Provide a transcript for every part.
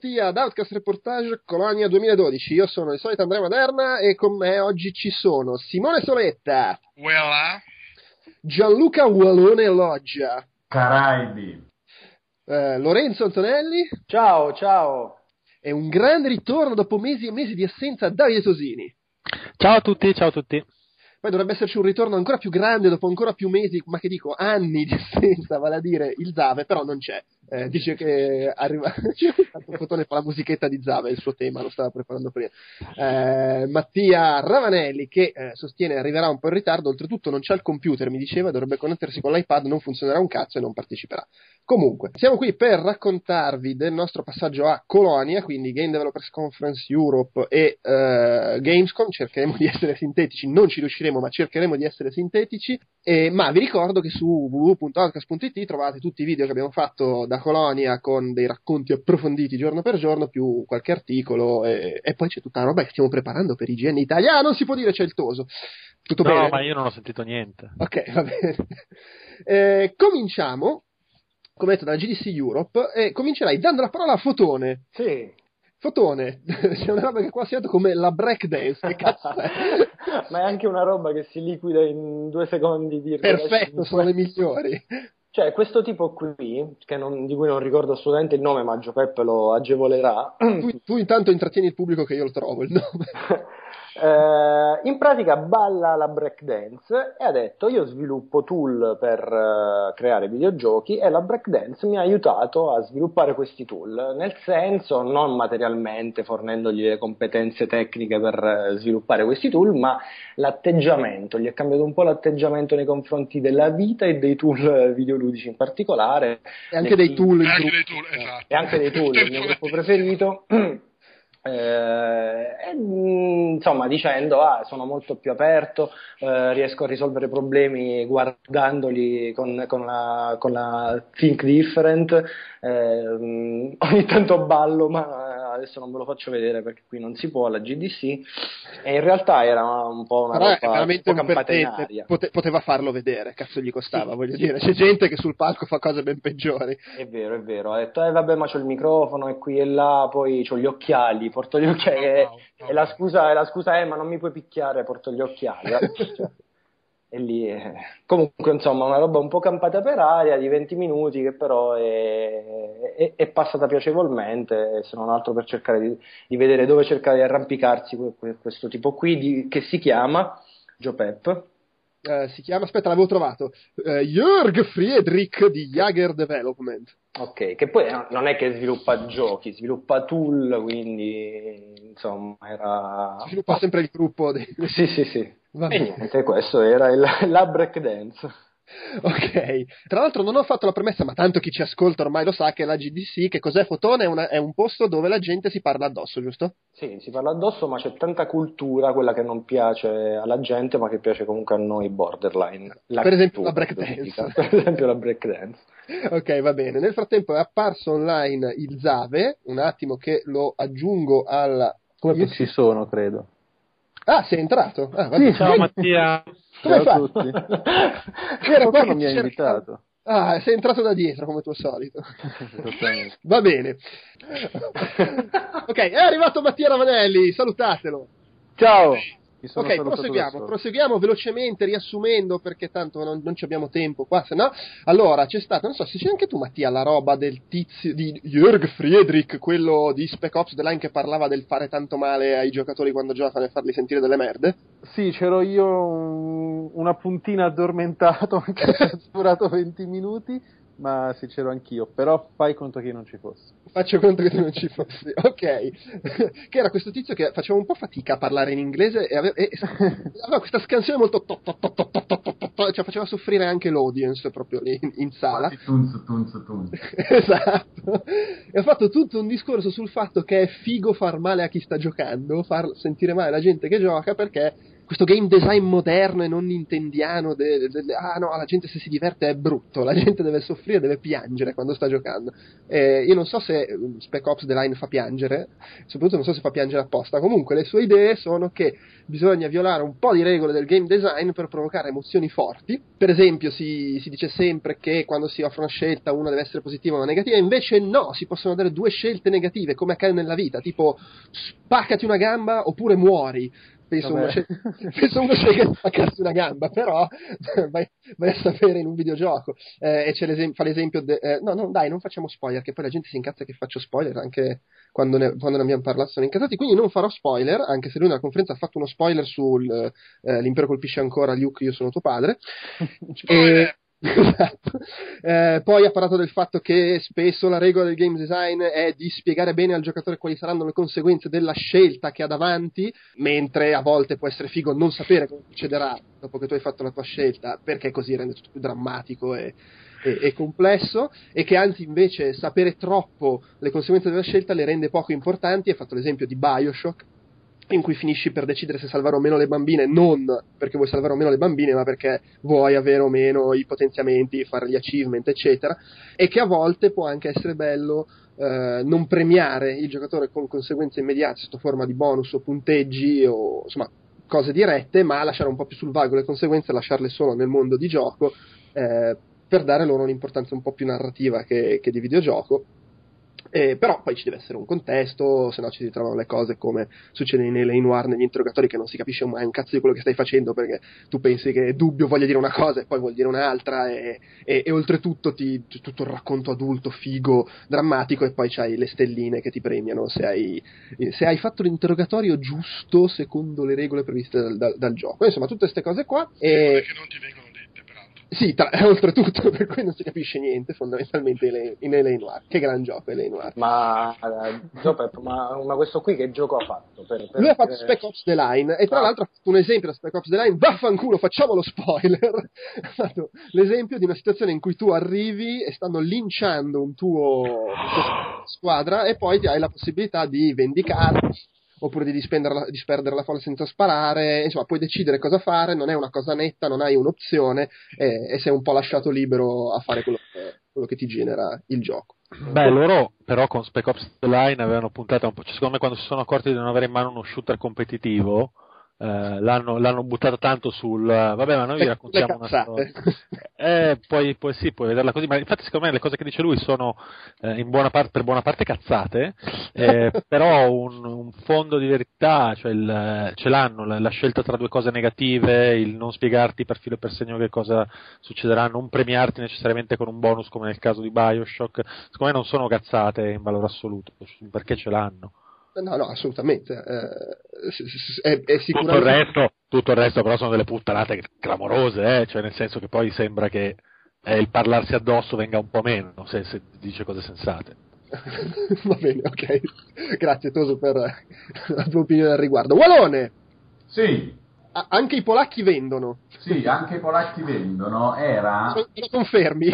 benvenuti ad Outcast Reportage Colonia 2012. Io sono il solito Andrea Maderna e con me oggi ci sono Simone Soletta. Voilà. Gianluca Wallone Loggia. Caraibi. Eh, Lorenzo Antonelli. Ciao, ciao. E un grande ritorno dopo mesi e mesi di assenza Davide Tosini. Ciao a tutti, ciao a tutti. Poi dovrebbe esserci un ritorno ancora più grande dopo ancora più mesi, ma che dico anni di assenza, vale a dire il Zave, però non c'è. Eh, dice che arriva. un fotone fa la musichetta di Zava, il suo tema, lo stava preparando prima. Eh, Mattia Ravanelli che eh, sostiene arriverà un po' in ritardo, oltretutto non c'ha il computer, mi diceva, dovrebbe connettersi con l'iPad, non funzionerà un cazzo e non parteciperà. Comunque, siamo qui per raccontarvi del nostro passaggio a Colonia, quindi Game Developers Conference Europe e eh, Gamescom. Cercheremo di essere sintetici, non ci riusciremo, ma cercheremo di essere sintetici. Ma vi ricordo che su www.outcast.it trovate tutti i video che abbiamo fatto da Colonia con dei racconti approfonditi giorno per giorno, più qualche articolo, e, e poi c'è tutta la roba che stiamo preparando per IGN Italia. Ah, non si può dire c'è il toso. Tutto no, bene? ma io non ho sentito niente. Ok, va bene. Eh, cominciamo come detto dalla GDC Europe, e comincerai dando la parola a Fotone. Sì. Fotone, c'è una roba che qua si chiama come la breakdance, che cazzo è? Ma è anche una roba che si liquida in due secondi di Perfetto, sono le migliori. Cioè, questo tipo qui, non, di cui non ricordo assolutamente il nome, ma Gio Peppe lo agevolerà. Tu, tu intanto intrattieni il pubblico che io lo trovo il nome. Eh, in pratica balla la breakdance e ha detto io sviluppo tool per uh, creare videogiochi e la breakdance mi ha aiutato a sviluppare questi tool, nel senso non materialmente fornendogli le competenze tecniche per uh, sviluppare questi tool, ma l'atteggiamento, gli è cambiato un po' l'atteggiamento nei confronti della vita e dei tool videoludici in particolare. E anche dei tool. E anche dei tool, esatto. E anche dei tool, il mio gruppo preferito. Eh, e, insomma dicendo ah, sono molto più aperto eh, riesco a risolvere problemi guardandoli con, con, la, con la Think Different eh, ogni tanto ballo ma adesso non ve lo faccio vedere perché qui non si può alla GDC e in realtà era un po' una Però roba veramente un perdente, pote- poteva farlo vedere, cazzo gli costava, Sì, voglio sì. dire, c'è gente che sul palco fa cose ben peggiori. È vero, è vero. Ha detto, eh vabbè, ma c'ho il microfono e qui e là, poi c'ho gli occhiali, porto gli occhiali. e, wow, wow. e la scusa, e la scusa è, ma non mi puoi picchiare, porto gli occhiali. E lì, eh. comunque, insomma, una roba un po' campata per aria di 20 minuti che però è, è- è passata piacevolmente, se non altro per cercare di, di vedere dove cercare di arrampicarsi que- que- questo tipo qui, di- che si chiama Joe Pep. Eh, si chiama, aspetta, l'avevo trovato, eh, Jörg Friedrich di Jager Development. Ok, che poi no- non è che sviluppa giochi, sviluppa tool, quindi insomma era... Sviluppa sempre il gruppo dei... Sì, sì, sì. Va E bene. niente, questo era il, la breakdance. Ok, tra l'altro non ho fatto la premessa, ma tanto chi ci ascolta ormai lo sa che la GDC, che cos'è Fotone? È, una- è un posto dove la gente si parla addosso, giusto? Sì, si parla addosso, ma c'è tanta cultura, quella che non piace alla gente, ma che piace comunque a noi borderline. La Per esempio cultura, la breakdance. Per esempio la breakdance. Ok, va bene. Nel frattempo è apparso online il Zave, un attimo che lo aggiungo alla... Come Io- ci sono, credo. Ah, sei entrato? Ah, bene. Ciao Mattia. Come Ciao tutti. Era qua che mi ha invitato. Ah, sei entrato da dietro come tuo solito. Va bene. ok, è arrivato Mattia Ravanelli, salutatelo. Ciao! Mi sono Ok, proseguiamo, proseguiamo velocemente riassumendo perché tanto non, non ci abbiamo tempo qua, se no. Allora, c'è stata, non so se c'è anche tu Mattia, la roba del tizio di Jörg Friedrich, quello di Spec Ops The Line che parlava del fare tanto male ai giocatori quando giocano e farli sentire delle merde. Sì, c'ero io un- una puntina addormentato, se è durato 20 minuti, ma sincero anch'io, però fai conto che io non ci fossi. Faccio conto che tu non ci fossi, ok. che era questo tizio che faceva un po' fatica a parlare in inglese e aveva, e aveva questa scansione molto... To, to, to, cioè faceva soffrire anche l'audience proprio lì in, in sala. Tunz, tunz, tunz. esatto. E ha fatto tutto un discorso sul fatto che è figo far male a chi sta giocando, far sentire male la gente che gioca perché questo game design moderno e non nintendiano, de, de, de, ah no, la gente se si diverte è brutto, la gente deve soffrire, deve piangere quando sta giocando. Eh, io non so se eh, Spec Ops The Line fa piangere, soprattutto non so se fa piangere apposta, comunque le sue idee sono che bisogna violare un po' di regole del game design per provocare emozioni forti. Per esempio si, si dice sempre che quando si offre una scelta una deve essere positiva o una negativa, invece no, si possono dare due scelte negative come accade nella vita, tipo spaccati una gamba oppure muori penso uno, sceg- penso uno sceglie di spaccarsi una gamba, però vai, vai, a sapere in un videogioco. Eh, e c'è l'esem- fa l'esempio, de- eh, no, no, dai, non facciamo spoiler, che poi la gente si incazza che faccio spoiler, anche quando ne, quando ne abbiamo parlato sono incazzati, quindi non farò spoiler, anche se lui nella conferenza ha fatto uno spoiler sull'impero eh, colpisce ancora, Luke, io sono tuo padre. e, Esatto. Eh, poi ha parlato del fatto che spesso la regola del game design è di spiegare bene al giocatore quali saranno le conseguenze della scelta che ha davanti, mentre a volte può essere figo non sapere cosa succederà dopo che tu hai fatto la tua scelta, perché così rende tutto più drammatico e, e, e complesso, e che anzi invece sapere troppo le conseguenze della scelta le rende poco importanti. Ha fatto l'esempio di Bioshock in cui finisci per decidere se salvare o meno le bambine, non perché vuoi salvare o meno le bambine, ma perché vuoi avere o meno i potenziamenti, fare gli achievement, eccetera, e che a volte può anche essere bello eh, non premiare il giocatore con conseguenze immediate sotto forma di bonus o punteggi o insomma cose dirette, ma lasciare un po' più sul vago le conseguenze, lasciarle solo nel mondo di gioco eh, per dare loro un'importanza un po' più narrativa che, che di videogioco eh, però poi ci deve essere un contesto, se no ci ritrovano le cose come succede in Lane Noir negli interrogatori che non si capisce mai un cazzo di quello che stai facendo perché tu pensi che dubbio voglia dire una cosa e poi vuol dire un'altra e, e, e oltretutto ti, tutto il racconto adulto, figo, drammatico e poi c'hai le stelline che ti premiano se hai, se hai fatto l'interrogatorio giusto secondo le regole previste dal, dal, dal gioco. Insomma, tutte queste cose qua. E... Che non ti vengono sì, tra, oltretutto, per cui non si capisce niente fondamentalmente in LA Noir. Che gran gioco LA Noir. Ma, Jopep, ma, ma, questo qui che gioco ha fatto? Per, per Lui ha fatto Spec Ops The Line e tra ah. l'altro ha fatto un esempio da Spec Ops The Line, vaffanculo, facciamo lo spoiler. ha fatto l'esempio di una situazione in cui tu arrivi e stanno linciando un tuo, squadra e poi hai la possibilità di vendicarti oppure di disperdere la folla senza sparare, insomma puoi decidere cosa fare, non è una cosa netta, non hai un'opzione e, e sei un po' lasciato libero a fare quello che, quello che ti genera il gioco. Beh, loro però con Spec Ops Line avevano puntato un po', cioè, secondo me quando si sono accorti di non avere in mano uno shooter competitivo, eh, l'hanno, l'hanno, buttato tanto sul vabbè ma noi vi raccontiamo una storia. Eh, poi, poi, sì puoi vederla così ma infatti secondo me le cose che dice lui sono eh, buona parte, per buona parte cazzate eh, però un, un, fondo di verità cioè il, ce l'hanno la, la, scelta tra due cose negative il non spiegarti per filo e per segno che cosa succederà non premiarti necessariamente con un bonus come nel caso di Bioshock secondo me non sono cazzate in valore assoluto perché ce l'hanno No, no, assolutamente. Eh, è, è sicuramente... tutto, il resto, tutto il resto però sono delle puttanate clamorose, eh? cioè nel senso che poi sembra che eh, il parlarsi addosso venga un po' meno se, se dice cose sensate. Va bene, ok. Grazie Toso per la tua opinione al riguardo. Walone! Sì. A- anche i polacchi vendono. Sì, anche i polacchi vendono. Era... Lo confermi?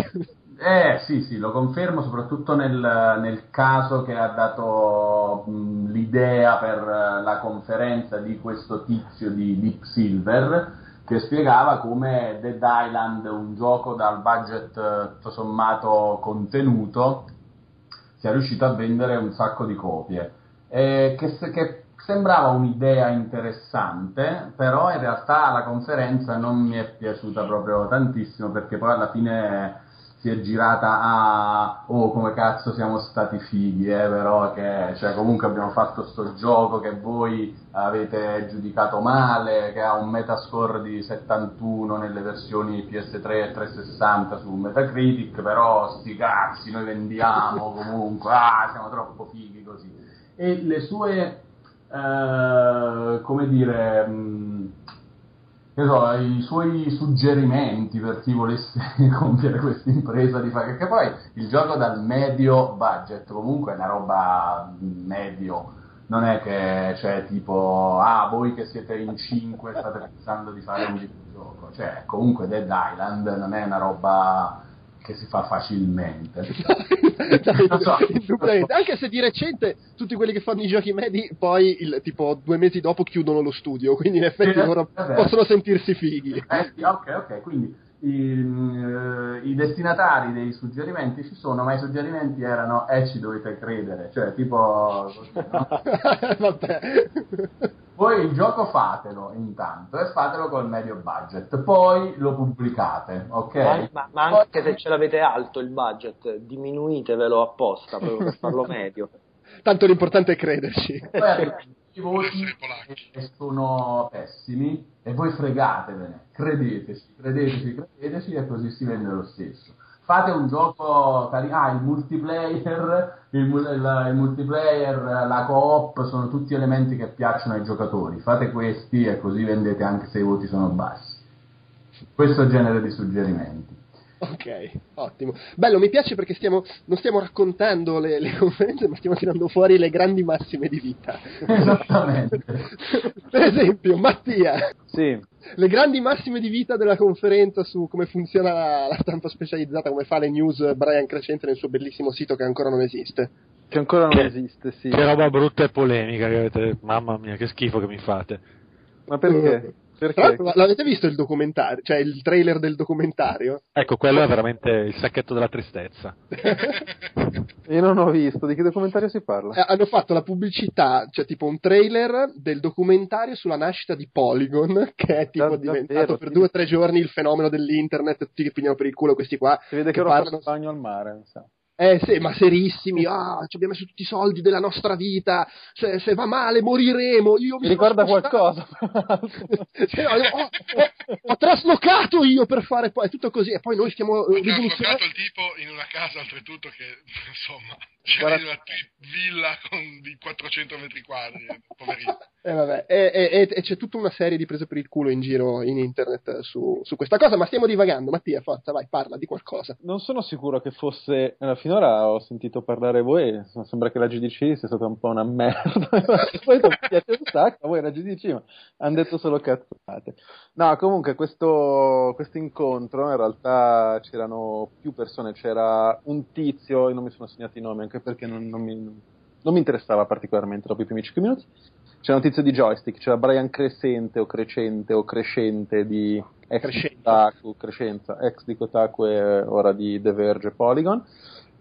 Eh sì, sì, lo confermo soprattutto nel, nel caso che ha dato mh, l'idea per la conferenza di questo tizio di Deep Silver che spiegava come Dead Island, un gioco dal budget tutto sommato contenuto, sia riuscito a vendere un sacco di copie. E che, che sembrava un'idea interessante, però in realtà la conferenza non mi è piaciuta proprio tantissimo perché poi alla fine si è girata a oh come cazzo siamo stati fighi eh, però che cioè, comunque abbiamo fatto sto gioco che voi avete giudicato male che ha un metascore di 71 nelle versioni PS3 e 360 su Metacritic però sti cazzi noi vendiamo comunque ah siamo troppo fighi così. E le sue eh, come dire mh, so, i suoi suggerimenti per chi volesse compiere questa impresa di fare, perché poi il gioco dal medio budget comunque è una roba medio, non è che c'è tipo, ah, voi che siete in 5 state pensando di fare un videogioco, cioè comunque Dead Island non è una roba che si fa facilmente. so. Anche se di recente tutti quelli che fanno i giochi medi poi il, tipo due mesi dopo chiudono lo studio, quindi in effetti eh, loro vabbè. possono sentirsi fighi. Eh, sì, ok, ok, quindi i, uh, i, destinatari dei suggerimenti ci sono, ma i suggerimenti erano e eh, ci dovete credere, cioè tipo... No? Vabbè. Voi il gioco fatelo intanto e fatelo col medio budget, poi lo pubblicate, ok? Ma, ma, ma anche se ce l'avete alto il budget, diminuitevelo apposta proprio per farlo medio. Tanto l'importante è crederci. Poi i voti sono pessimi e voi fregatevene, credeteci, credeteci, credeteci e così si vende lo stesso fate un gioco ah il multiplayer il, il, il, multiplayer la coop sono tutti elementi che piacciono ai giocatori. Fate questi e così vendete anche se i voti sono bassi. Questo genere di suggerimenti Ok, ottimo. Bello, mi piace perché stiamo, non stiamo raccontando le, le, conferenze, ma stiamo tirando fuori le grandi massime di vita. Esattamente. per esempio, Mattia. Sì. Le grandi massime di vita della conferenza su come funziona la, la stampa specializzata, come fa le news Brian Crescente nel suo bellissimo sito che ancora non esiste. Che ancora non che, esiste, sì. Che roba brutta e polemica che avete. Mamma mia, che schifo che mi fate. Ma perché? Perché? L'avete visto il documentario, cioè il trailer del documentario? Ecco, quello è veramente il sacchetto della tristezza. Io non ho visto, di che documentario si parla? Eh, hanno fatto la pubblicità, cioè tipo un trailer del documentario sulla nascita di Polygon, che è tipo da, diventato davvero, per sì. due o tre giorni il fenomeno dell'internet, tutti che pigliano per il culo questi qua. Si vede che, che parlano... bagno al mare, so. Eh sì, ma serissimi, ah, ci abbiamo messo tutti i soldi della nostra vita, se, se va male moriremo, io mi, ricorda qualcosa. cioè, ho, ho, ho, traslocato io per fare poi, è tutto così, e poi noi stiamo... Ho traslocato il tipo in una casa oltretutto che, insomma, c'era in una villa con di 400 metri quadri, poverino. Eh, vabbè. E, e, e, c'è tutta una serie di prese per il culo in giro in internet su, su, questa cosa, ma stiamo divagando. Mattia, forza, vai, parla di qualcosa. Non sono sicuro che fosse. Eh, finora ho sentito parlare voi, sembra che la GDC sia stata un po' una merda. Poi mi piace un sacco, voi la GDC, ma hanno detto solo cazzate. No, comunque, questo incontro in realtà c'erano più persone, c'era un tizio, io non mi sono segnato i nomi anche perché non, non mi non mi interessava particolarmente dopo i primi 5 minuti. C'è una notizia di joystick, c'era Brian Crescente o Crescente o Crescente di ex Kotaku, Crescenza, ex di Kotaku e ora di The Verge Polygon.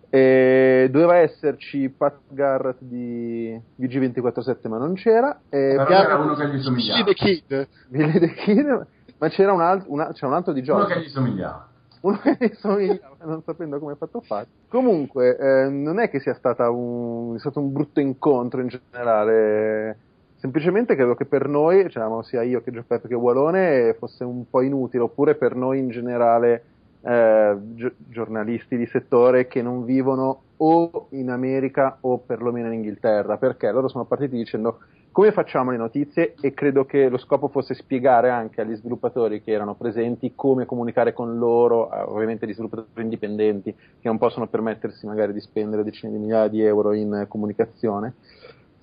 E doveva esserci Pat Garrett di VG247 ma non c'era. E Però Garrett... era uno che gli somigliava. Billy the Kid. Billy the Kid, ma c'era un, alt- una, c'era un altro di joystick. Uno che gli somigliava uno che gli somigliava, non sapendo come è fatto fare. Comunque, eh, non è che sia un, stato un brutto incontro in generale, semplicemente credo che per noi, diciamo, sia io che Giuseppe che Walone, fosse un po' inutile, oppure per noi in generale eh, gi- giornalisti di settore che non vivono o in America o perlomeno in Inghilterra, perché? Loro sono partiti dicendo come facciamo le notizie e credo che lo scopo fosse spiegare anche agli sviluppatori che erano presenti come comunicare con loro, eh, ovviamente gli sviluppatori indipendenti che non possono permettersi magari di spendere decine di migliaia di euro in comunicazione,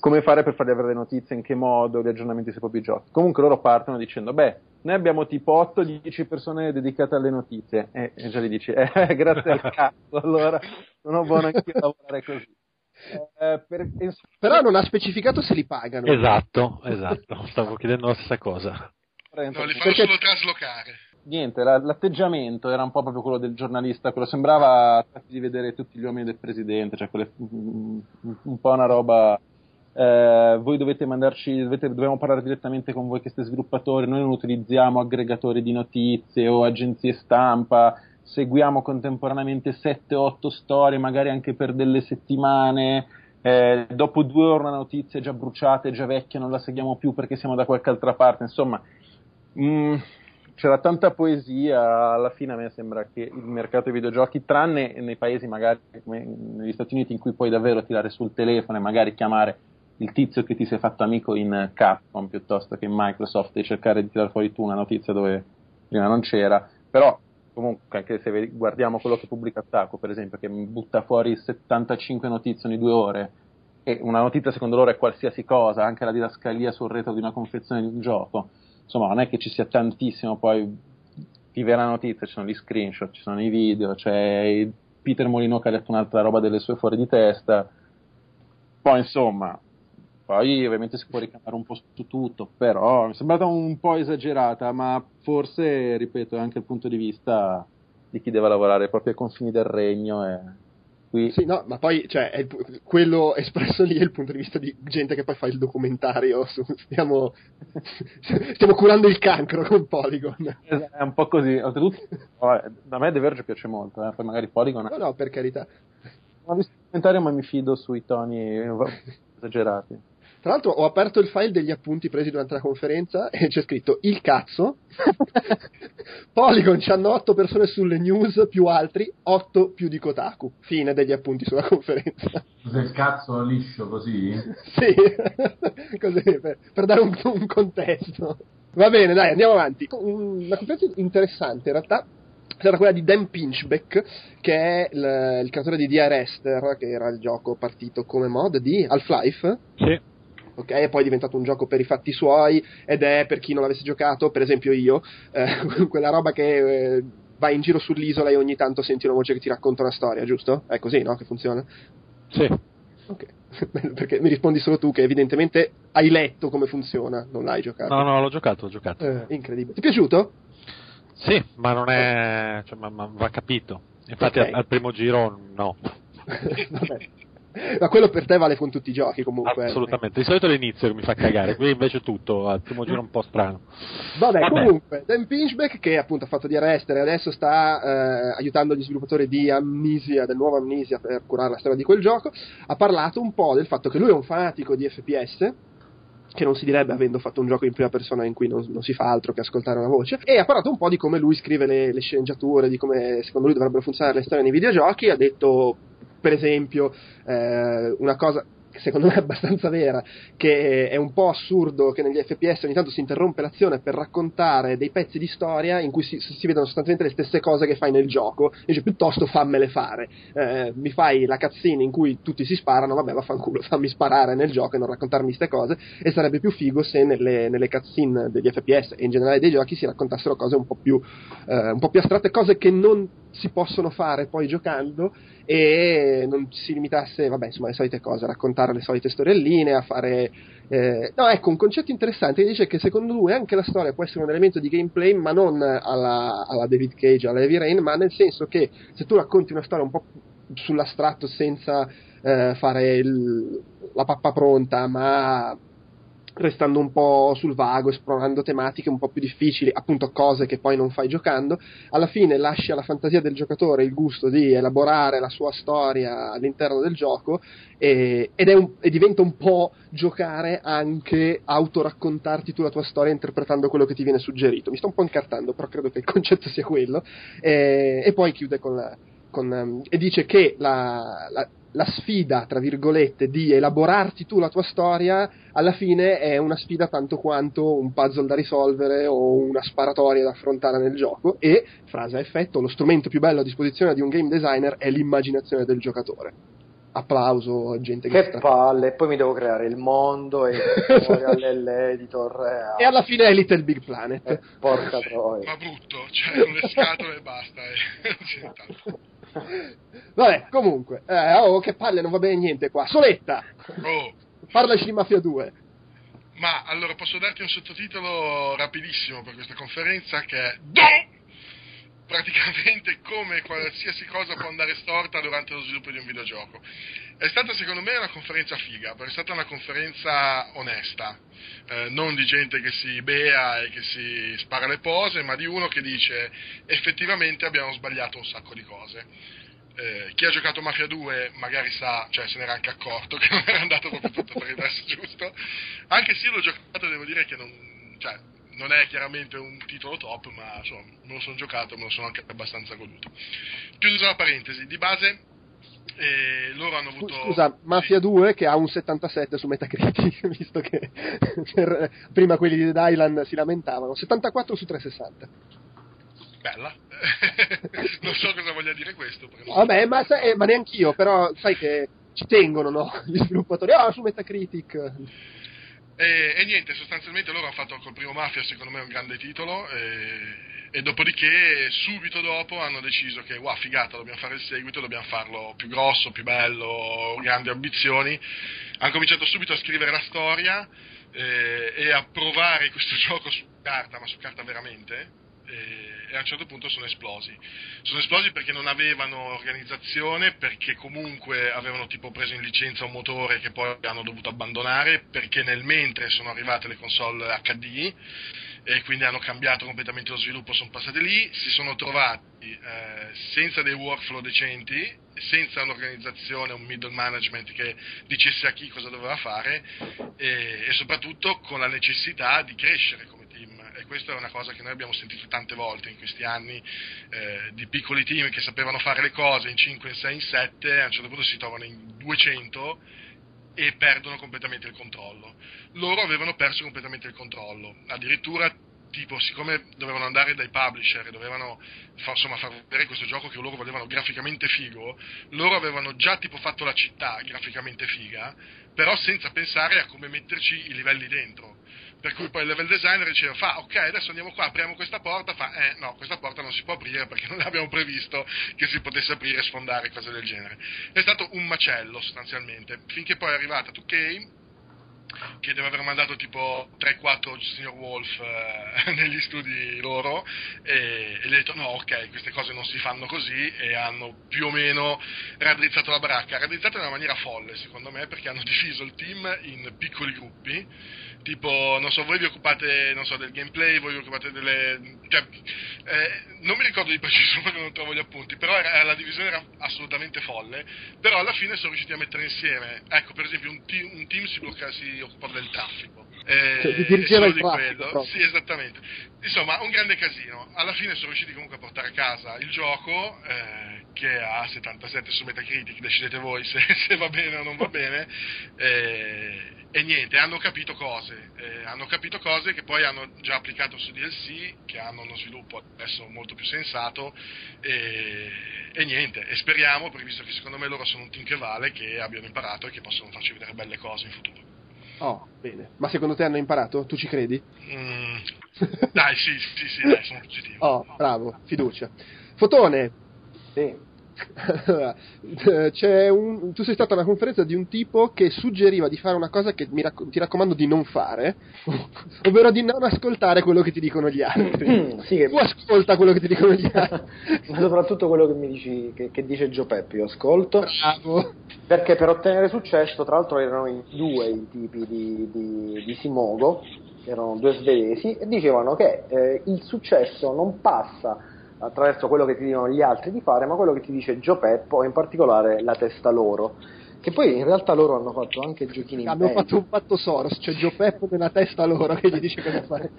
come fare per fargli avere le notizie, in che modo, gli aggiornamenti sui propri giochi. Comunque loro partono dicendo, beh, noi abbiamo tipo 8-10 persone dedicate alle notizie, e, e già gli dici, eh, grazie al cazzo, allora non ho buono anche lavorare così. Eh, per, Però non ha specificato se li pagano. Esatto, esatto. Stavo chiedendo la stessa cosa. No, li fanno Perché... solo traslocare. Niente, la, l'atteggiamento era un po' proprio quello del giornalista, quello sembrava di vedere tutti gli uomini del presidente, cioè quelle, un, un po' una roba eh, voi dovete mandarci, dovete, dobbiamo parlare direttamente con voi che siete sviluppatori, noi non utilizziamo aggregatori di notizie o agenzie stampa, seguiamo contemporaneamente 7-8 storie, magari anche per delle settimane, eh, dopo due ore una notizia è già bruciata, è già vecchia, non la seguiamo più perché siamo da qualche altra parte, insomma, mh, mm, c'era tanta poesia, alla fine a me sembra che il mercato dei videogiochi, tranne nei paesi magari come negli Stati Uniti in cui puoi davvero tirare sul telefono e magari chiamare il tizio che ti sei fatto amico in Capcom piuttosto che in Microsoft e cercare di tirare fuori tu una notizia dove prima non c'era, però comunque anche se guardiamo quello che pubblica Attacco per esempio che butta fuori 75 notizie ogni due ore e una notizia secondo loro è qualsiasi cosa anche la didascalia sul retro di una confezione di un gioco insomma non è che ci sia tantissimo poi di vera notizia, ci sono gli screenshot, ci sono i video, c'è Peter Molino che ha detto un'altra roba delle sue fuori di testa. Poi insomma, poi ovviamente si può ricamare un po' su tutto, però mi è sembrata un po' esagerata, ma forse, ripeto, è anche il punto di vista di chi deve lavorare proprio ai confini del regno e Qui... Sì, no, ma poi cioè, è, quello espresso lì è il punto di vista di gente che poi fa il documentario. Su, stiamo, stiamo curando il cancro con Polygon. Esatto, è un po' così. Oltretutto, a me The Verge piace molto, eh, poi magari Polygon. No, no, per carità. Non ho visto il documentario, ma mi fido sui toni esagerati. Tra l'altro ho aperto il file degli appunti presi durante la conferenza e c'è scritto il cazzo. Polygon c'hanno 8 persone sulle news più altri, 8 più di Kotaku. Fine degli appunti sulla conferenza. Cos'è il cazzo liscio così? sì, così per, per dare un, un contesto. Va bene, dai, andiamo avanti. Una conferenza interessante in realtà era quella di Dan Pinchbeck, che è il, il creatore di DR Esther, che era il gioco partito come mod di Half-Life. Sì ok? E poi è diventato un gioco per i fatti suoi ed è per chi non l'avesse giocato, per esempio io, eh, quella roba che eh, vai in giro sull'isola e ogni tanto senti una voce che ti racconta una storia, giusto? È così, no? Che funziona? Sì. Ok, perché mi rispondi solo tu che evidentemente hai letto come funziona, non l'hai giocato. No, no, l'ho giocato, l'ho giocato. Eh, incredibile. Ti è piaciuto? Sì, ma non è... Cioè, ma, ma va capito. Infatti okay. al, al primo giro no. Vabbè. Ma quello per te vale con tutti i giochi comunque. Assolutamente, di solito l'inizio che mi fa cagare, qui invece tutto, al primo giro un po' strano. Vabbè, Vabbè. comunque, Dan Pinchback che appunto ha fatto di Arrestere e adesso sta eh, aiutando gli sviluppatori di Amnesia, del nuovo Amnesia per curare la storia di quel gioco, ha parlato un po' del fatto che lui è un fanatico di FPS, che non si direbbe avendo fatto un gioco in prima persona in cui non, non, si fa altro che ascoltare una voce, e ha parlato un po' di come lui scrive le, le sceneggiature, di come secondo lui dovrebbero funzionare le storie nei videogiochi, ha detto per esempio eh, una cosa che secondo me è abbastanza vera, che è un po' assurdo che negli FPS ogni tanto si interrompe l'azione per raccontare dei pezzi di storia in cui si, si vedono sostanzialmente le stesse cose che fai nel gioco, dice piuttosto fammele fare, eh, mi fai la cutscene in cui tutti si sparano, vabbè vaffanculo, fammi sparare nel gioco e non raccontarmi queste cose, e sarebbe più figo se nelle, nelle cutscene degli FPS e in generale dei giochi si raccontassero cose un po' più, eh, un po più astratte, cose che non si possono fare poi giocando e non si limitasse, vabbè, insomma, le solite cose, a raccontare le solite storielline, a fare... Eh... no, ecco, un concetto interessante che dice che secondo lui anche la storia può essere un elemento di gameplay, ma non alla, alla David Cage, alla Heavy Rain, ma nel senso che se tu racconti una storia un po' sull'astratto senza eh, fare il, la pappa pronta, ma restando un po' sul vago, esplorando tematiche un po' più difficili, appunto cose che poi non fai giocando, alla fine lasci alla fantasia del giocatore il gusto di elaborare la sua storia all'interno del gioco e, ed un, e diventa un po' giocare anche autoraccontarti tu la tua storia interpretando quello che ti viene suggerito. Mi sto un po' incartando, però credo che il concetto sia quello. E, e poi chiude con la, con, um, e dice che la, la, la, sfida, tra virgolette, di elaborarti tu la tua storia, alla fine è una sfida tanto quanto un puzzle da risolvere o una sparatoria da affrontare nel gioco e, frase a effetto, lo strumento più bello a disposizione di un game designer è l'immaginazione del giocatore. Applauso a gente che, che sta... palle, e poi mi devo creare il mondo e l'editor e alla fine è Little Big Planet. Eh, porca troia. Ma brutto, cioè le scatole e basta. Eh. Vabbè, comunque, eh, oh, che palle, non va bene niente qua. Soletta! Oh. Parlaci di Mafia 2. Ma allora posso darti un sottotitolo rapidissimo per questa conferenza che è Do! praticamente come qualsiasi cosa può andare storta durante lo sviluppo di un videogioco. È stata secondo me una conferenza figa, perché è stata una conferenza onesta, eh, non di gente che si bea e che si spara le pose, ma di uno che dice effettivamente abbiamo sbagliato un sacco di cose. Eh, chi ha giocato Mafia 2 magari sa, cioè se n'era anche accorto che non era andato proprio tutto per il verso giusto, anche se io l'ho giocato devo dire che non, cioè, non è chiaramente un titolo top, ma insomma, me lo sono giocato, me lo sono anche abbastanza goduto. Chiusa la parentesi, di base eh, loro hanno avuto... Scusa, Mafia 2 che ha un 77 su Metacritic, visto che per, prima quelli di Dead Island si lamentavano, 74 su 360. Bella, non so cosa voglia dire questo. Vabbè, ma, sai, ma neanch'io, però sai che ci tengono no? gli sviluppatori, ah, su Metacritic. E, e, niente, sostanzialmente loro hanno fatto col primo Mafia, secondo me un grande titolo, e, e, dopodiché subito dopo hanno deciso che, wow, figata, dobbiamo fare il seguito, dobbiamo farlo più grosso, più bello, grandi ambizioni. Hanno cominciato subito a scrivere la storia eh, e a provare questo gioco su carta, ma su carta veramente, e a un certo punto sono esplosi. Sono esplosi perché non avevano organizzazione, perché comunque avevano tipo preso in licenza un motore che poi hanno dovuto abbandonare, perché nel mentre sono arrivate le console HD e quindi hanno cambiato completamente lo sviluppo, sono passati lì, si sono trovati eh, senza dei workflow decenti, senza un'organizzazione, un middle management che dicesse a chi cosa doveva fare e, e soprattutto con la necessità di crescere come e questa è una cosa che noi abbiamo sentito tante volte in questi anni, eh, di piccoli team che sapevano fare le cose in 5, in 6, in 7, a un certo punto si trovano in 200 e perdono completamente il controllo. Loro avevano perso completamente il controllo, addirittura tipo, siccome dovevano andare dai publisher e dovevano far, insomma, far vedere questo gioco che loro volevano graficamente figo, loro avevano già tipo fatto la città graficamente figa, però senza pensare a come metterci i livelli dentro per cui poi il level designer diceva, fa, ok, adesso andiamo qua, apriamo questa porta, fa, eh, no, questa porta non si può aprire perché non abbiamo previsto che si potesse aprire e sfondare, cose del genere. È stato un macello sostanzialmente, finché poi è arrivata 2K, che deve aver mandato tipo 3-4 signor Wolf eh, negli studi loro e, e gli ha detto no ok queste cose non si fanno così e hanno più o meno raddrizzato la baracca raddrizzato in una maniera folle secondo me perché hanno diviso il team in piccoli gruppi tipo, non so, voi vi occupate, non so, del gameplay, voi vi occupate delle... Cioè, eh, non mi ricordo di preciso perché non trovo gli appunti, però era, la divisione era assolutamente folle, però alla fine sono riusciti a mettere insieme, ecco, per esempio, un team, un team si, blocca, si occupava del traffico. Eh, cioè, di dirigeva il traffico. Sì, esattamente. Insomma, un grande casino. Alla fine sono riusciti comunque a portare a casa il gioco, eh, che ha 77 su Metacritic, decidete voi se, se va bene o non va bene. Eh, e niente, hanno capito cose, eh, hanno capito cose che poi hanno già applicato su DLC, che hanno uno sviluppo adesso molto più sensato e, e niente, e speriamo, perché visto che secondo me loro sono un team che vale, che abbiano imparato e che possono farci vedere belle cose in futuro. Oh, bene. Ma secondo te hanno imparato? Tu ci credi? Mm, dai, sì, sì, sì, dai, sono positivo. Oh, bravo, fiducia. Fotone! Sì. un, tu sei stato a una conferenza di un tipo che suggeriva di fare una cosa che raccom- ti raccomando di non fare, ovvero di non ascoltare quello che ti dicono gli altri. sì, che... Tu ascolta quello che ti dicono gli altri. Ma soprattutto quello che mi dici, che, che dice Gio Peppi, io ascolto. Bravo. Perché per ottenere successo, tra l'altro erano in due i tipi di, di, di Simogo, erano due svedesi, e dicevano che eh, il successo non passa attraverso quello che ti dicono gli altri di fare, ma quello che ti dice Gio Peppo e in particolare la testa loro. Che poi in realtà loro hanno fatto anche giochini Hanno belli. fatto un patto Soros, cioè Gio Peppo nella testa loro che gli dice cosa fare.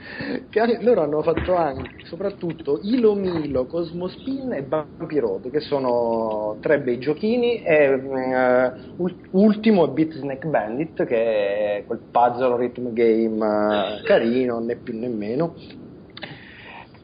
che loro hanno fatto anche, soprattutto Ilo Milo, Cosmospin e Vampirode, che sono tre bei giochini, e uh, ultimo è Beat Snack Bandit, che è quel puzzle rhythm game uh, carino, né più né meno,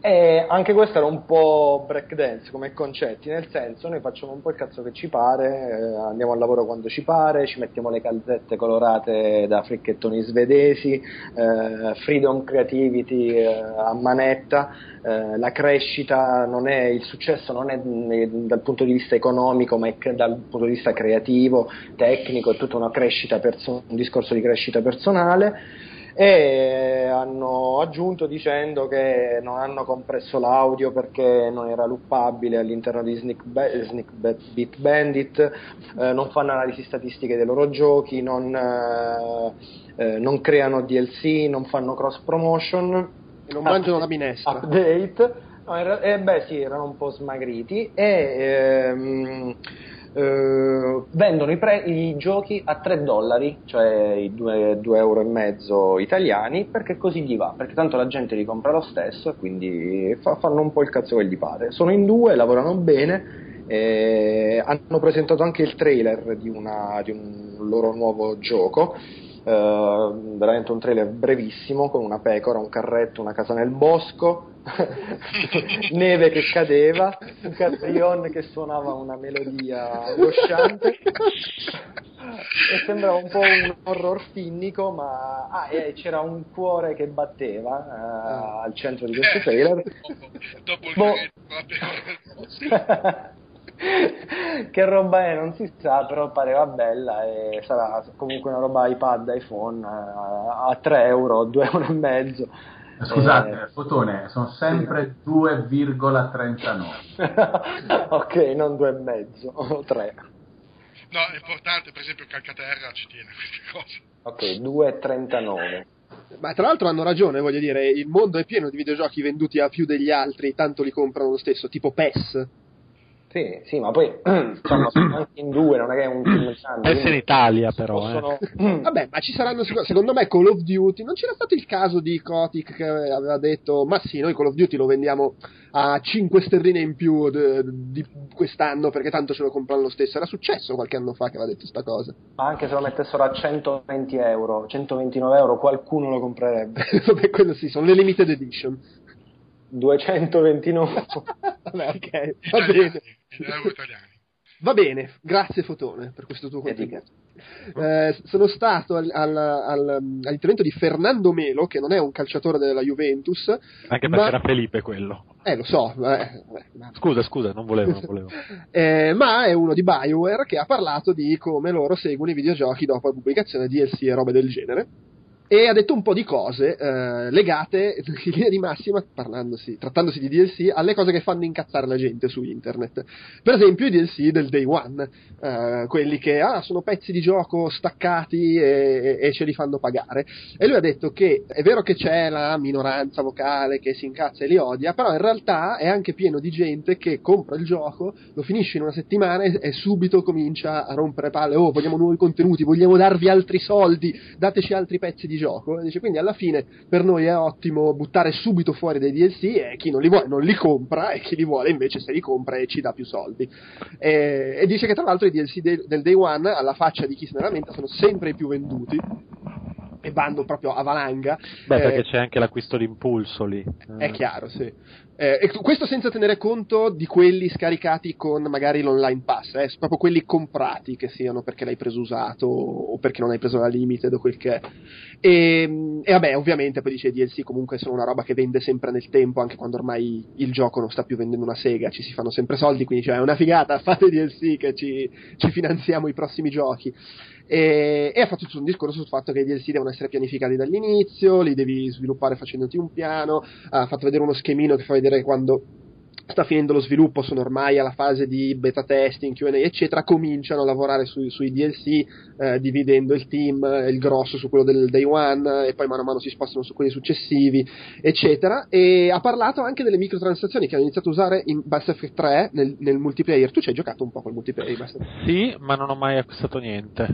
e anche questo era un po' breakdance come concetti, nel senso noi facciamo un po' il cazzo che ci pare, eh, andiamo al lavoro quando ci pare, ci mettiamo le calzette colorate da fricchettoni svedesi, eh, freedom creativity eh, a manetta, eh, la crescita non è, il successo non è dal punto di vista economico ma è dal punto di vista creativo, tecnico, è tutta una crescita, perso- un discorso di crescita personale e hanno aggiunto dicendo che non hanno compresso l'audio perché non era loopabile all'interno di Sneak, Be- Sneak Beat Bandit, eh, non fanno analisi statistiche dei loro giochi, non, eh, eh, non creano DLC, non fanno cross promotion. E non mangiano la minestra. Update. No, era, eh, beh sì, erano un po' smagriti e... Ehm, eh, vendono i, pre- i, giochi a 3 dollari, cioè i 2, 2, euro e mezzo italiani, perché così gli va, perché tanto la gente li compra lo stesso e quindi fa- fanno un po' il cazzo che gli pare. Sono in due, lavorano bene, eh, hanno presentato anche il trailer di, una, di un loro nuovo gioco. Uh, Uh, veramente un trailer brevissimo con una pecora, un carretto, una casa nel bosco, neve che cadeva, un carillon che suonava una melodia angosciante e sembrava un po' un horror finnico, ma ah, e c'era un cuore che batteva uh, al centro di questo trailer. dopo, dopo boh. che roba è non si sa però pareva bella e sarà comunque una roba iPad, iPhone a 3 euro, 2 euro e mezzo Scusate, eh, Fotone, sono sempre sì. 2,39. ok, non 2,5 o 3. No, è importante, per esempio Calcaterra ci tiene queste cose. Ok, 2,39. Ma tra l'altro hanno ragione, voglio dire, il mondo è pieno di videogiochi venduti a più degli altri, tanto li comprano lo stesso, tipo PES sì, sì, ma poi sono anche in due, non è che è un film grande. È in Italia però. Possono... Eh. Vabbè, ma ci saranno, secondo me Call of Duty, non c'era stato il caso di Kotick che aveva detto, ma sì, noi Call of Duty lo vendiamo a 5 sterline in più di quest'anno perché tanto ce lo comprano lo stesso. Era successo qualche anno fa che aveva detto questa cosa. Ma anche se lo mettessero a 120 euro, 129 euro, qualcuno lo comprerebbe. Vabbè, quello sì, sono le limited edition. 229. Vabbè, ok, va bene. Va bene, grazie Fotone per questo tuo contributo. Eh, sono stato al, al, al, all'intervento di Fernando Melo, che non è un calciatore della Juventus. Anche perché ma... era Felipe quello. Eh, lo so. Eh, scusa, scusa, non volevo. Non volevo. eh, ma è uno di Bioware che ha parlato di come loro seguono i videogiochi dopo la pubblicazione di DLC e robe del genere e ha detto un po' di cose eh, legate in linea di massima, trattandosi di DLC, alle cose che fanno incazzare la gente su internet. Per esempio i DLC del day one, eh, quelli che ah, sono pezzi di gioco staccati e, e, ce li fanno pagare. E lui ha detto che è vero che c'è la minoranza vocale che si incazza e li odia, però in realtà è anche pieno di gente che compra il gioco, lo finisce in una settimana e, e subito comincia a rompere palle, oh vogliamo nuovi contenuti, vogliamo darvi altri soldi, dateci altri pezzi di gioco. Dice, quindi alla fine per noi è ottimo buttare subito fuori dei DLC e chi non li vuole non li compra e chi li vuole invece se li compra e ci dà più soldi. E, e dice che tra l'altro i DLC de, del Day One, alla faccia di chi se ne lamenta, sono sempre i più venduti e vanno proprio a valanga. Beh, eh, perché c'è anche l'acquisto d'impulso lì. È chiaro, sì. Eh, e questo senza tenere conto di quelli scaricati con magari l'online pass, eh, proprio quelli comprati che siano perché l'hai preso usato o perché non hai preso la limited o quel che è. E, e vabbè, ovviamente poi dice DLC comunque sono una roba che vende sempre nel tempo, anche quando ormai il gioco non sta più vendendo una sega, ci si fanno sempre soldi, quindi cioè, è una figata, fate DLC che ci, ci finanziamo i prossimi giochi. E, e, ha fatto tutto un discorso sul fatto che i DLC devono essere pianificati dall'inizio, li devi sviluppare facendoti un piano, ha fatto vedere uno schemino che fa vedere quando sta finendo lo sviluppo, sono ormai alla fase di beta testing, QA, eccetera, cominciano a lavorare su, sui DLC, eh, dividendo il team, il grosso su quello del day one, e poi mano a mano si spostano su quelli successivi, eccetera. E ha parlato anche delle microtransazioni che hanno iniziato a usare in Mass Effect 3 nel, nel multiplayer. Tu ci hai giocato un po' col multiplayer? Mass Sì, ma non ho mai acquistato niente.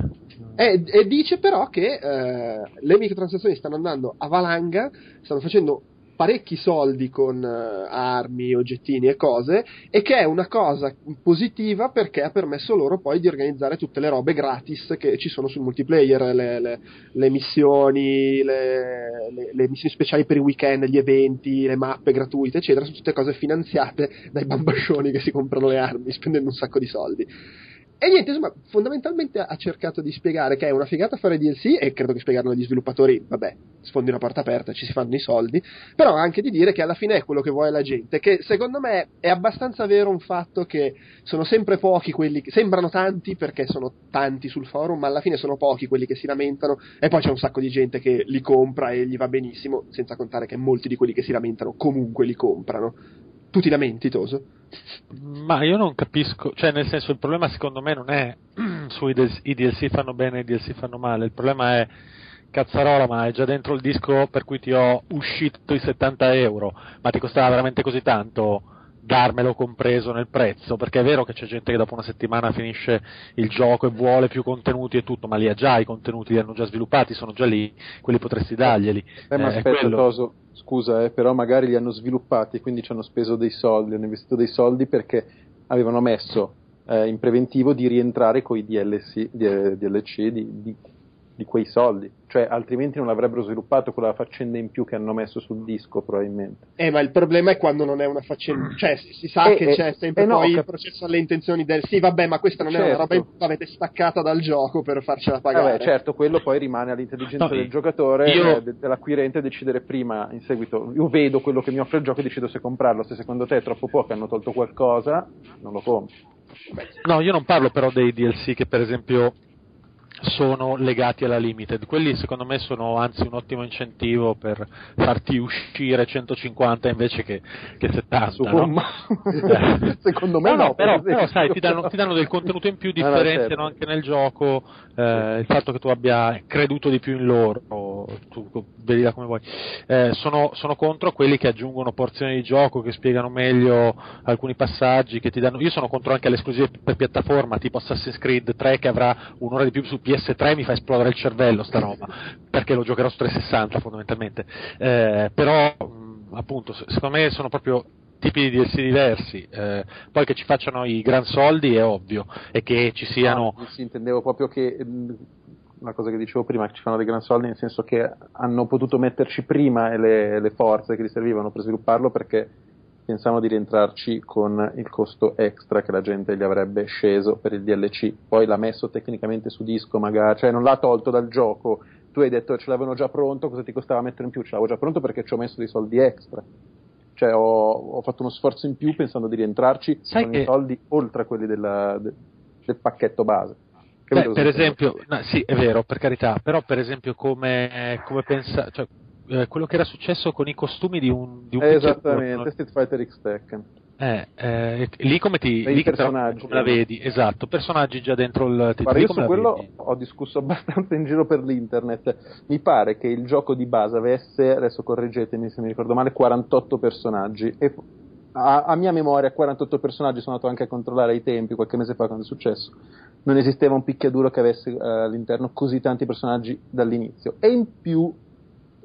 E, e dice però che eh, le microtransazioni stanno andando a valanga, stanno facendo parecchi soldi con uh, armi, oggettini e cose e che è una cosa positiva perché ha permesso loro poi di organizzare tutte le robe gratis che ci sono sul multiplayer, le, le, le missioni, le, le, missioni speciali per i weekend, gli eventi, le mappe gratuite, eccetera, sono tutte cose finanziate dai bambascioni che si comprano le armi spendendo un sacco di soldi. E niente, insomma, fondamentalmente ha cercato di spiegare che è una figata fare DLC e credo che spiegarlo agli sviluppatori, vabbè, sfondi una porta aperta, ci si fanno i soldi, però anche di dire che alla fine è quello che vuole la gente, che secondo me è abbastanza vero un fatto che sono sempre pochi quelli che sembrano tanti perché sono tanti sul forum, ma alla fine sono pochi quelli che si lamentano e poi c'è un sacco di gente che li compra e gli va benissimo, senza contare che molti di quelli che si lamentano comunque li comprano. Tu ti lamenti, Toso? Ma io non capisco, cioè nel senso il problema secondo me non è su i DLC fanno bene e i DLC fanno male, il problema è cazzarola ma è già dentro il disco per cui ti ho uscito i 70 euro, ma ti costava veramente così tanto? Darmelo compreso nel prezzo, perché è vero che c'è gente che dopo una settimana finisce il gioco e vuole più contenuti e tutto, ma li ha già i contenuti, li hanno già sviluppati, sono già lì, quelli potresti darglieli. Eh, ma eh, aspetta, quello... Toso, scusa, eh, però magari li hanno sviluppati, quindi ci hanno speso dei soldi, hanno investito dei soldi perché avevano messo eh, in preventivo di rientrare con i DLC, DLC di, di di quei soldi, cioè altrimenti non avrebbero sviluppato quella faccenda in più che hanno messo sul disco probabilmente. Eh, ma il problema è quando non è una faccenda, cioè si, si sa Eh, che eh, c'è sempre eh, no, poi cap- il processo alle intenzioni del sì, vabbè, ma questa non è una Certo. roba in più, l'avete staccata dal gioco per farcela pagare. Vabbè, certo, quello poi rimane all'intelligenza No, del giocatore, io- eh, de- dell'acquirente decidere prima, in seguito, io vedo quello che mi offre il gioco e decido se comprarlo, se secondo te è troppo poco, hanno tolto qualcosa, non lo compro. No, io non parlo però dei DLC che per esempio sono legati alla limited, quelli secondo me sono anzi un ottimo incentivo per farti uscire 150 invece che, che 70. no? Eh. secondo me no, no, però, però, sai, ti danno, ti danno del contenuto in più, no, differenziano certo. anche nel gioco, eh, il fatto che tu abbia creduto di più in loro, tu vedila come vuoi. Eh, sono, sono contro quelli che aggiungono porzioni di gioco, che spiegano meglio alcuni passaggi, che ti danno... Io sono contro anche le esclusive per piattaforma, tipo Assassin's Creed 3 che avrà un'ora di più su PS3, mi fa esplodere il cervello sta roba, perché lo giocherò su 360 fondamentalmente. Eh, però, mh, appunto, se- secondo me sono proprio tipi di DLC diversi. Eh, poi che ci facciano i gran soldi è ovvio, e che ci siano... No, sì, intendevo proprio che una cosa che dicevo prima, che ci fanno dei gran soldi, nel senso che hanno potuto metterci prima le, le forze che gli servivano per svilupparlo perché pensavano di rientrarci con il costo extra che la gente gli avrebbe sceso per il DLC. Poi l'ha messo tecnicamente su disco, magari, cioè non l'ha tolto dal gioco. Tu hai detto ce l'avevano già pronto, cosa ti costava mettere in più? Ce l'avevo già pronto perché ci ho messo dei soldi extra. Cioè ho, ho fatto uno sforzo in più pensando di rientrarci Sai con che- i soldi oltre a quelli della- de- del pacchetto base. Beh, per esempio, no, sì, è vero, per carità, però per esempio come, come pensa, cioè, eh, quello che era successo con i costumi di un, di un Esattamente, Street Fighter X Tekken. eh, eh, lì come ti lì personaggi, come la vedi, esatto, personaggi già dentro il titolo. Io su quello vedi? ho discusso abbastanza in giro per l'internet. Mi pare che il gioco di base avesse, adesso correggetemi se mi ricordo male, 48 personaggi. E a, a mia memoria, 48 personaggi sono andato anche a controllare i tempi qualche mese fa quando è successo. Non esisteva un picchiaduro che avesse eh, all'interno così tanti personaggi dall'inizio. E in più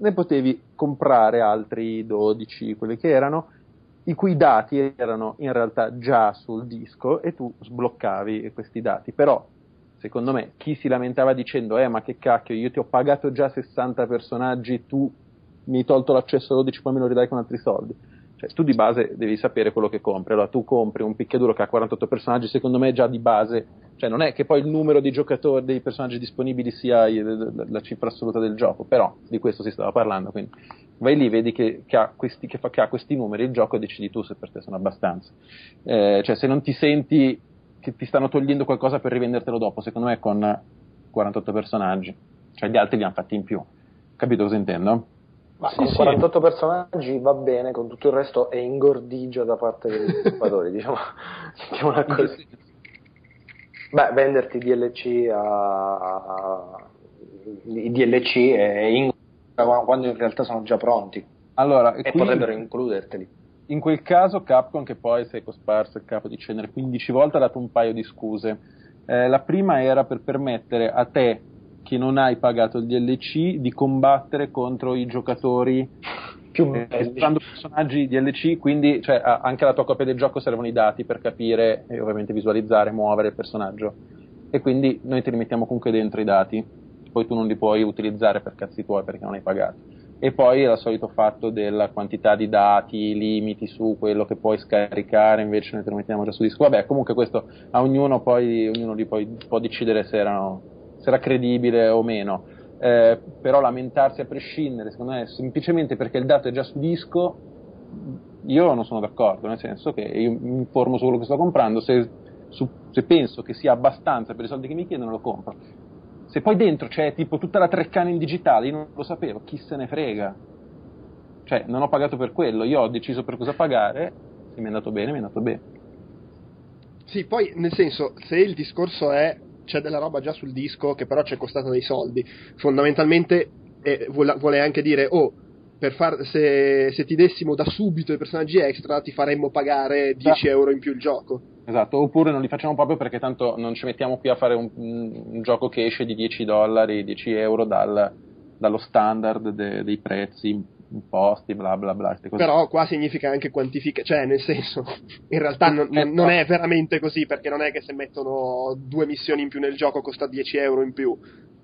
ne potevi comprare altri 12, quelli che erano, i cui dati erano in realtà già sul disco e tu sbloccavi questi dati. Però, secondo me, chi si lamentava dicendo, eh, ma che cacchio, io ti ho pagato già 60 personaggi, tu mi hai tolto l'accesso a 12, poi me lo ridai con altri soldi. Cioè, tu di base devi sapere quello che compri. Allora, tu compri un picchiaduro che ha 48 personaggi, secondo me già di base, cioè non è che poi il numero di giocatori, dei personaggi disponibili sia la cifra assoluta del gioco, però di questo si stava parlando, quindi vai lì, vedi che, che ha, questi, che fa- che ha questi numeri il gioco e decidi tu se per te sono abbastanza. Eh, cioè, se non ti senti che ti stanno togliendo qualcosa per rivendertelo dopo, secondo me con 48 personaggi, cioè gli altri li hanno fatti in più. Capito cosa intendo? Ma Sì, con sì. 48 personaggi va bene, con tutto il resto è ingordigia da parte degli sviluppatori, diciamo. Mettiamola così. Beh, venderti DLC a... i DLC è ingordigia quando in realtà sono già pronti Allora, e potrebbero includerteli. in quel caso Capcom, che poi si è cosparso il capo di cenere 15 volte, ha dato un paio di scuse. Eh, la prima era per permettere a te, che non hai pagato il DLC, di combattere contro i giocatori Più eh, usando personaggi DLC, quindi cioè, anche alla tua copia del gioco servono i dati per capire e ovviamente visualizzare, muovere il personaggio. E quindi noi te li mettiamo comunque dentro i dati, poi tu non li puoi utilizzare per cazzi tuoi perché non hai pagato. E poi il solito fatto della quantità di dati, limiti su quello che puoi scaricare, invece noi te lo mettiamo già su disco. Vabbè, comunque questo a ognuno poi, ognuno lì poi può decidere se, erano, se era credibile o meno. Eh, però lamentarsi a prescindere, secondo me, semplicemente perché il dato è già su disco, io non sono d'accordo, nel senso che io mi informo su quello che sto comprando, se, su- se penso che sia abbastanza per i soldi che mi chiedono lo compro. Se poi dentro c'è tipo tutta la treccana in digitale, io non lo sapevo, chi se ne frega. Cioè, non ho pagato per quello, io ho deciso per cosa pagare, se mi è andato bene, mi è andato bene. Sì, poi nel senso, se il discorso è c'è della roba già sul disco che però ci è costata dei soldi, fondamentalmente eh, vuole, anche dire, oh, per far, se, se ti dessimo da subito i personaggi extra ti faremmo pagare 10 Ah. euro in più il gioco. Esatto, oppure non li facciamo proprio perché tanto non ci mettiamo qui a fare un, un gioco che esce di 10 dollari, 10 euro dal- dallo standard de- dei prezzi imposti, bla bla bla. Però qua significa anche quantificare, cioè nel senso, in realtà non, non- è veramente così perché non è che se mettono due missioni in più nel gioco costa 10 euro in più.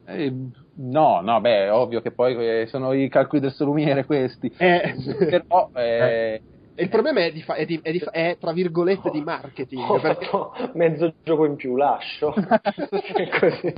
Eh, No, no, beh, è ovvio che poi eh, sono i calcoli del solumiere questi. Eh. Però, eh, E il problema è, di fa- è, di- è di fa- è, tra virgolette di marketing. Ho perché- fatto mezzo gioco in più, lascio. Così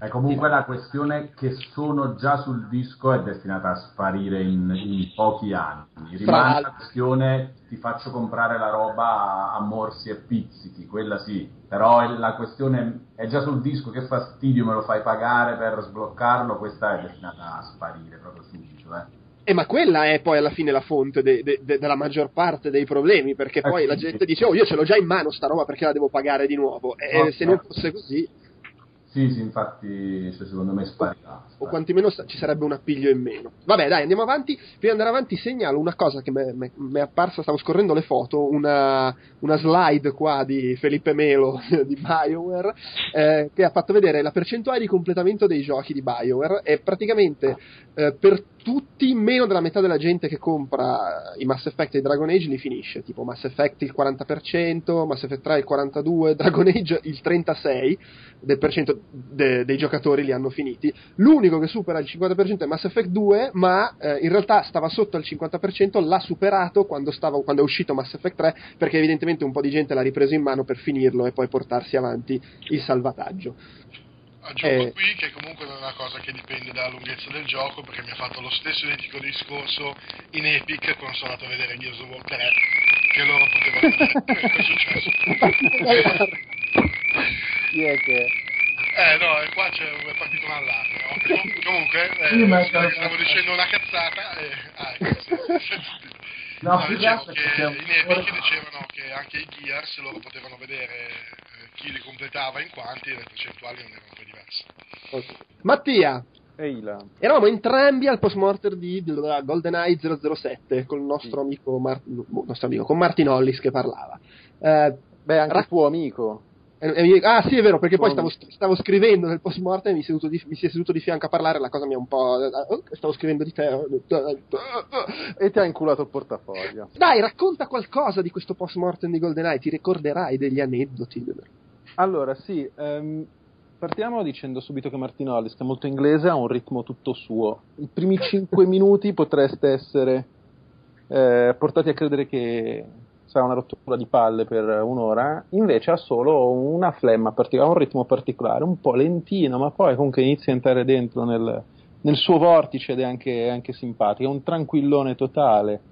Eh, comunque la questione che sono già sul disco è destinata a sparire in, in pochi anni. Rimane la questione ti faccio comprare la roba a, a morsi e pizzichi, quella sì, però la questione è già sul disco, che fastidio me lo fai pagare per sbloccarlo, questa è destinata a sparire proprio subito. Eh. Eh, ma quella è poi alla fine la fonte de- de- de- della maggior parte dei problemi, perché Eh, poi la gente dice, oh, io ce l'ho già in mano sta roba, perché la devo pagare di nuovo? E No, se non fosse così, Sì, sì, infatti cioè, secondo me sparirà. o quantomeno ci sarebbe un appiglio in meno. Vabbè, dai, andiamo avanti. Prima di andare avanti, segnalo una cosa che mi è apparsa, stavo scorrendo le foto, una, una slide qua di Felipe Melo di BioWare, eh, che ha fatto vedere la percentuale di completamento dei giochi di BioWare e praticamente eh, per tutti meno della metà della gente che compra i Mass Effect e i Dragon Age li finisce, tipo Mass Effect il 40%, Mass Effect 3 il 42%, Dragon Age il 36% del per cento de- dei giocatori li hanno finiti. L'unico che supera il 50% è Mass Effect 2, ma eh, in realtà stava sotto al 50%, l'ha superato quando, stava, quando è uscito Mass Effect 3, perché evidentemente un po' di gente l'ha ripreso in mano per finirlo e poi portarsi avanti il salvataggio. Aggiungo Eh. qui che comunque non è una cosa che dipende dalla lunghezza del gioco, perché mi ha fatto lo stesso identico discorso in Epic quando sono andato a vedere Gears of War 3, che loro potevano vedere cosa è successo. chi è che... Eh no, e qua c'è è partito un allarme. no? Com- Comunque, eh, stavo dicendo una cazzata e... Ah, ecco, sì. No, No, più che che un- in Epic dicevano che anche i Gears loro potevano vedere eh, chi li completava in quanti e le percentuali non erano poi diverse. Mattia, Ehi là. eravamo entrambi al post-mortem di della GoldenEye 007 con il nostro amico, Mar- no, nostro amico, con Martin Hollis che parlava. Eh, Beh, anche Ra- tuo amico. E- e mi- ah sì è vero perché poi Buono. stavo, stavo scrivendo nel post mortem e mi, seduto di- mi si è seduto di fianco a parlare la cosa mi ha un po' oh, stavo scrivendo di te oh, E ti ha inculato il portafoglio. dai racconta qualcosa di questo post mortem di GoldenEye ti ricorderai degli aneddoti Allora, sì, ehm, partiamo dicendo subito che Martin Hollis, che è molto inglese, ha un ritmo tutto suo. I primi 5 minuti potreste essere eh, portati a credere che sarà una rottura di palle per un'ora, invece ha solo una flemma particolare, un ritmo particolare, un po' lentino, ma poi comunque inizia a entrare dentro nel, nel suo vortice ed è anche, anche simpatico, è un tranquillone totale.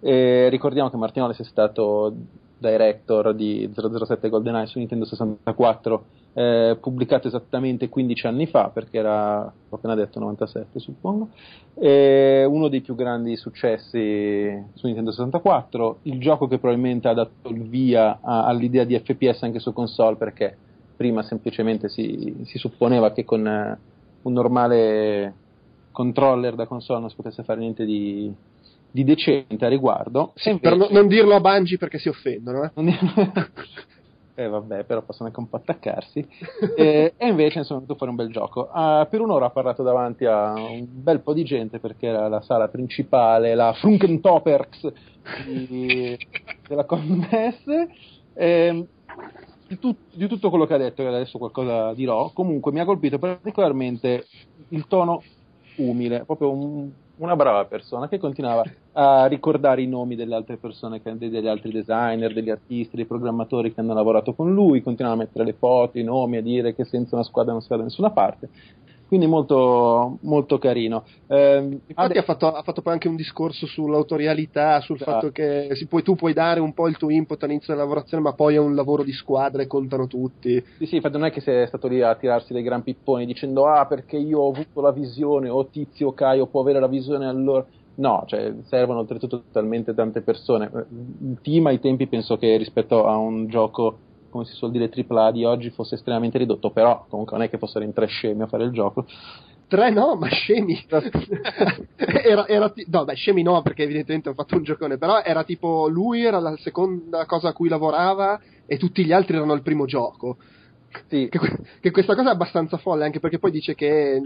E ricordiamo che Martin Hollis è stato director di 007 GoldenEye su Nintendo 64 eh, pubblicato esattamente 15 anni fa perché era ho appena detto 97 suppongo eh, uno dei più grandi successi su Nintendo 64 il gioco che probabilmente ha dato il via a- all'idea di FPS anche su console perché prima semplicemente si, si supponeva che con eh, un normale controller da console non si potesse fare niente di, di decente a riguardo E per invece- no- non dirlo a Bungie perché si offendono eh. non eh vabbè, però possono anche un po' attaccarsi. Eh, e invece è venuto fuori un bel gioco. Ah, per un'ora ha parlato davanti a un bel po' di gente perché era la sala principale, la Frunkentoperx di, della Commesse. Ehm, di, tut- di tutto quello che ha detto, che adesso qualcosa dirò, comunque mi ha colpito particolarmente il tono umile, proprio un- una brava persona che continuava a ricordare i nomi delle altre persone, degli altri designer, degli artisti, dei programmatori che hanno lavorato con lui, continuava a mettere le foto, i nomi, a dire che senza una squadra non si va da nessuna parte. Quindi molto, molto carino. Ehm, infatti ade- ha fatto, ha fatto poi anche un discorso sull'autorialità sul Esatto. fatto che si puoi- tu puoi dare un po' il tuo input all'inizio della lavorazione ma poi è un lavoro di squadra e contano tutti Sì, sì, infatti non è che sei stato lì a tirarsi dei gran pipponi dicendo ah perché io ho avuto la visione o Tizio Caio può avere la visione allora. No, cioè servono oltretutto talmente tante persone. Il team ai tempi penso che rispetto a un gioco, come si suol dire, AAA di oggi fosse estremamente ridotto, però comunque non è che fossero in tre scemi a fare il gioco. Tre no, ma scemi. era, era ti- no, dai, scemi no, perché evidentemente ho fatto un giocone, però era tipo lui era la seconda cosa a cui lavorava e tutti gli altri erano il primo gioco. Sì. Che, che, questa cosa è abbastanza folle, anche perché poi dice che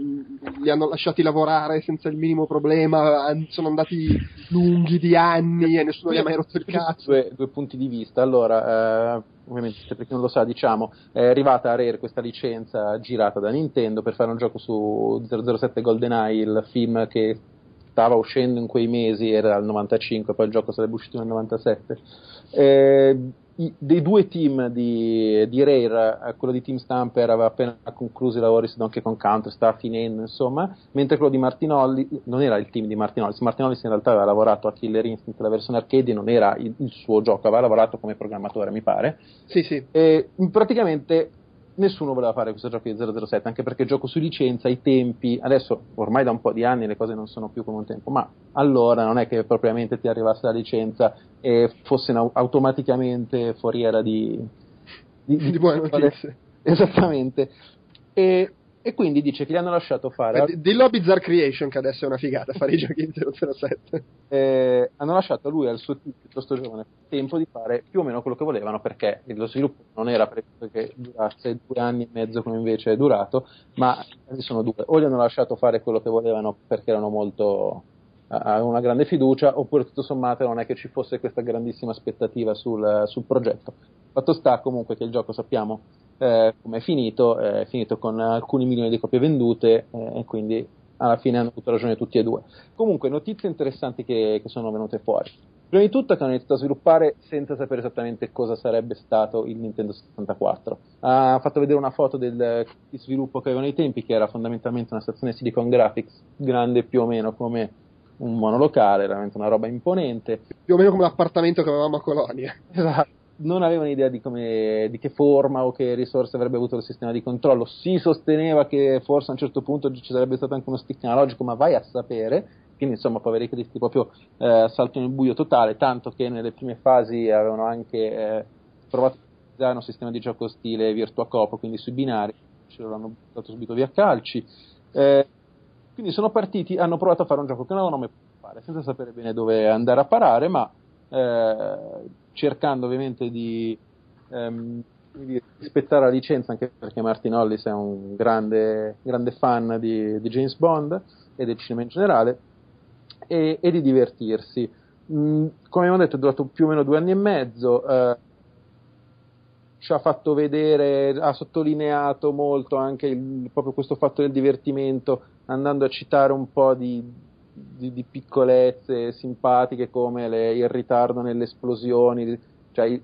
li hanno lasciati lavorare senza il minimo problema, sono andati lunghi di anni e nessuno gli ha mai rotto il cazzo. Due, due punti di vista. Allora, eh, ovviamente per chi non lo sa, diciamo, è arrivata a Rare questa licenza girata da Nintendo per fare un gioco su 007 GoldenEye, il film che stava uscendo in quei mesi, era il 95, poi il gioco sarebbe uscito nel 97. Eh, dei due team di, di Rare, eh, quello di Team Stamper aveva appena concluso i lavori su Donkey Kong Country, stava finendo insomma, mentre quello di Martinolli non era il team di Martinolli, Martinolli in realtà aveva lavorato a Killer Instinct, la versione arcade non era il, il suo gioco, aveva lavorato come programmatore mi pare. Sì, sì. E praticamente nessuno voleva fare questo gioco di 007, anche perché gioco su licenza, i tempi, adesso ormai da un po' di anni le cose non sono più come un tempo, ma allora non è che propriamente ti arrivasse la licenza e fosse automaticamente foriera di, di, di, di buone notizie. Esattamente. E e quindi dice che gli hanno lasciato fare. Eh, dillo a Bizarre Creation che adesso è una figata fare i giochi in 007. Eh, hanno lasciato a lui e al suo team piuttosto giovane tempo di fare più o meno quello che volevano perché lo sviluppo non era previsto che durasse due anni e mezzo come invece è durato, ma sono due. O gli hanno lasciato fare quello che volevano perché erano molto avevano una grande fiducia, oppure tutto sommato non è che ci fosse questa grandissima aspettativa sul, sul progetto. Fatto sta comunque che il gioco sappiamo eh, come è finito, è finito con alcuni milioni di copie vendute eh, e quindi alla fine hanno avuto ragione tutti e due. Comunque, notizie interessanti che, che sono venute fuori. Prima di tutto che hanno iniziato a sviluppare senza sapere esattamente cosa sarebbe stato il Nintendo 64. Ha fatto vedere una foto del di sviluppo che avevano ai tempi, che era fondamentalmente una stazione Silicon Graphics, grande più o meno come un monolocale, veramente una roba imponente. Più o meno come l'appartamento che avevamo a Colonia. Esatto non avevano idea di, come, di, che forma o che risorse avrebbe avuto il sistema di controllo. Si sosteneva che forse a un certo punto ci sarebbe stato anche uno stick analogico, ma vai a sapere. Quindi, insomma, poveri cristi proprio eh, salto nel buio totale. Tanto che nelle prime fasi avevano anche eh, provato a utilizzare un sistema di gioco stile Virtua Cop, quindi sui binari, ce l'hanno buttato subito via calci. Eh, quindi sono partiti, hanno provato a fare un gioco che non avevano mai potuto fare, senza sapere bene dove andare a parare, ma eh, cercando ovviamente di, ehm, rispettare la licenza, anche perché Martin Hollis è un grande, grande fan di, di, James Bond e del cinema in generale, e, e di divertirsi. Mm, come abbiamo detto, è durato più o meno due anni e mezzo. Eh, ci ha fatto vedere, ha sottolineato molto anche il, proprio questo fatto del divertimento, andando a citare un po' di, di, di piccolezze simpatiche come le, il ritardo nelle esplosioni, cioè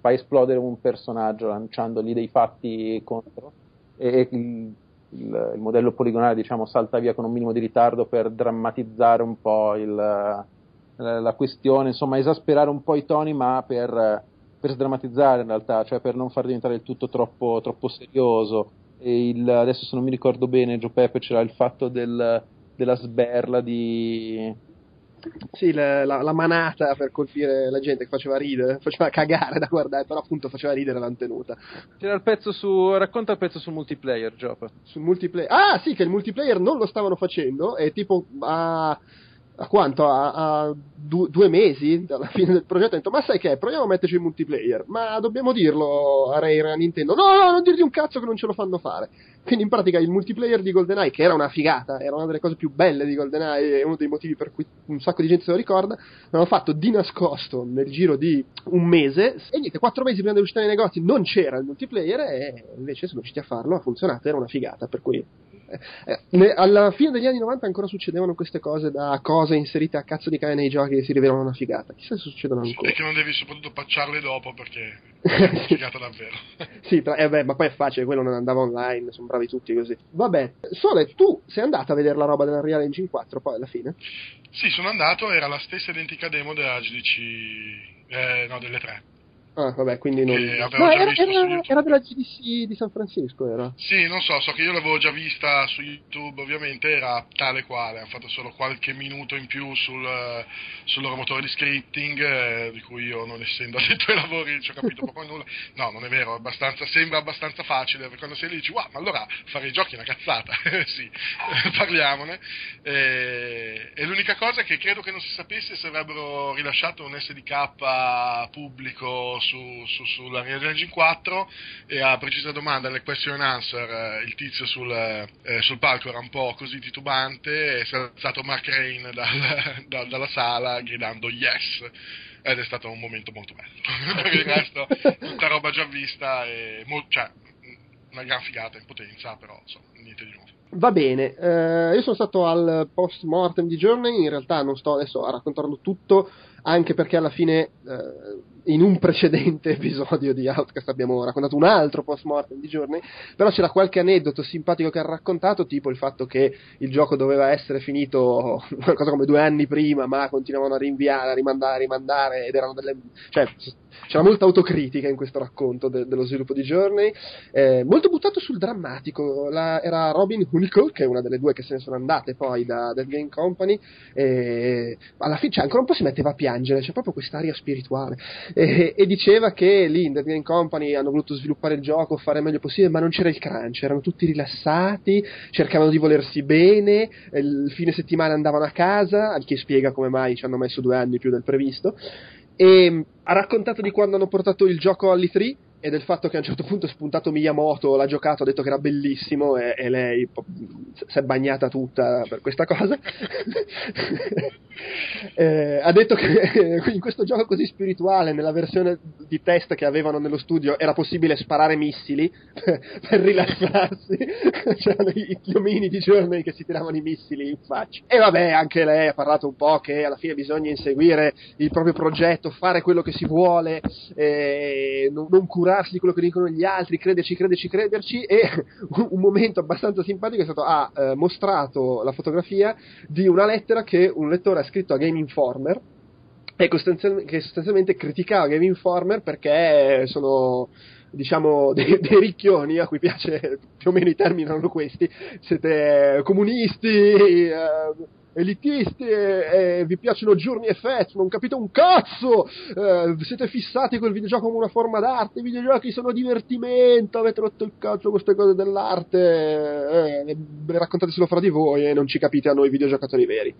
fa esplodere un personaggio lanciandogli dei fatti contro e il, il, il, modello poligonale diciamo salta via con un minimo di ritardo per drammatizzare un po' il, la, questione, insomma esasperare un po' i toni ma per, per sdrammatizzare in realtà, cioè per non far diventare il tutto troppo, troppo serioso. Il, adesso se non mi ricordo bene Gio Peppe c'era il fatto del, della sberla di... Sì, la, la, la, manata per colpire la gente che faceva ridere, faceva cagare da guardare, però appunto faceva ridere l'hanno tenuta. C'era il pezzo su. racconta il pezzo sul multiplayer, Giopa. Sul multiplayer. Ah, sì, che il multiplayer non lo stavano facendo e tipo. Ah, a quanto? A, a du, due mesi dalla fine del progetto. Ho detto, ma sai che? Proviamo a metterci il multiplayer. Ma dobbiamo dirlo a Rare a Nintendo. No, no, non dirgli un cazzo che non ce lo fanno fare. Quindi in pratica il multiplayer di GoldenEye, che era una figata, era una delle cose più belle di GoldenEye, è uno dei motivi per cui un sacco di gente se lo ricorda, l'hanno fatto di nascosto nel giro di un mese. E niente, quattro mesi prima dell'uscita dei negozi non c'era il multiplayer e invece sono riusciti a farlo, ha funzionato, era una figata. Per cui alla fine degli anni 90 ancora succedevano queste cose da cose inserite a cazzo di cane nei giochi che si rivelano una figata. Chissà se succedono ancora. E che non devi soprattutto pacciarle dopo perché è una figata davvero. sì, tra, eh beh, ma poi è facile, quello non andava online, sono bravi tutti così. Vabbè, Sole, tu sei andato a vedere la roba dell'Unreal Engine 4 poi alla fine? Sì, sono andato, era la stessa identica demo della GDC, eh, no, delle 3. Ah, vabbè, quindi non. No, era, era, era, della GDC di San Francisco, era? Sì, non so, so che io l'avevo già vista su YouTube, ovviamente era tale quale. Hanno fatto solo qualche minuto in più sul, sul loro motore di scripting, eh, di cui io, non essendo addetto ai lavori, ci ho capito proprio nulla. No, non è vero, abbastanza, sembra abbastanza facile. Quando sei lì dici, wow, ma allora fare i giochi è una cazzata. sì, parliamone. E, e l'unica cosa è che credo che non si sapesse se avrebbero rilasciato un SDK pubblico su, su, sulla Engine 4 e a precisa domanda nel question and answer eh, il tizio sul, eh, sul, palco era un po' così titubante e si è alzato Mark Rain dal, da, dalla sala gridando yes. Ed è stato un momento molto bello. Per il resto tutta roba già vista e mo- cioè, una gran figata in potenza però insomma niente di nuovo. Va bene, eh, io sono stato al post mortem di Journey, in realtà non sto adesso a raccontarlo tutto, anche perché alla fine eh, in un precedente episodio di Outcast abbiamo raccontato un altro post mortem di Journey, però c'era qualche aneddoto simpatico che ha raccontato, tipo il fatto che il gioco doveva essere finito qualcosa come due anni prima, ma continuavano a rinviare, a rimandare, a rimandare, ed erano delle... cioè c'era molta autocritica in questo racconto de- dello sviluppo di Journey, eh, molto buttato sul drammatico, La, era Robin Hunicle, che è una delle due che se ne sono andate poi da Dead Game Company, e alla fine cioè, ancora un po' si metteva a piangere, c'è proprio quest'aria spirituale e, e, diceva che lì in Game Company hanno voluto sviluppare il gioco, fare il meglio possibile, ma non c'era il crunch, erano tutti rilassati, cercavano di volersi bene, il fine settimana andavano a casa, al che spiega come mai ci hanno messo due anni più del previsto, e ha raccontato di quando hanno portato il gioco all'E3 e del fatto che a un certo punto è spuntato Miyamoto, l'ha giocato, ha detto che era bellissimo e, e lei si è bagnata tutta per questa cosa. eh, ha detto che in questo gioco così spirituale, nella versione di test che avevano nello studio, era possibile sparare missili per rilassarsi. C'erano gli omini di Journey che si tiravano i missili in faccia. E vabbè, anche lei ha parlato un po' che alla fine bisogna inseguire il proprio progetto, fare quello che si vuole, eh, non, non curare curarsi di quello che dicono gli altri, crederci, crederci, crederci e un momento abbastanza simpatico è stato ha eh, mostrato la fotografia di una lettera che un lettore ha scritto a Game Informer e che sostanzialmente criticava Game Informer perché sono diciamo dei, dei, ricchioni a cui piace più o meno i termini erano questi siete comunisti eh, elitisti e, e vi piacciono giorni e non capite un cazzo, eh, siete fissati col videogioco come una forma d'arte, i videogiochi sono divertimento, avete rotto il cazzo queste cose dell'arte, eh, raccontateselo fra di voi e non ci capite a noi videogiocatori veri.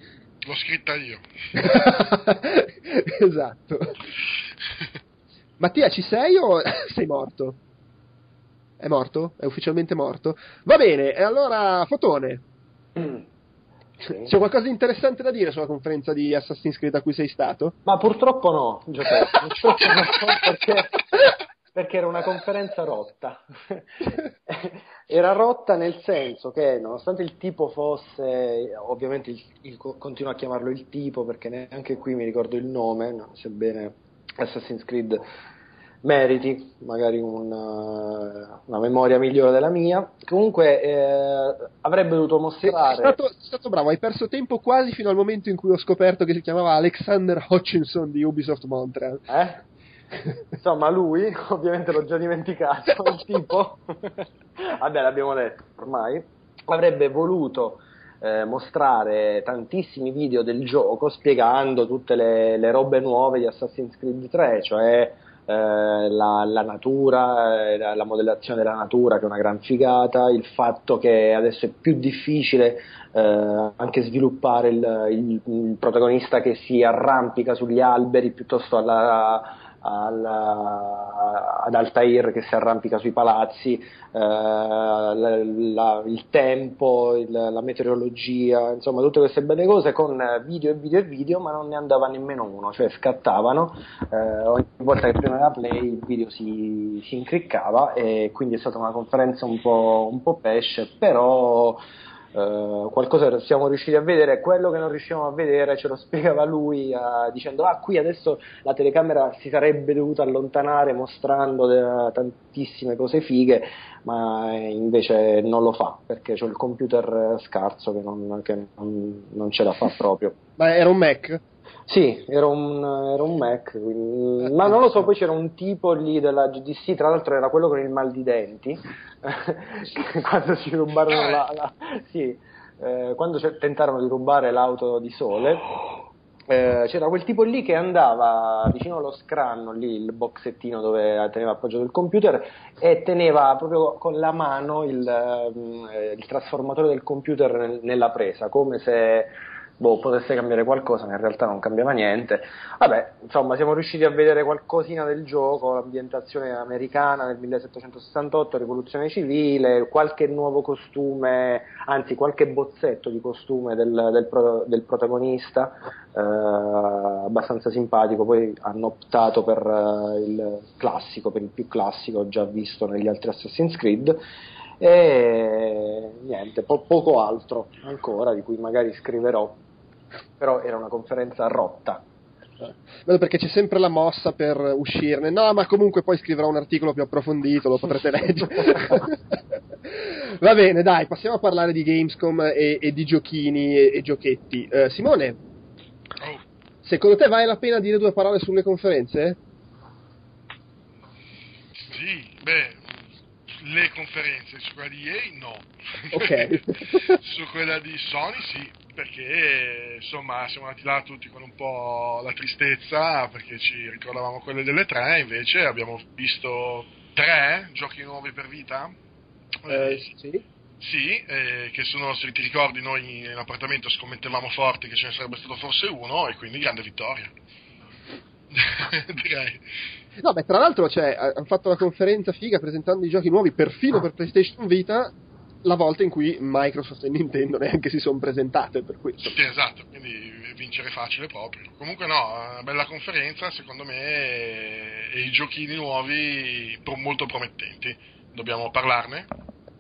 L'ho scritta io. esatto. Mattia, ci sei o sei morto? È morto? È ufficialmente morto? Va bene, e allora, Fotone. C'è qualcosa di interessante da dire sulla conferenza di Assassin's Creed a cui sei stato? Ma purtroppo no, Giuseppe, purtroppo no, perché, perché era una conferenza rotta. era rotta nel senso che nonostante il tipo fosse, ovviamente il, il, continuo a chiamarlo il tipo perché neanche qui mi ricordo il nome, no, sebbene Assassin's Creed meriti magari una, una, memoria migliore della mia. Comunque eh, avrebbe dovuto mostrare. Sei stato, stato, bravo, hai perso tempo quasi fino al momento in cui ho scoperto che si chiamava Alexander Hutchinson di Ubisoft Montreal. Eh? Insomma, lui, ovviamente l'ho già dimenticato, il tipo, vabbè, l'abbiamo detto ormai, avrebbe voluto eh, mostrare tantissimi video del gioco spiegando tutte le, le robe nuove di Assassin's Creed 3, cioè eh, la, la, natura, eh, la, la, modellazione della natura che è una gran figata, il fatto che adesso è più difficile eh, anche sviluppare il, il, il, protagonista che si arrampica sugli alberi piuttosto alla, al, ad Altair che si arrampica sui palazzi, eh, la, la, il tempo, il, la meteorologia, insomma tutte queste belle cose con video e video e video, ma non ne andava nemmeno uno, cioè scattavano, eh, ogni volta che premeva play il video si, si incriccava e quindi è stata una conferenza un po', un po pesce, però Uh, qualcosa siamo riusciti a vedere, quello che non riuscivamo a vedere ce lo spiegava lui uh, dicendo ah qui adesso la telecamera si sarebbe dovuta allontanare mostrando de- tantissime cose fighe, ma invece non lo fa perché c'è il computer scarso che non, che non, non ce la fa proprio. Ma era un Mac? Sì, era un, era un Mac, quindi, ma non lo so, poi c'era un tipo lì della GDC, tra l'altro era quello con il mal di denti, quando ci rubarono la, la sì, eh, quando tentarono di rubare l'auto di sole, eh, c'era quel tipo lì che andava vicino allo scranno, lì il boxettino dove teneva appoggiato il computer e teneva proprio con la mano il, eh, il trasformatore del computer nella presa, come se boh, potesse cambiare qualcosa, ma in realtà non cambiava niente. Vabbè, insomma, siamo riusciti a vedere qualcosina del gioco, l'ambientazione americana nel 1768, rivoluzione civile, qualche nuovo costume, anzi qualche bozzetto di costume del, del, pro, del protagonista, eh, abbastanza simpatico, poi hanno optato per eh, il classico, per il più classico già visto negli altri Assassin's Creed e niente, po- poco altro ancora di cui magari scriverò, però era una conferenza rotta. Bello perché c'è sempre la mossa per uscirne. No, ma comunque poi scriverò un articolo più approfondito, lo potrete leggere. Va bene, dai, passiamo a parlare di Gamescom e, e di giochini e, e giochetti. Uh, Simone, secondo te vale la pena dire due parole sulle conferenze? Sì, beh, le conferenze, su quella di EA no. Ok. su quella di Sony sì, perché insomma siamo andati là tutti con un po' la tristezza perché ci ricordavamo quelle delle tre, invece abbiamo visto tre giochi nuovi per vita. Eh, sì. Sì, eh, che sono, se ti ricordi, noi in appartamento scommettevamo forti che ce ne sarebbe stato forse uno e quindi grande vittoria. Direi. No, beh, tra l'altro cioè, hanno fatto la conferenza figa presentando i giochi nuovi perfino per PlayStation Vita la volta in cui Microsoft e Nintendo neanche si sono presentate per questo. Sì, esatto, quindi vincere facile proprio. Comunque no, una bella conferenza, secondo me, e i giochini nuovi molto promettenti. Dobbiamo parlarne?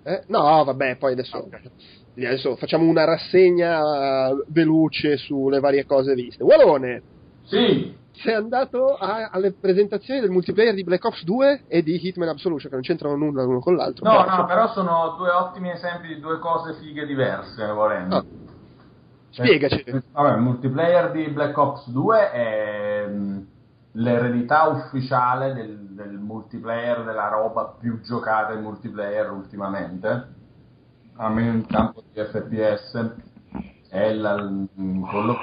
Eh? No, vabbè, poi adesso, okay. adesso facciamo una rassegna veloce sulle varie cose viste. Walone! Sì! Sei andato a, alle presentazioni del multiplayer di Black Ops 2 e di Hitman Absolution, che non c'entrano nulla l'uno con l'altro. No, no, però sono due ottimi esempi di due cose fighe diverse, volendo. Ah. Spiegaci. Eh, vabbè, il multiplayer di Black Ops 2 è mm, l'eredità ufficiale del, del, multiplayer, della roba più giocata in multiplayer ultimamente, almeno in campo di FPS. È la, mm, quello,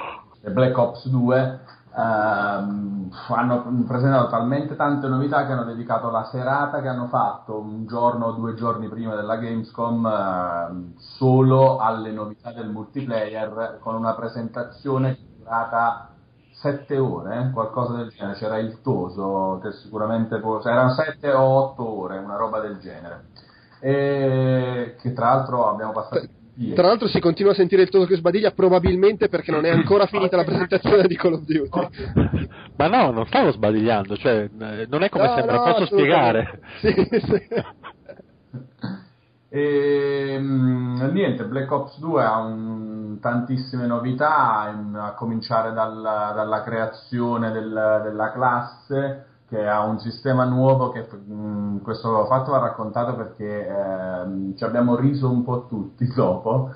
Black Ops 2 Uh, hanno presentato talmente tante novità che hanno dedicato la serata che hanno fatto un giorno o due giorni prima della Gamescom uh, solo alle novità del multiplayer con una presentazione durata sette ore, qualcosa del genere. C'era il Toso che sicuramente può, cioè erano sette o otto ore, una roba del genere. E che tra l'altro abbiamo passato tra l'altro si continua a sentire il tono che sbadiglia probabilmente perché non è ancora finita la presentazione di Call of Duty. Ma no, non stavo sbadigliando, cioè, eh, non è come no, sembra, no, posso spiegare. Sì, sì. E, mh, niente, Black Ops 2 ha un, tantissime novità, a cominciare dal, dalla creazione del, della classe, che ha un sistema nuovo che mh, mm, questo fatto va raccontato perché eh, ci abbiamo riso un po' tutti dopo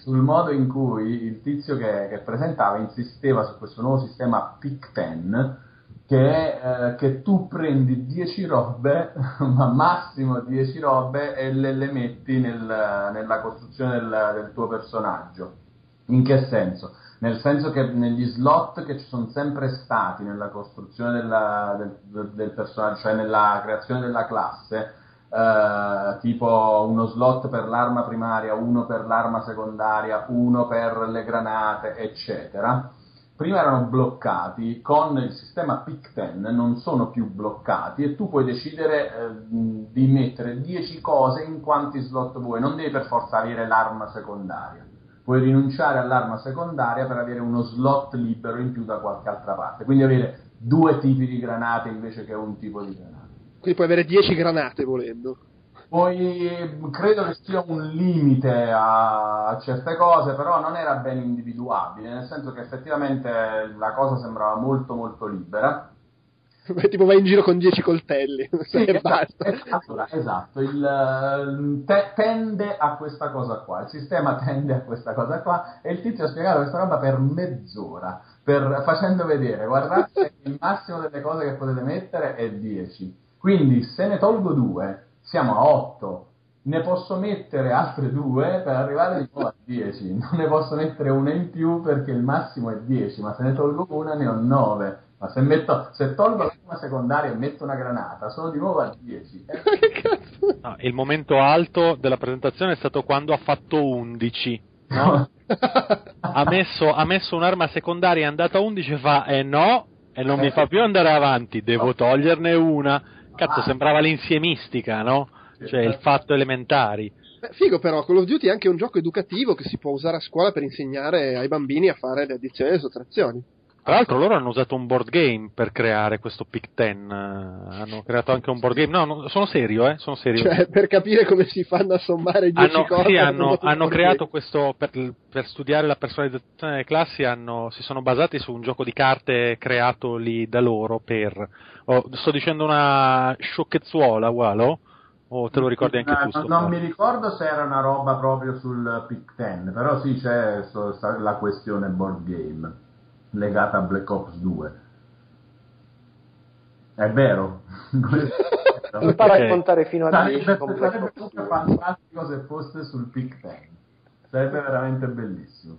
sul modo in cui il tizio che, che, presentava insisteva su questo nuovo sistema PIC 10 che, eh, che tu prendi 10 robe, ma massimo 10 robe e le, le metti nel, nella costruzione del, del tuo personaggio. In che senso? Nel senso che negli slot che ci sono sempre stati nella costruzione della, del, del, personaggio, cioè nella creazione della classe, eh, tipo uno slot per l'arma primaria, uno per l'arma secondaria, uno per le granate, eccetera, prima erano bloccati, con il sistema PIC-10 non sono più bloccati e tu puoi decidere eh, di mettere 10 cose in quanti slot vuoi, non devi per forza avere l'arma secondaria puoi rinunciare all'arma secondaria per avere uno slot libero in più da qualche altra parte. Quindi avere due tipi di granate invece che un tipo di granate. Quindi puoi avere 10 granate volendo. Poi credo che sia un limite a certe cose, però non era ben individuabile, nel senso che effettivamente la cosa sembrava molto molto libera tipo vai in giro con 10 coltelli sì, e esatto, basta. Esatto, esatto. Il, eh, te, tende a questa cosa qua, il sistema tende a questa cosa qua e il tizio ha spiegato questa roba per mezz'ora, per, facendo vedere, guardate, il massimo delle cose che potete mettere è 10. Quindi se ne tolgo 2, siamo a 8. Ne posso mettere altre due per arrivare di nuovo a 10. Non ne posso mettere una in più perché il massimo è 10, ma se ne tolgo una ne ho 9 ma se, metto, se tolgo l'arma secondaria e metto una granata, sono di nuovo a 10. no, il momento alto della presentazione è stato quando ha fatto 11. no? ha, messo, ha messo un'arma secondaria, è andata a 11 fa e eh no, e non mi fa più andare avanti, devo toglierne una. Cazzo, sembrava l'insiemistica, no? Cioè il fatto elementari. Beh, figo però, Call of Duty è anche un gioco educativo che si può usare a scuola per insegnare ai bambini a fare le addizioni e le sottrazioni. Tra l'altro loro hanno usato un board game per creare questo Pick 10, hanno creato anche un board game, no, no sono serio, eh, sono serio. Cioè, per capire come si fanno a sommare 10 hanno, cose. Sì, hanno, hanno creato game. questo, per, per, studiare la personalizzazione delle classi, hanno, si sono basati su un gioco di carte creato lì da loro per, oh, sto dicendo una sciocchezzuola, Walo? O te lo ricordi anche no, tu? Non, non mi ricordo se era una roba proprio sul Pick 10, però sì c'è so, la questione board game legata a Black Ops 2. È vero. Mi fa raccontare fino a 10 sarebbe, 2. fantastico se fosse sul Pick 10. Sarebbe veramente bellissimo.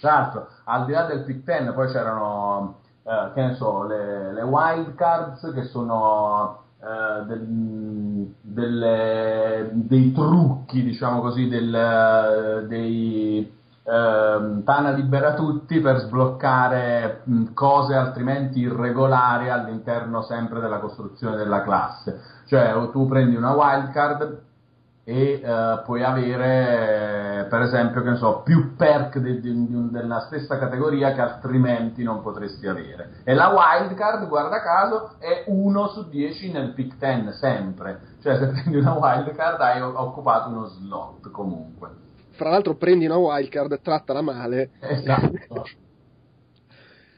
Tra l'altro, al di là del Pick 10, poi c'erano, eh, che ne so, le, le wild cards che sono eh, del, delle, dei trucchi, diciamo così, del, dei eh, Tana libera tutti per sbloccare mh, cose altrimenti irregolari all'interno sempre della costruzione della classe. Cioè tu prendi una wildcard e eh, puoi avere per esempio che ne so, più perk di, di, di, della stessa categoria che altrimenti non potresti avere. E la wildcard guarda caso è 1 su 10 nel pick 10 sempre. Cioè se prendi una wildcard hai occupato uno slot comunque fra l'altro prendi una wildcard, trattala male. Esatto.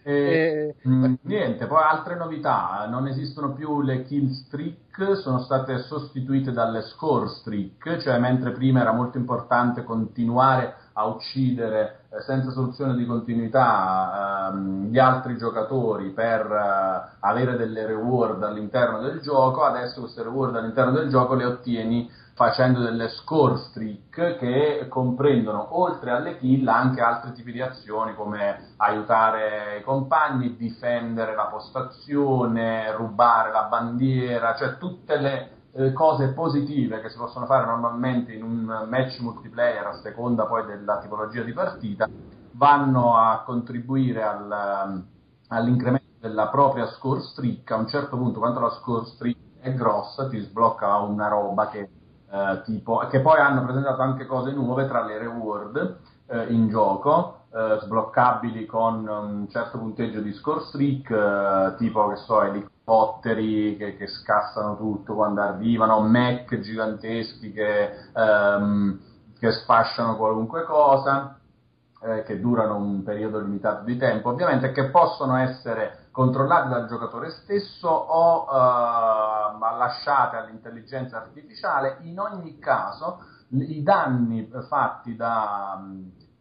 E, e... Mh, mm, niente, poi altre novità, non esistono più le kill streak, sono state sostituite dalle score streak, cioè mentre prima era molto importante continuare a uccidere eh, senza soluzione di continuità ehm, gli altri giocatori per eh, avere delle reward all'interno del gioco, adesso queste reward all'interno del gioco le ottieni facendo delle score streak che comprendono oltre alle kill anche altri tipi di azioni come aiutare i compagni, difendere la postazione, rubare la bandiera, cioè tutte le eh, cose positive che si possono fare normalmente in un match multiplayer a seconda poi della tipologia di partita vanno a contribuire al, all'incremento della propria score streak. A un certo punto quando la score streak è grossa ti sblocca una roba che eh, tipo, che poi hanno presentato anche cose nuove tra le reward eh, in gioco, eh, sbloccabili con un certo punteggio di score streak, eh, tipo che so, elicotteri che, che, scassano tutto quando arrivano, mech giganteschi che, ehm, che sfasciano qualunque cosa. Eh, che durano un periodo limitato di tempo, ovviamente, che possono essere controllate dal giocatore stesso o eh, lasciate all'intelligenza artificiale. In ogni caso, i danni fatti da,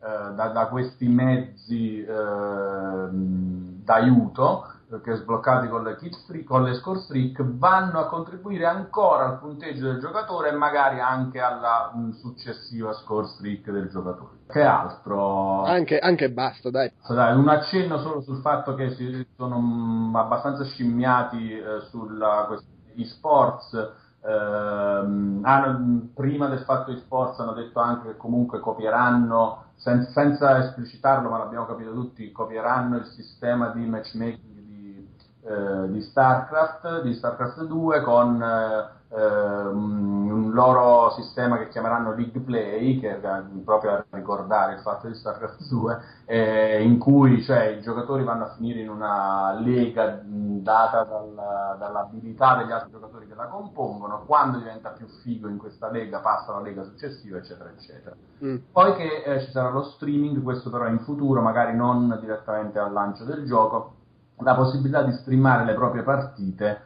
eh, da, da questi mezzi eh, d'aiuto che sbloccati con le, streak, con le score streak vanno a contribuire ancora al punteggio del giocatore e magari anche alla mh, successiva score streak del giocatore. Che altro? Anche, anche basta, dai. dai. Un accenno solo sul fatto che si sono mh, abbastanza scimmiati eh, sulla questione sports. Eh, hanno, prima del fatto e-sports hanno detto anche che comunque copieranno, sen- senza esplicitarlo, ma l'abbiamo capito tutti, copieranno il sistema di matchmaking eh, di StarCraft, di StarCraft 2 con eh, un loro sistema che chiameranno League Play, che proprio a ricordare il fatto di StarCraft 2, eh, in cui cioè, i giocatori vanno a finire in una lega data dal, dall'abilità degli altri giocatori che la compongono, quando diventa più figo in questa lega passa alla lega successiva, eccetera, eccetera. Mm. Poi che eh, ci sarà lo streaming, questo però in futuro, magari non direttamente al lancio del gioco, la possibilità di streamare le proprie partite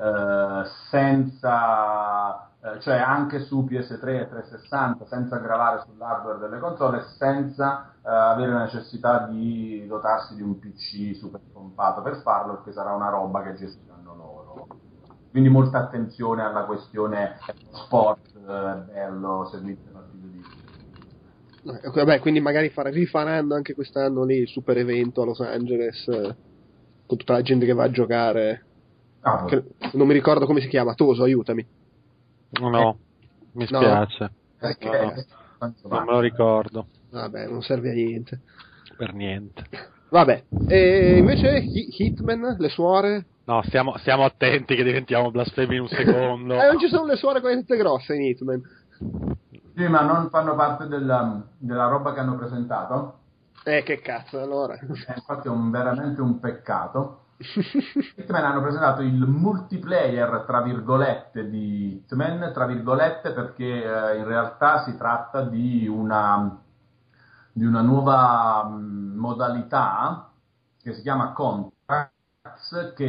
eh, senza, eh, cioè anche su PS3 e 360, senza gravare sull'hardware delle console, senza eh, avere la necessità di dotarsi di un PC super pompato per farlo, perché sarà una roba che gestiranno loro. Quindi molta attenzione alla questione sport, eh, bello, servizio partite di Vabbè, quindi magari fare, rifaranno anche quest'anno lì il super evento a Los Angeles con tutta la gente che va a giocare. Ah, che, non mi ricordo come si chiama, Toso, aiutami. No, mi spiace. No. Okay. No, non me lo ricordo. Vabbè, non serve a niente. Per niente. Vabbè, e invece Hitman, le suore? No, stiamo, stiamo attenti che diventiamo blasfemi in un secondo. eh, non ci sono le suore quelle tutte grosse in Hitman. Sì, ma non fanno parte della, della roba che hanno presentato? Eh, che cazzo, allora. Eh, infatti è un, veramente un peccato. Hitman hanno presentato il multiplayer, tra virgolette, di Hitman, tra virgolette perché eh, in realtà si tratta di una, di una nuova mh, modalità che si chiama Contracts, che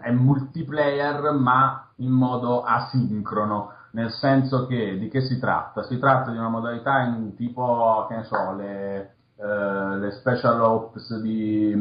è multiplayer ma in modo asincrono nel senso che di che si tratta? Si tratta di una modalità in tipo, che ne so, le, eh, le special ops di,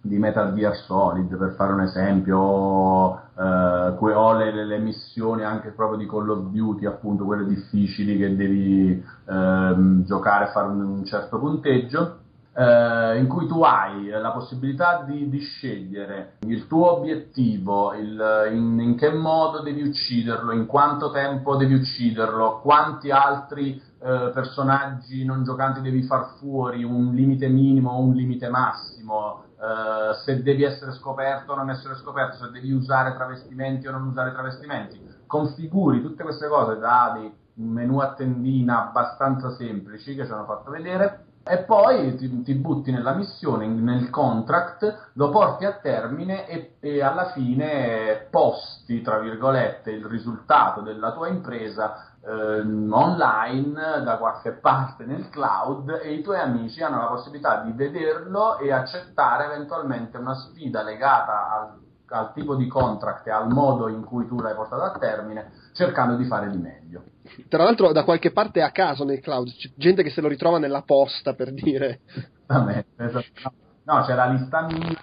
di, Metal Gear Solid, per fare un esempio, eh, o le, le, missioni anche proprio di Call of Duty, appunto quelle difficili che devi eh, giocare e fare un, un certo punteggio eh, in cui tu hai la possibilità di, di scegliere il tuo obiettivo, il, in, in, che modo devi ucciderlo, in quanto tempo devi ucciderlo, quanti altri eh, personaggi non giocanti devi far fuori, un limite minimo o un limite massimo, eh, se devi essere scoperto o non essere scoperto, se devi usare travestimenti o non usare travestimenti. Configuri tutte queste cose da dei menu a tendina abbastanza semplici che ci hanno fatto vedere e poi ti, ti, butti nella missione, nel contract, lo porti a termine e, e, alla fine posti, tra virgolette, il risultato della tua impresa online da qualche parte nel cloud e i tuoi amici hanno la possibilità di vederlo e accettare eventualmente una sfida legata al, al tipo di contract e al modo in cui tu l'hai portato a termine, cercando di fare di meglio. Tra l'altro da qualche parte a caso nel cloud, c'è gente che se lo ritrova nella posta per dire. Vabbè, esatto. no, c'è la lista mia,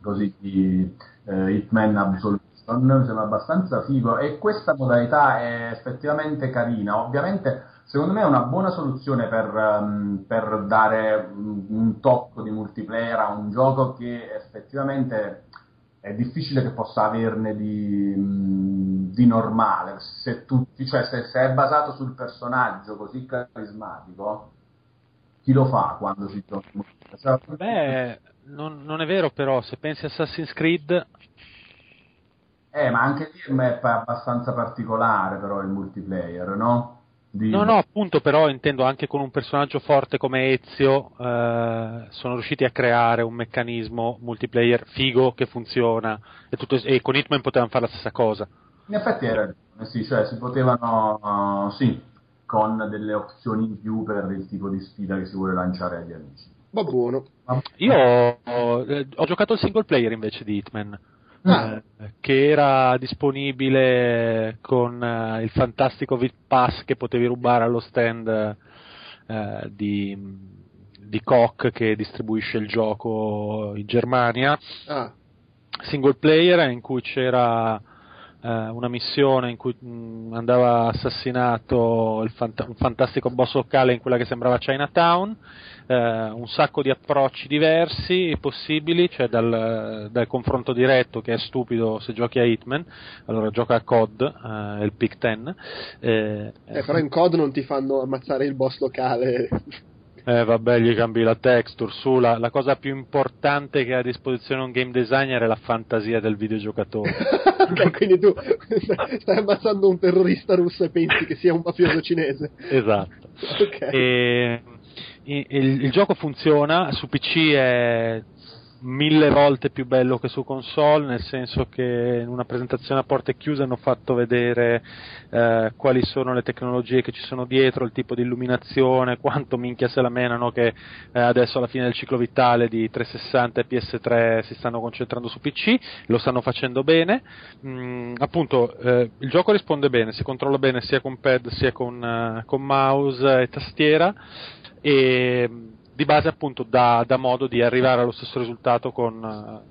così di eh, Hitman Absolution, mi sembra abbastanza figo e questa modalità è effettivamente carina, ovviamente secondo me è una buona soluzione per, um, per dare un, tocco di multiplayer a un gioco che effettivamente è difficile che possa averne di, di normale. Se, tutti, cioè se, se, è basato sul personaggio così carismatico, chi lo fa quando si gioca? Beh, non, non, è vero però, se pensi a Assassin's Creed... Eh, ma anche lì è abbastanza particolare però il multiplayer, no? Di... No, no, appunto, però intendo anche con un personaggio forte come Ezio eh, sono riusciti a creare un meccanismo multiplayer figo che funziona e, tutto, e con Hitman potevano fare la stessa cosa. In effetti era sì, cioè si potevano, uh, sì, con delle opzioni in più per il tipo di sfida che si vuole lanciare agli amici. Va buono. Io ho, ho giocato il single player invece di Hitman ah. eh, che era disponibile con eh, il fantastico VIP Pass che potevi rubare allo stand eh, di, di Koch che distribuisce il gioco in Germania. Ah. Single player in cui c'era eh, una missione in cui mm, andava assassinato fant- un fantastico boss locale in quella che sembrava Chinatown, eh, un sacco di approcci diversi possibili, cioè dal, dal, confronto diretto che è stupido se giochi a Hitman, allora gioca a COD, eh, il Pick 10. Eh, eh, però in COD non ti fanno ammazzare il boss locale. Eh vabbè, gli cambi la texture, su, la, la, cosa più importante che ha a disposizione un game designer è la fantasia del videogiocatore. ok, quindi tu stai ammazzando un terrorista russo e pensi che sia un mafioso cinese. Esatto. Okay. E, il, il, gioco funziona, su PC è mille volte più bello che su console, nel senso che in una presentazione a porte chiuse hanno fatto vedere eh, quali sono le tecnologie che ci sono dietro, il tipo di illuminazione, quanto minchia se la menano che eh, adesso alla fine del ciclo vitale di 360 e PS3 si stanno concentrando su PC, lo stanno facendo bene, mm, appunto eh, il gioco risponde bene, si controlla bene sia con pad sia con, eh, con mouse e tastiera e di base appunto dà, dà modo di arrivare allo stesso risultato con,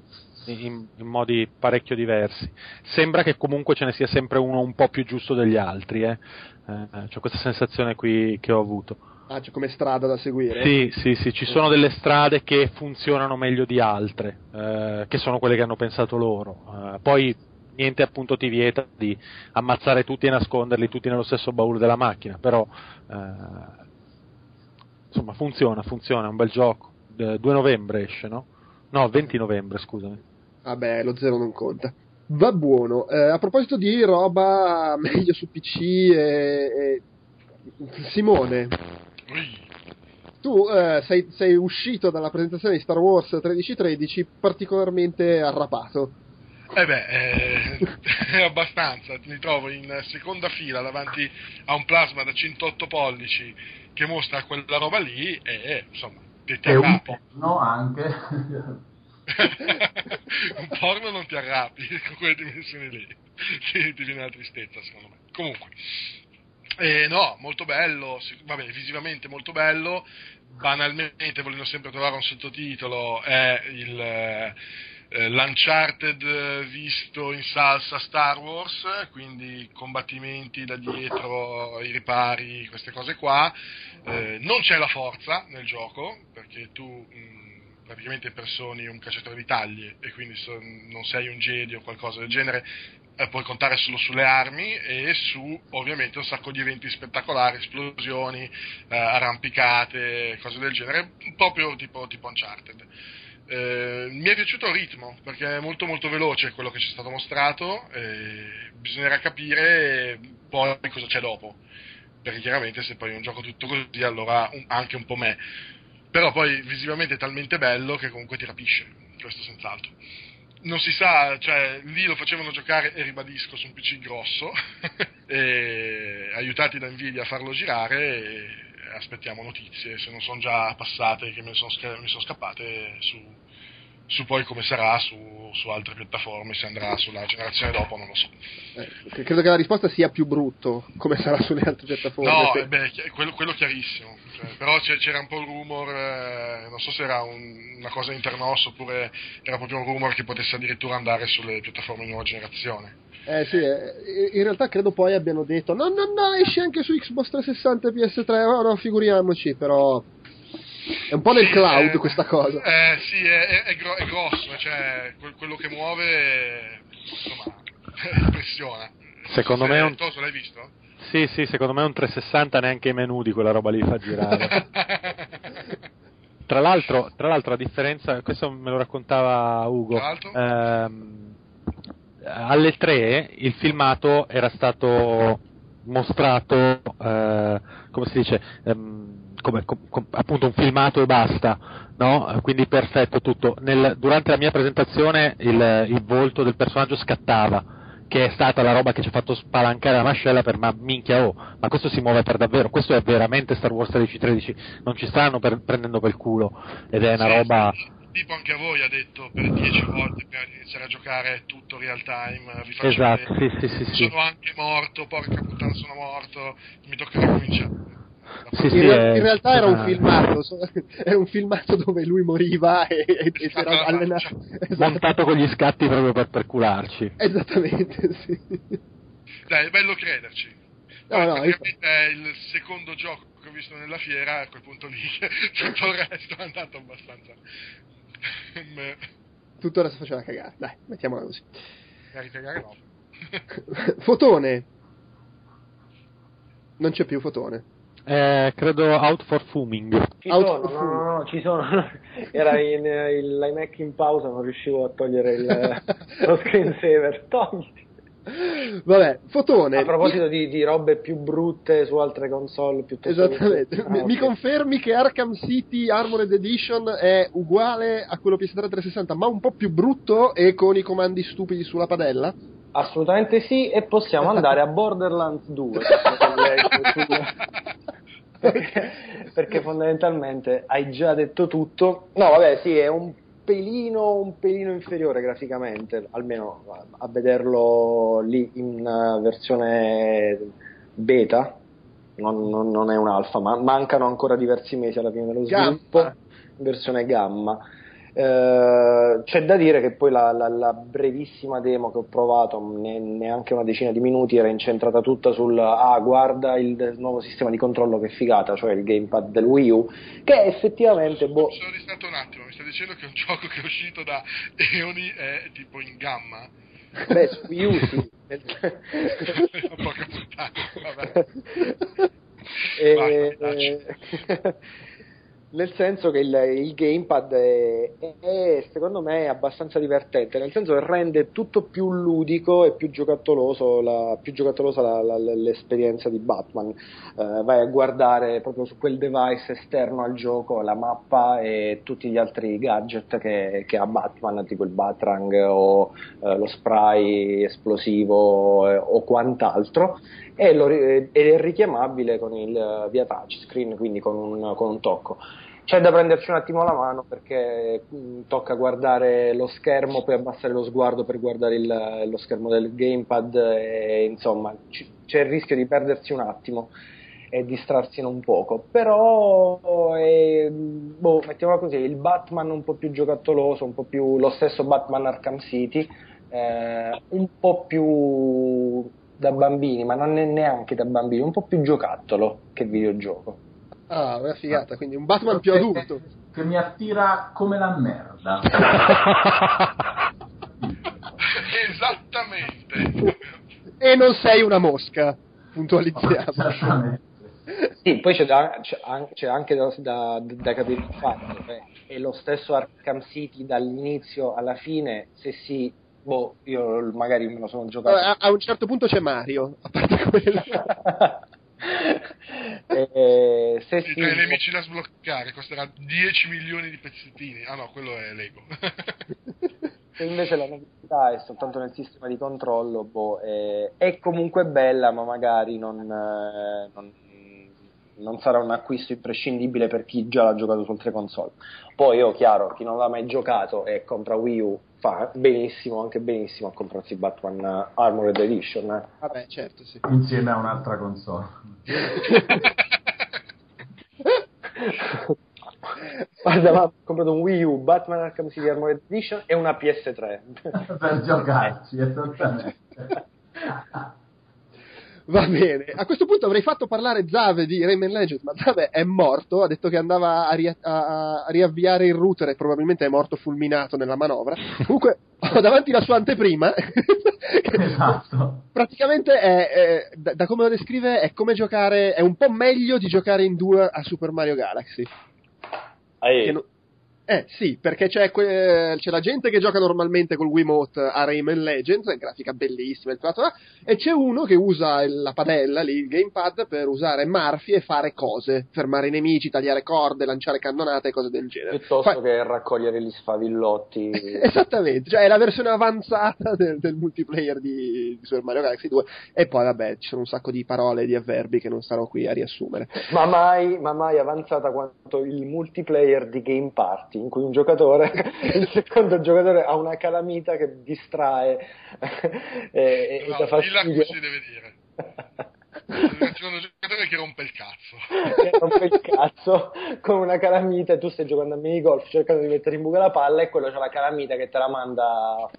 eh, in, in, modi parecchio diversi. Sembra che comunque ce ne sia sempre uno un po' più giusto degli altri, eh. Eh, c'ho questa sensazione qui che ho avuto. Ah, c'è come strada da seguire? Sì, sì, sì, ci sono delle strade che funzionano meglio di altre, eh, che sono quelle che hanno pensato loro. Eh, poi niente appunto ti vieta di ammazzare tutti e nasconderli tutti nello stesso baule della macchina, però eh, insomma funziona, funziona, è un bel gioco. 2 novembre esce, no? No, 20 novembre, scusami. Vabbè, lo zero non conta. Va buono. Eh, a proposito di roba meglio su PC, e, e... Simone, tu eh, sei, sei, uscito dalla presentazione di Star Wars 1313 particolarmente arrapato. Eh beh, eh, abbastanza, mi trovo in seconda fila davanti a un plasma da 108 pollici che mostra quella roba lì e insomma, ti, ti arrabbi. No, anche. un porno non ti arrabbi con quelle dimensioni lì, ti, ti viene la tristezza secondo me. Comunque, eh, no, molto bello, vabbè, visivamente molto bello, banalmente volendo sempre trovare un sottotitolo è il eh, l'Uncharted visto in salsa Star Wars, quindi combattimenti da dietro, i ripari, queste cose qua. Eh, non c'è la forza nel gioco, perché tu mh, praticamente personi un cacciatore di taglie e quindi so, non sei un Jedi o qualcosa del genere, eh, puoi contare solo sulle armi e su ovviamente un sacco di eventi spettacolari, esplosioni, eh, arrampicate, cose del genere, proprio tipo, tipo Uncharted. Eh, mi è piaciuto il ritmo perché è molto molto veloce quello che ci è stato mostrato bisognerà capire poi cosa c'è dopo. Perché chiaramente se poi è un gioco tutto così allora un, anche un po' me. Però poi visivamente è talmente bello che comunque ti rapisce questo senz'altro. Non si sa, cioè lì lo facevano giocare e ribadisco su un PC grosso e, aiutati da Nvidia a farlo girare e aspettiamo notizie, se non sono già passate che mi sono, mi sono scappate su, su, poi come sarà su, su, altre piattaforme, se andrà sulla generazione dopo non lo so. Eh, credo che la risposta sia più brutto come sarà sulle altre piattaforme. No, se... beh, quello, quello, chiarissimo, cioè, però c'era un po' il rumor, eh, non so se era un, una cosa internos oppure era proprio un rumor che potesse addirittura andare sulle piattaforme di nuova generazione. Eh sì, eh, in realtà credo poi abbiano detto no, no, no, esce anche su Xbox 360 e PS3, oh, no, figuriamoci, però è un po' nel cloud eh, questa cosa. Eh sì, è, è, gro- è grosso, cioè quello che muove, insomma, impressiona. Secondo me è un... Toso, l'hai visto? Sì, sì, secondo me un 360 neanche i menu di quella roba lì fa girare. tra, l'altro, tra l'altro, a differenza, questo me lo raccontava Ugo, ehm, alle 3 il filmato era stato mostrato, eh, come si dice, ehm, come, com, com, appunto un filmato e basta, no? quindi perfetto tutto. Nel, durante la mia presentazione il, il, volto del personaggio scattava, che è stata la roba che ci ha fatto spalancare la mascella per ma minchia oh, ma questo si muove per davvero, questo è veramente Star Wars 1313, non ci stanno per, prendendo per culo ed è una roba tipo anche a voi ha detto per dieci volte per iniziare a giocare tutto real time vi faccio esatto, sì, sì, sì, sono anche morto porca puttana sono morto mi tocca ricominciare sì, in, sì, re- in, realtà era un filmato era un filmato dove lui moriva e, e, e era allenato esatto. montato con gli scatti proprio per percularci. Esattamente sì. Dai è bello crederci. No, no, io... è il secondo gioco che ho visto nella fiera a quel punto lì tutto il resto è andato abbastanza tutto ora si faceva cagare, dai, mettiamola così. A cagare no. fotone. Non c'è più fotone. Eh, credo Out for Fuming. Ci out sono, no, no, no, ci sono. Era in, il, l'iMac in pausa, non riuscivo a togliere il, lo screensaver. Togli. Vabbè, fotone. A proposito di, di, robe più brutte su altre console piuttosto Esattamente. Ah, mi, okay. mi, confermi che Arkham City Armored Edition è uguale a quello PS3 360, ma un po' più brutto e con i comandi stupidi sulla padella? Assolutamente sì, e possiamo andare a Borderlands 2. perché, perché fondamentalmente hai già detto tutto. No, vabbè, sì, è un pelino, un pelino inferiore graficamente, almeno a vederlo lì in versione beta, non, non, non è un alfa, ma mancano ancora diversi mesi alla fine dello sviluppo, gamma. versione gamma. Eh, c'è da dire che poi la, la, la, brevissima demo che ho provato, ne, neanche una decina di minuti, era incentrata tutta sul ah, guarda il, nuovo sistema di controllo che figata, cioè il gamepad del Wii U, che effettivamente. Boh... Sono distratto un attimo, mi sta dicendo che un gioco che è uscito da Eoni è tipo in gamma. Beh, su Wii U sì. Porca puttana, vabbè. E, nel senso che il, il gamepad è, è, secondo me abbastanza divertente, nel senso che rende tutto più ludico e più giocattoloso, la, più giocattolosa la, la, l'esperienza di Batman. Eh, vai a guardare proprio su quel device esterno al gioco la mappa e tutti gli altri gadget che, che ha Batman, tipo il Batrang o eh, lo spray esplosivo eh, o quant'altro, e lo, ed è richiamabile con il, via touchscreen, quindi con un, con un tocco. C'è da prenderci un attimo la mano perché mm, tocca guardare lo schermo, poi abbassare lo sguardo per guardare il, lo schermo del gamepad e insomma c'è il rischio di perdersi un attimo e distrarsi un poco. Però è, boh, mettiamola così il Batman un po' più giocattoloso un po' più lo stesso Batman Arkham City eh, un po' più da bambini ma non è neanche da bambini un po' più giocattolo che videogioco Ah, una figata, quindi un Batman più adulto. Che mi attira come la merda. Esattamente. E non sei una mosca, puntualizziamo. Sì, poi c'è, da, c'è, c'è anche da, da, da, capire il fatto che è lo stesso Arkham City dall'inizio alla fine, se si boh, io magari me lo sono giocato. A, a un certo punto c'è Mario, a parte quello. eh, se si... Tra i nemici da sbloccare costerà 10 milioni di pezzettini. Ah no, quello è Lego. se invece la novità è soltanto nel sistema di controllo, boh, è, è comunque bella, ma magari non, eh, non non sarà un acquisto imprescindibile per chi già l'ha giocato su altre console. Poi, io, chiaro, chi non l'ha mai giocato e compra Wii U fa benissimo, anche benissimo a comprarsi Batman Armored Edition. Eh. Vabbè, certo, sì. Insieme a un'altra console. Guarda, ma ho comprato un Wii U, Batman Arkham City Armored Edition e una PS3. per giocarci, esattamente. Va bene, a questo punto avrei fatto parlare Zave di Rayman Legends, ma Zave è morto, ha detto che andava a, ria- a, a riavviare il router e probabilmente è morto fulminato nella manovra. Comunque ho davanti la sua anteprima. esatto. Praticamente è, è, da, da, come lo descrive è come giocare, è un po' meglio di giocare in due a Super Mario Galaxy. Che, no, eh sì, perché c'è, que- c'è, la gente che gioca normalmente col Wiimote a Rayman Legends, grafica bellissima, e c'è uno che usa la padella, lì, il gamepad, per usare Murphy e fare cose, fermare i nemici, tagliare corde, lanciare cannonate e cose del genere. Piuttosto Fa- che raccogliere gli sfavillotti. Esattamente, cioè è la versione avanzata del, del multiplayer di, di, Super Mario Galaxy 2. E poi vabbè, ci sono un sacco di parole e di avverbi che non starò qui a riassumere. Ma mai, ma mai avanzata quanto il multiplayer di Game Party in cui un giocatore, il secondo giocatore ha una calamita che distrae e, no, e dà fastidio. si deve dire. il secondo giocatore che rompe il cazzo che rompe il cazzo con una calamita e tu stai giocando a minigolf cercando di mettere in buca la palla e quello c'ha la calamita che te la manda a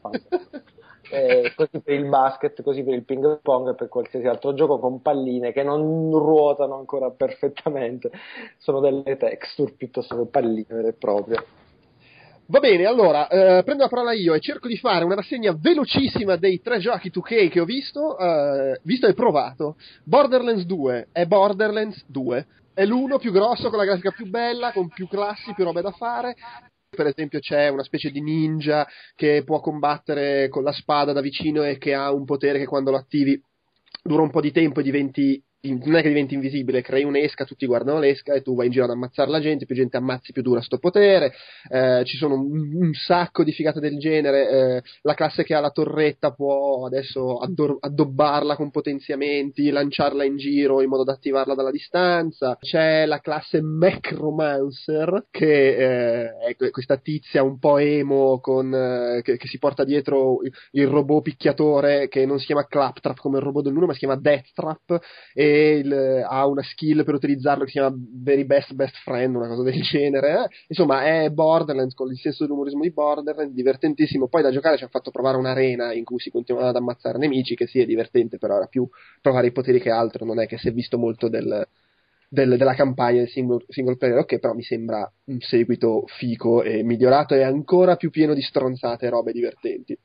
eh, così per il basket, così per il ping pong e per qualsiasi altro gioco con palline che non ruotano ancora perfettamente, sono delle texture piuttosto che palline vere e proprie. Va bene, allora eh, prendo la parola io e cerco di fare una rassegna velocissima dei tre giochi 2K che ho visto, eh, visto e provato. Borderlands 2 è Borderlands 2, è l'uno più grosso, con la grafica più bella, con più classi, più robe da fare. Per esempio c'è una specie di ninja che può combattere con la spada da vicino e che ha un potere che quando lo attivi dura un po' di tempo e diventi non è che diventi invisibile, crei un'esca, tutti guardano l'esca e tu vai in giro ad ammazzare la gente, più gente ammazzi più dura sto potere, eh, ci sono un, un, sacco di figate del genere, eh, la classe che ha la torretta può adesso addor- addobbarla con potenziamenti, lanciarla in giro in modo da attivarla dalla distanza, c'è la classe Macromancer che eh, è questa tizia un po' emo con, eh, che, che, si porta dietro il, il robot picchiatore che non si chiama Claptrap come il robot dell'1 ma si chiama Deathtrap e il, ha una skill per utilizzarlo che si chiama Very Best Best Friend, una cosa del genere. Insomma, è Borderlands con il senso dell'umorismo di Borderlands, divertentissimo. Poi da giocare ci ha fatto provare un'arena in cui si continuava ad ammazzare nemici, che sì, è divertente, però era più provare i poteri che altro. Non è che si è visto molto del, del, della campagna del single, single, player, ok, però mi sembra un seguito fico e migliorato e ancora più pieno di stronzate e robe divertenti.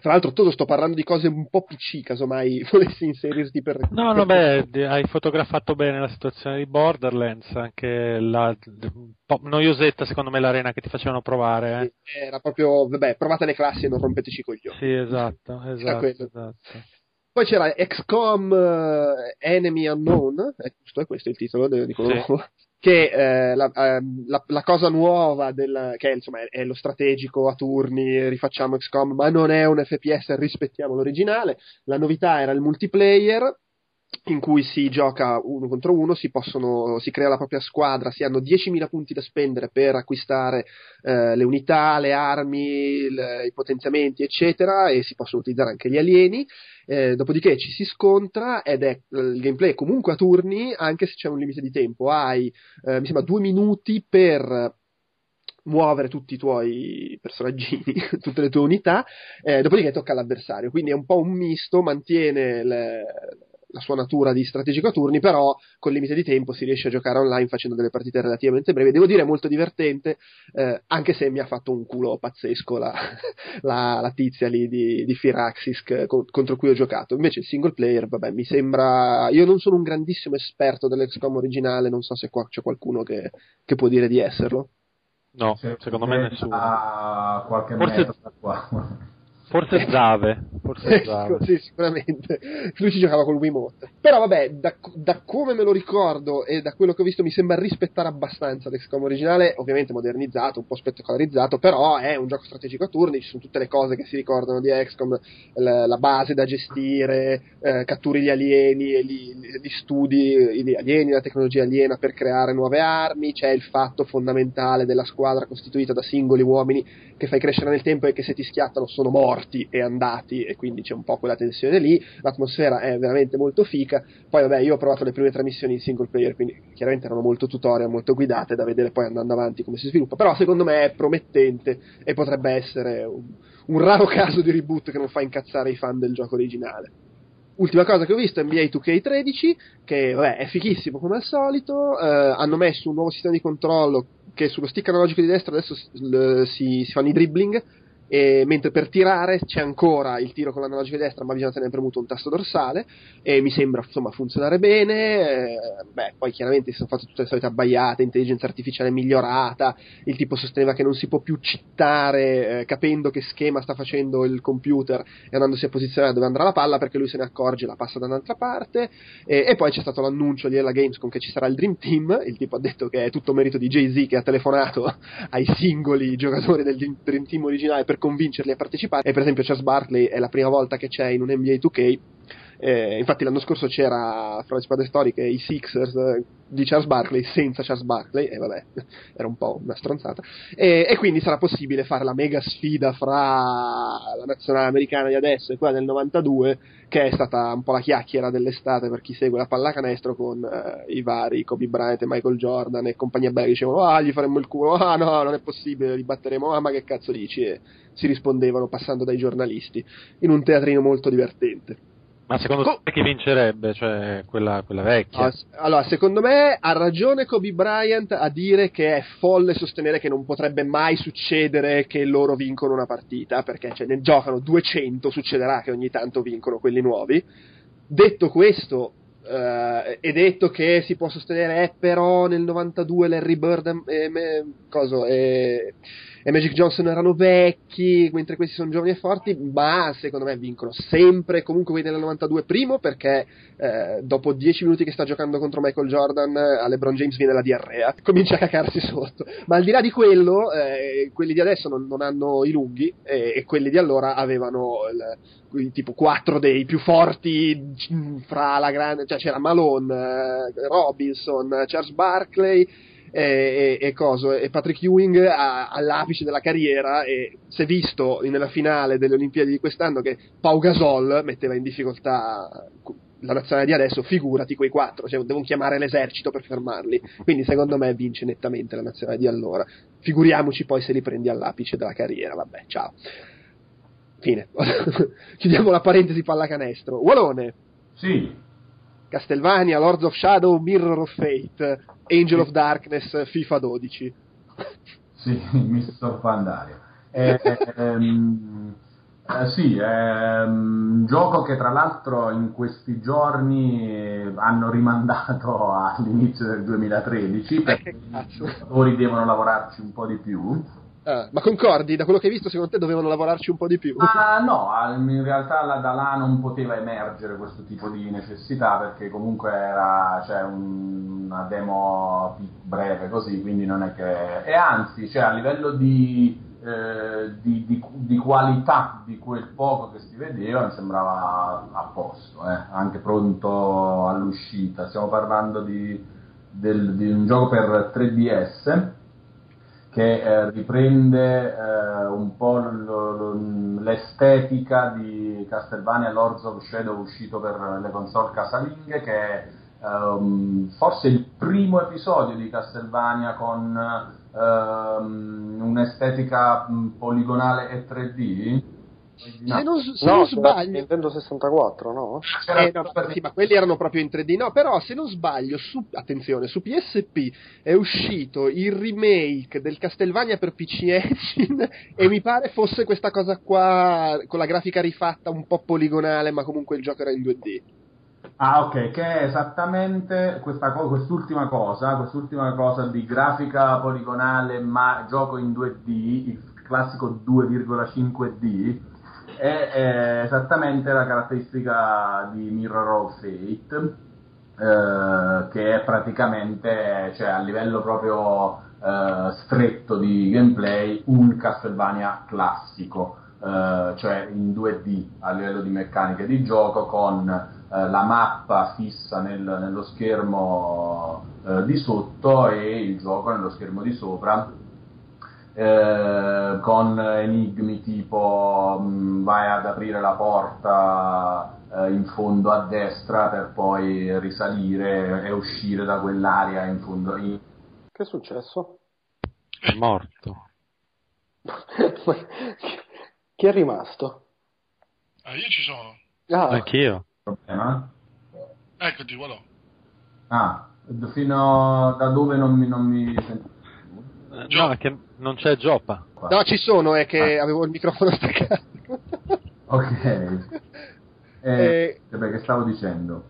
Tra l'altro, Toto, sto parlando di cose un po' PC, casomai volessi inserirti per. No, no, beh, hai fotografato bene la situazione di Borderlands, anche la noiosetta, secondo me, l'arena che ti facevano provare. Eh. Era proprio, vabbè, provate le classi e non rompeteci i coglioni. Sì, esatto, esatto. esatto. Poi c'era XCOM uh, Enemy Unknown, è giusto, è questo il titolo, dico, sì che eh, la, eh, la, la, cosa nuova del, che insomma, è, è, lo strategico a turni, rifacciamo XCOM, ma non è un FPS, rispettiamo l'originale. La novità era il multiplayer in cui si gioca uno contro uno, si, possono, si crea la propria squadra, si hanno 10.000 punti da spendere per acquistare eh, le unità, le armi, le, i potenziamenti, eccetera, e si possono utilizzare anche gli alieni. Eh, dopodiché ci si scontra ed è il gameplay è comunque a turni, anche se c'è un limite di tempo. Hai, eh, mi sembra, due minuti per muovere tutti i tuoi personaggini, tutte le tue unità, eh, dopodiché tocca all'avversario. Quindi è un po' un misto, mantiene le, la sua natura di strategico a turni, però con limite di tempo si riesce a giocare online facendo delle partite relativamente brevi. Devo dire molto divertente, eh, anche se mi ha fatto un culo pazzesco la, la, la tizia lì di, di Firaxis che, contro cui ho giocato. Invece il single player, vabbè, mi sembra... Io non sono un grandissimo esperto dell'XCOM originale, non so se qua c'è qualcuno che, che può dire di esserlo. No, secondo me nessuno. Forse... metro da qua. Forse Zave. Forse ecco, Zave. sì, sicuramente. Lui ci giocava col Wiimote. Però vabbè, da, da, come me lo ricordo e da quello che ho visto mi sembra rispettare abbastanza l'XCOM originale, ovviamente modernizzato, un po' spettacolarizzato, però è un gioco strategico a turni, ci sono tutte le cose che si ricordano di XCOM, la, la base da gestire, eh, catturi gli alieni, gli, gli studi gli alieni, la tecnologia aliena per creare nuove armi, c'è il fatto fondamentale della squadra costituita da singoli uomini che fai crescere nel tempo e che se ti schiattano sono morti e andati e quindi c'è un po' quella tensione lì, l'atmosfera è veramente molto fica, poi vabbè io ho provato le prime tre missioni in single player, quindi chiaramente erano molto tutorial, molto guidate da vedere poi andando avanti come si sviluppa, però secondo me è promettente e potrebbe essere un, un raro caso di reboot che non fa incazzare i fan del gioco originale. Ultima cosa che ho visto è NBA 2K13, che vabbè, è fighissimo come al solito. Eh, hanno messo un nuovo sistema di controllo che sullo stick analogico di destra adesso si, si fanno i dribbling, e, mentre per tirare c'è ancora il tiro con l'analogica destra, ma bisogna tenere premuto un tasto dorsale e mi sembra insomma funzionare bene. Eh, beh, poi chiaramente si sono fatte tutte le solite abbaiate, intelligenza artificiale migliorata, il tipo sosteneva che non si può più cittare eh, capendo che schema sta facendo il computer e andandosi a posizionare dove andrà la palla perché lui se ne accorge e la passa da un'altra parte. E, e poi c'è stato l'annuncio di alla Gamescom che ci sarà il Dream Team, il tipo ha detto che è tutto merito di Jay-Z che ha telefonato ai singoli giocatori del Dream Team originale per convincerli a partecipare. E per esempio Charles Barkley è la prima volta che c'è in un NBA 2K. Eh, infatti l'anno scorso c'era fra le squadre storiche i Sixers eh, di Charles Barkley senza Charles Barkley e vabbè era un po' una stronzata. E, e, quindi sarà possibile fare la mega sfida fra la nazionale americana di adesso e quella del 92 che è stata un po' la chiacchiera dell'estate per chi segue la pallacanestro con eh, i vari Kobe Bryant e Michael Jordan e compagnia bella dicevano ah gli faremmo il culo. Ah no non è possibile li batteremo. Ah ma che cazzo dici? E si rispondevano passando dai giornalisti, in un teatrino molto divertente. Ma secondo Co- te chi vincerebbe? Cioè quella, quella vecchia? Allora, secondo me ha ragione Kobe Bryant a dire che è folle sostenere che non potrebbe mai succedere che loro vincono una partita, perché cioè, ne giocano 200, succederà che ogni tanto vincono quelli nuovi. Detto questo, Uh, è detto che si può sostenere, eh, però nel 92 Larry Bird e, e, coso, e, e Magic Johnson erano vecchi, mentre questi sono giovani e forti, ma secondo me vincono sempre comunque quelli del 92. Primo perché eh, dopo 10 minuti che sta giocando contro Michael Jordan a LeBron James viene la diarrea, comincia a cacarsi sotto. Ma al di là di quello, eh, quelli di adesso non, non hanno i lunghi e, e, quelli di allora avevano il, tipo quattro dei più forti fra la grande, cioè c'era Malone, eh, Robinson, Charles Barkley e, e, e, coso, e Patrick Ewing a, all'apice della carriera e si è visto nella finale delle Olimpiadi di quest'anno che Pau Gasol metteva in difficoltà la nazionale di adesso, figurati quei quattro, cioè devono chiamare l'esercito per fermarli. Quindi secondo me vince nettamente la nazionale di allora. Figuriamoci poi se li prendi all'apice della carriera, vabbè, ciao. Fine. Chiudiamo la parentesi pallacanestro. Walone. Sì. Castlevania, Lords of Shadow, Mirror of Fate, Angel of Darkness, FIFA 12. Sì, Mister Pandario. Eh, ehm, Eh, sì, è un gioco che tra l'altro in questi giorni hanno rimandato all'inizio del 2013 perché i giocatori devono lavorarci un po' di più. Ah, ma concordi? Da quello che hai visto, secondo te dovevano lavorarci un po' di più? Ah, no, in realtà da là non poteva emergere questo tipo di necessità perché comunque era cioè, un, una demo breve così, quindi non è che... E anzi, cioè, a livello di, eh, di, di, di, qualità di quel poco che si vedeva mi sembrava a posto, eh, anche pronto all'uscita. Stiamo parlando del, di un gioco per 3DS che eh, riprende eh, un po' lo, lo, l'estetica di Castlevania Lords of Shadow uscito per le console casalinghe, che è um, forse il primo episodio di Castlevania con um, un'estetica poligonale e 3D se non, se no, non sbaglio Nintendo 64 no? Eh, no sì, ma quelli erano proprio in 3D no però se non sbaglio su, attenzione su PSP è uscito il remake del Castlevania per PC Engine e mi pare fosse questa cosa qua con la grafica rifatta un po' poligonale ma comunque il gioco era in 2D Ah, ok, che è esattamente questa co- quest'ultima cosa, quest'ultima cosa di grafica poligonale ma gioco in 2D, il classico 2,5D, è, è esattamente la caratteristica di Mirror of Fate, eh, che è praticamente, cioè a livello proprio eh, stretto di gameplay, un Castlevania classico, eh, cioè in 2D a livello di meccaniche di gioco con eh, la mappa fissa nel, nello schermo eh, di sotto e il gioco nello schermo di sopra eh, con enigmi tipo mh, mm, vai ad aprire la porta eh, in fondo a destra per poi risalire e uscire da quell'area in fondo. In... Che è successo? È morto. Chi è rimasto? Ah, io ci sono. Ah. Anch'io. Problema? Eccoti, voilà. Ah, fino da dove non mi, non mi sento No, è che non c'è Gioppa. No, ci sono, è che ah. avevo il microfono staccato. ok. Eh, eh, perché stavo dicendo?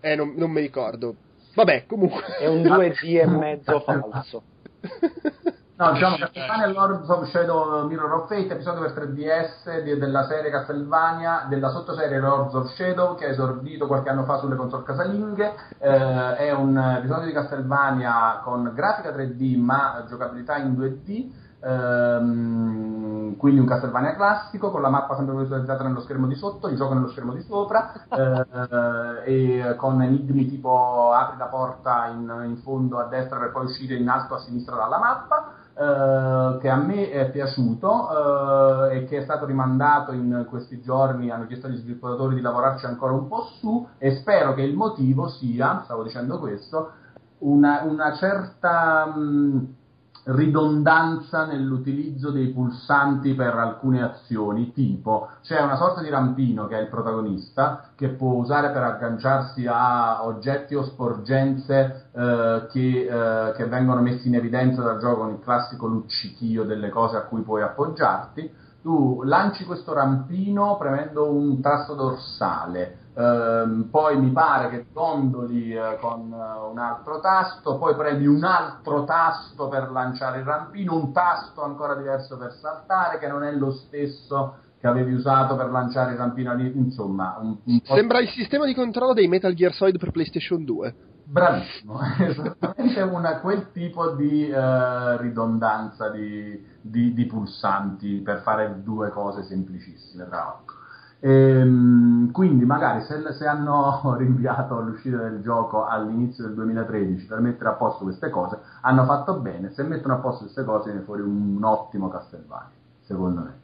Eh, non, non mi ricordo. Vabbè, comunque. È un 2D e mezzo falso. No, diciamo Castlevania Lords of Shadow Mirror of Fate, episodio per 3DS di, della serie Castlevania, della sottoserie Lords of Shadow che ha esordito qualche anno fa sulle console casalinghe. Eh, è un episodio di Castlevania con grafica 3D ma giocabilità in 2D. Ehm, quindi un Castlevania classico con la mappa sempre visualizzata nello schermo di sotto, il gioco nello schermo di sopra eh, e con enigmi tipo apri la porta in, in fondo a destra per poi uscire in alto a sinistra dalla mappa eh, che a me è piaciuto eh, e che è stato rimandato in questi giorni, hanno chiesto agli sviluppatori di lavorarci ancora un po' su e spero che il motivo sia, stavo dicendo questo, una, una certa... Mh, ridondanza nell'utilizzo dei pulsanti per alcune azioni, tipo c'è una sorta di rampino che è il protagonista che può usare per agganciarsi a oggetti o sporgenze eh, che, eh, che vengono messi in evidenza dal gioco con il classico luccichio delle cose a cui puoi appoggiarti. Tu lanci questo rampino premendo un tasto dorsale, Uh, poi mi pare che dondoli uh, con uh, un altro tasto, poi premi un altro tasto per lanciare il rampino, un tasto ancora diverso per saltare, che non è lo stesso che avevi usato per lanciare il rampino, insomma. Un, un Sembra il sistema di controllo dei Metal Gear Solid per PlayStation 2. Bravissimo, esattamente una, quel tipo di eh, ridondanza di, di, di pulsanti per fare due cose semplicissime, tra l'altro. Ehm, quindi magari se, se, hanno rinviato l'uscita del gioco all'inizio del 2013 per mettere a posto queste cose, hanno fatto bene. Se mettono a posto queste cose viene fuori un, un ottimo Castlevania, secondo me.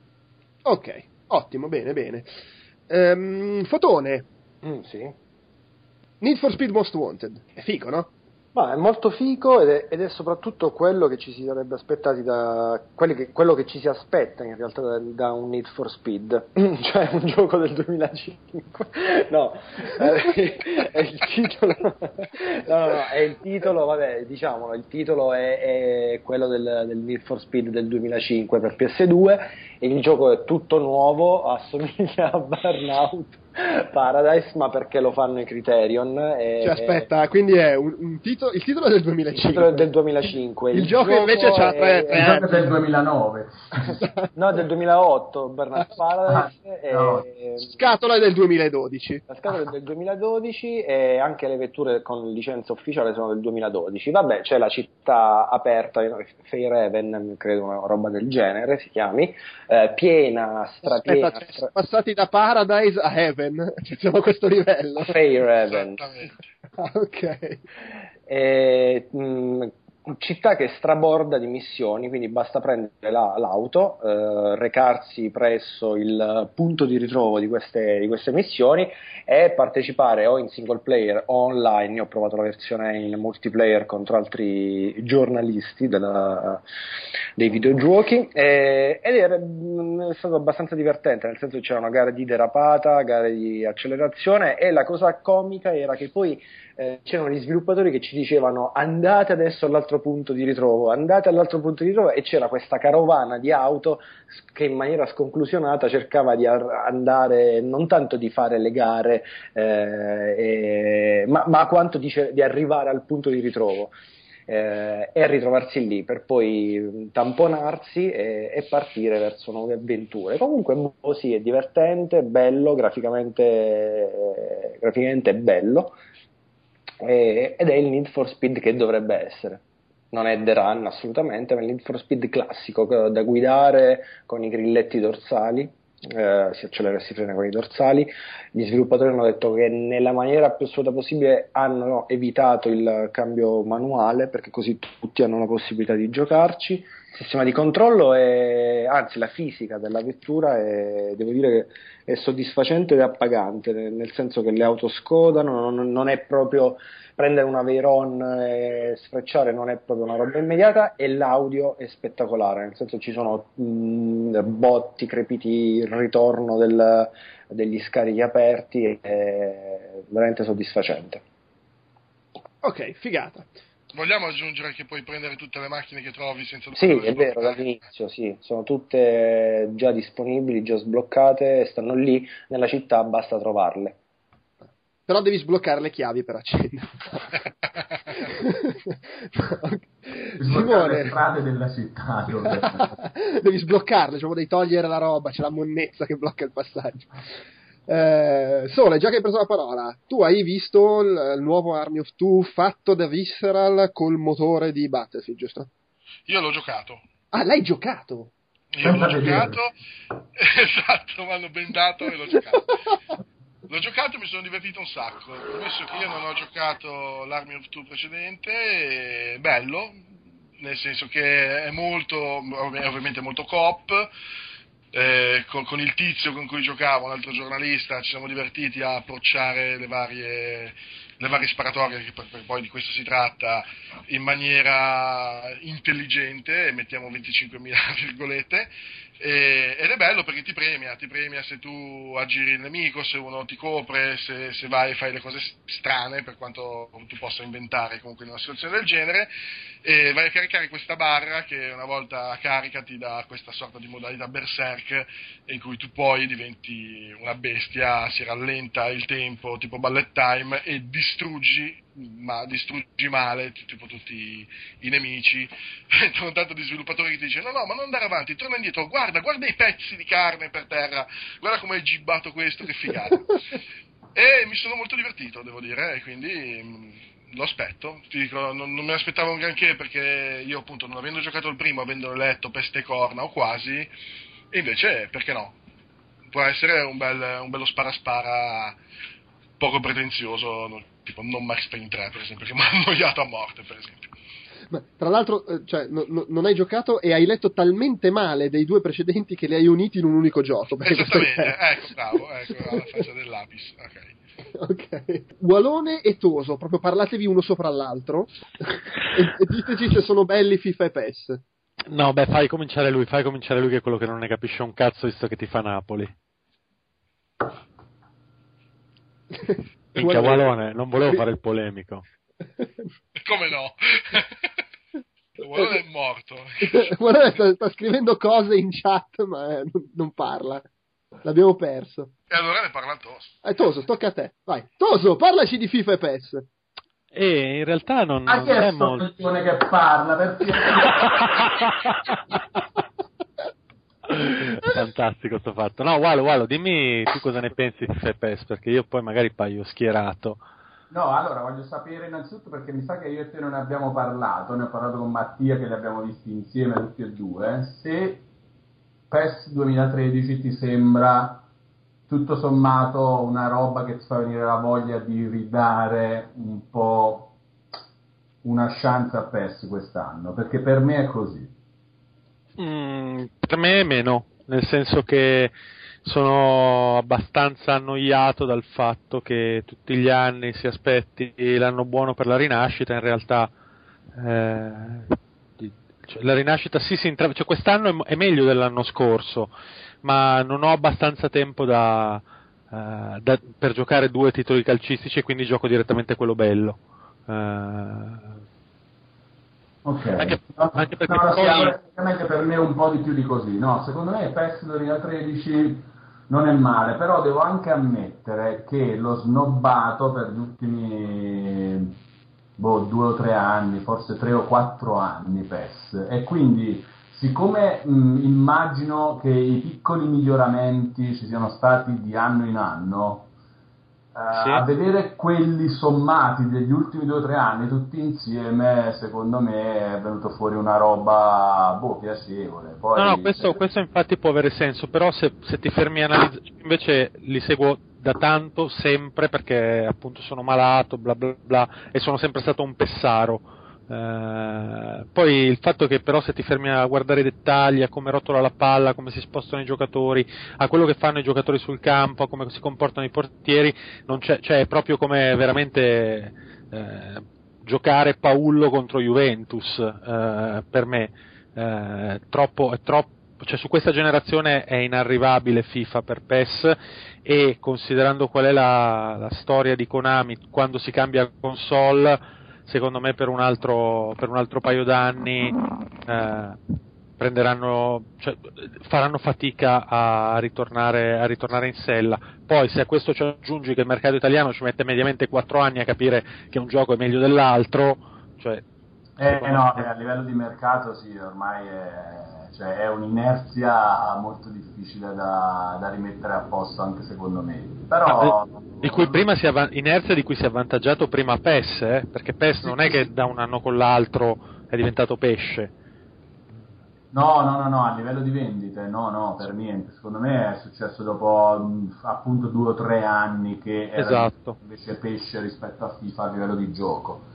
Ok, ottimo, bene, bene. Ehm, fotone. Mm, sì. Need for Speed Most Wanted. È figo, no? Ma è molto fico ed è, ed è, soprattutto quello che ci si sarebbe aspettati da che, quello che ci si aspetta in realtà da, da, un Need for Speed, cioè un gioco del 2005. No, è il titolo. No, no, no, è il titolo, vabbè, diciamolo, il titolo è, è quello del, del, Need for Speed del 2005 per PS2 e il gioco è tutto nuovo, assomiglia a Burnout Paradise, ma perché lo fanno i Criterion. E, cioè, aspetta, quindi è un, un titolo, il titolo è del 2005. Il titolo è del 2005. Il, il gioco, gioco, invece c'ha tre, tre Il gioco è del 2009. no, del 2008, Burnout Paradise. Ah, no. e, scatola è del 2012. La scatola è del 2012 e anche le vetture con licenza ufficiale sono del 2012. Vabbè, c'è la città aperta, Fairhaven, credo una roba del genere si chiami, eh, piena, strapiena. Aspetta, stra... passati da Paradise a Heaven. Fairhaven, siamo a questo livello. Fairhaven. Ah, ok. E, mh, mm, città che straborda di missioni, quindi basta prendere la, l'auto, eh, recarsi presso il punto di ritrovo di queste, di queste, missioni e partecipare o in single player o online. Io ho provato la versione in multiplayer contro altri giornalisti della, dei videogiochi e, ed era, è stato abbastanza divertente, nel senso che c'era una di derapata, gare di accelerazione e la cosa comica era che poi eh, c'erano gli sviluppatori che ci dicevano andate adesso all'altro punto di ritrovo, andate all'altro punto di ritrovo e c'era questa carovana di auto che in maniera sconclusionata cercava di andare non tanto di fare le gare eh, e, ma, ma, quanto di, di arrivare al punto di ritrovo. Eh, e ritrovarsi lì per poi tamponarsi e, e, partire verso nuove avventure. Comunque così è divertente, bello, graficamente, eh, graficamente bello e, ed è il Need for Speed che dovrebbe essere. Non è The Run assolutamente, ma il Need for Speed classico da guidare con i grilletti dorsali. Eh, si accelera e si frena con i dorsali. Gli sviluppatori hanno detto che nella maniera più assoluta possibile hanno evitato il cambio manuale perché così tutti hanno la possibilità di giocarci. Sistema di controllo è, anzi, la fisica della vettura è, devo dire che è soddisfacente ed appagante, nel senso che le auto scodano, non, non è proprio prendere una Veyron e sfrecciare non è proprio una roba immediata e l'audio è spettacolare, nel senso ci sono mh, botti, crepiti, il ritorno del, degli scarichi aperti, è veramente soddisfacente. Ok, figata. Vogliamo aggiungere che puoi prendere tutte le macchine che trovi senza Sì, è vero, dall'inizio, sì. Sono tutte già disponibili, già sbloccate, stanno lì nella città, basta trovarle. Però devi sbloccare le chiavi per accendere. Simone. le strade della città. devi sbloccarle, cioè devi togliere la roba, c'è la monnezza che blocca il passaggio. Eh, Sole, già che hai preso la parola, tu hai visto il, il, nuovo Army of Two fatto da Visceral col motore di Battlefield, giusto? Io l'ho giocato. Ah, l'hai giocato? Io l'ho giocato, esatto, mi hanno bendato e l'ho giocato. l'ho giocato e mi sono divertito un sacco. Ammesso che io non ho giocato l'Army of Two precedente, bello, nel senso che è molto, ovviamente molto coop eh, con, con, il tizio con cui giocavo, un altro giornalista, ci siamo divertiti a approcciare le varie, le varie sparatorie, che per, per poi di questo si tratta, in maniera intelligente, mettiamo 25.000 virgolette, e, ed è bello perché ti premia, ti premia se tu aggiri il nemico, se uno ti copre, se, se vai e fai le cose strane, per quanto tu possa inventare comunque in una situazione del genere, e vai a caricare questa barra che una volta carica ti dà questa sorta di modalità berserk in cui tu poi diventi una bestia, si rallenta il tempo tipo ballet time e distruggi ma distruggi male tipo tutti i nemici. Sono tanto di sviluppatori che ti dicono no no ma non andare avanti torna indietro guarda guarda i pezzi di carne per terra guarda come hai gibbato questo che figata. E mi sono molto divertito devo dire e quindi mm, lo aspetto. Ti dico non, non me aspettavo un granché perché io appunto non avendo giocato il primo avendo letto peste corna o quasi invece perché no? Può essere un, bel, un bello spara spara poco pretenzioso tipo non Max Payne 3 per esempio che mi ha annoiato a morte per esempio Ma, tra l'altro, eh, cioè, no, no, non hai giocato e hai letto talmente male dei due precedenti che li hai uniti in un unico gioco. Esattamente, ecco, bravo, ecco, alla faccia del lapis. Ok. Ok. Walone e Toso, proprio parlatevi uno sopra l'altro e, e diteci se sono belli FIFA e PES. No, beh, fai cominciare lui, fai cominciare lui che è quello che non ne capisce un cazzo visto che ti fa Napoli. Minchia Walone, non volevo fare il polemico. Come no? Walone è morto. Walone sta, sta, scrivendo cose in chat, ma eh, non, non, parla. L'abbiamo perso. E allora ne parla Toso. Eh, Toso, tocca a te. Vai. Toso, parlaci di FIFA e PES. E in realtà non, non è molto... che parla, perché... Fantastico sto fatto. No, Walo, Walo, dimmi tu cosa ne pensi di FPS, perché io poi magari paio schierato. No, allora voglio sapere innanzitutto perché mi sa che io e te non abbiamo parlato, ne ho parlato con Mattia che li abbiamo visti insieme tutti e due, se PES 2013 ti sembra tutto sommato una roba che ti fa venire la voglia di ridare un po' una chance a PES quest'anno, perché per me è così. Mm, per me meno, nel senso che sono abbastanza annoiato dal fatto che tutti gli anni si aspetti l'anno buono per la rinascita, in realtà eh, cioè, la rinascita sì si intra- cioè, quest'anno è, è, meglio dell'anno scorso, ma non ho abbastanza tempo da, uh, da, per giocare due titoli calcistici e quindi gioco direttamente quello bello. Uh, Ok, anche, anche perché no, poi... per me un po' di più di così, no, secondo me PES 2013 non è male, però devo anche ammettere che l'ho snobbato per gli ultimi boh, due o tre anni, forse tre o quattro anni PES e quindi siccome mh, immagino che i piccoli miglioramenti ci siano stati di anno in anno, sì. a vedere quelli sommati degli ultimi due o tre anni tutti insieme, secondo me è venuto fuori una roba boh, piacevole. Poi, no, no, questo, questo, infatti può avere senso, però se, se ti fermi a analizzare, invece li seguo da tanto, sempre, perché appunto sono malato, bla bla bla, e sono sempre stato un pessaro eh, poi il fatto che però se ti fermi a guardare i dettagli, a come rotola la palla, a come si spostano i giocatori, a quello che fanno i giocatori sul campo, a come si comportano i portieri, c'è, cioè è proprio come veramente eh, giocare Paullo contro Juventus eh, per me. Eh, troppo, è troppo cioè su questa generazione è inarrivabile FIFA per PES e considerando qual è la, la storia di Konami quando si cambia console secondo me per un altro, per un altro paio d'anni eh, prenderanno, cioè, faranno fatica a ritornare, a ritornare, in sella. Poi se a questo ci aggiungi che il mercato italiano ci mette mediamente 4 anni a capire che un gioco è meglio dell'altro, cioè, eh, no, a livello di mercato sì, ormai è cioè è un'inerzia molto difficile da, da, rimettere a posto anche secondo me. Però, ah, di cui prima si av- inerzia di cui si è avvantaggiato prima PES, eh? perché PES sì, non è che da un anno con l'altro è diventato pesce. No, no, no, no, a livello di vendite, no, no, per niente. Secondo me è successo dopo appunto due o tre anni che esatto. invece pesce rispetto a FIFA a livello di gioco a livello di gioco.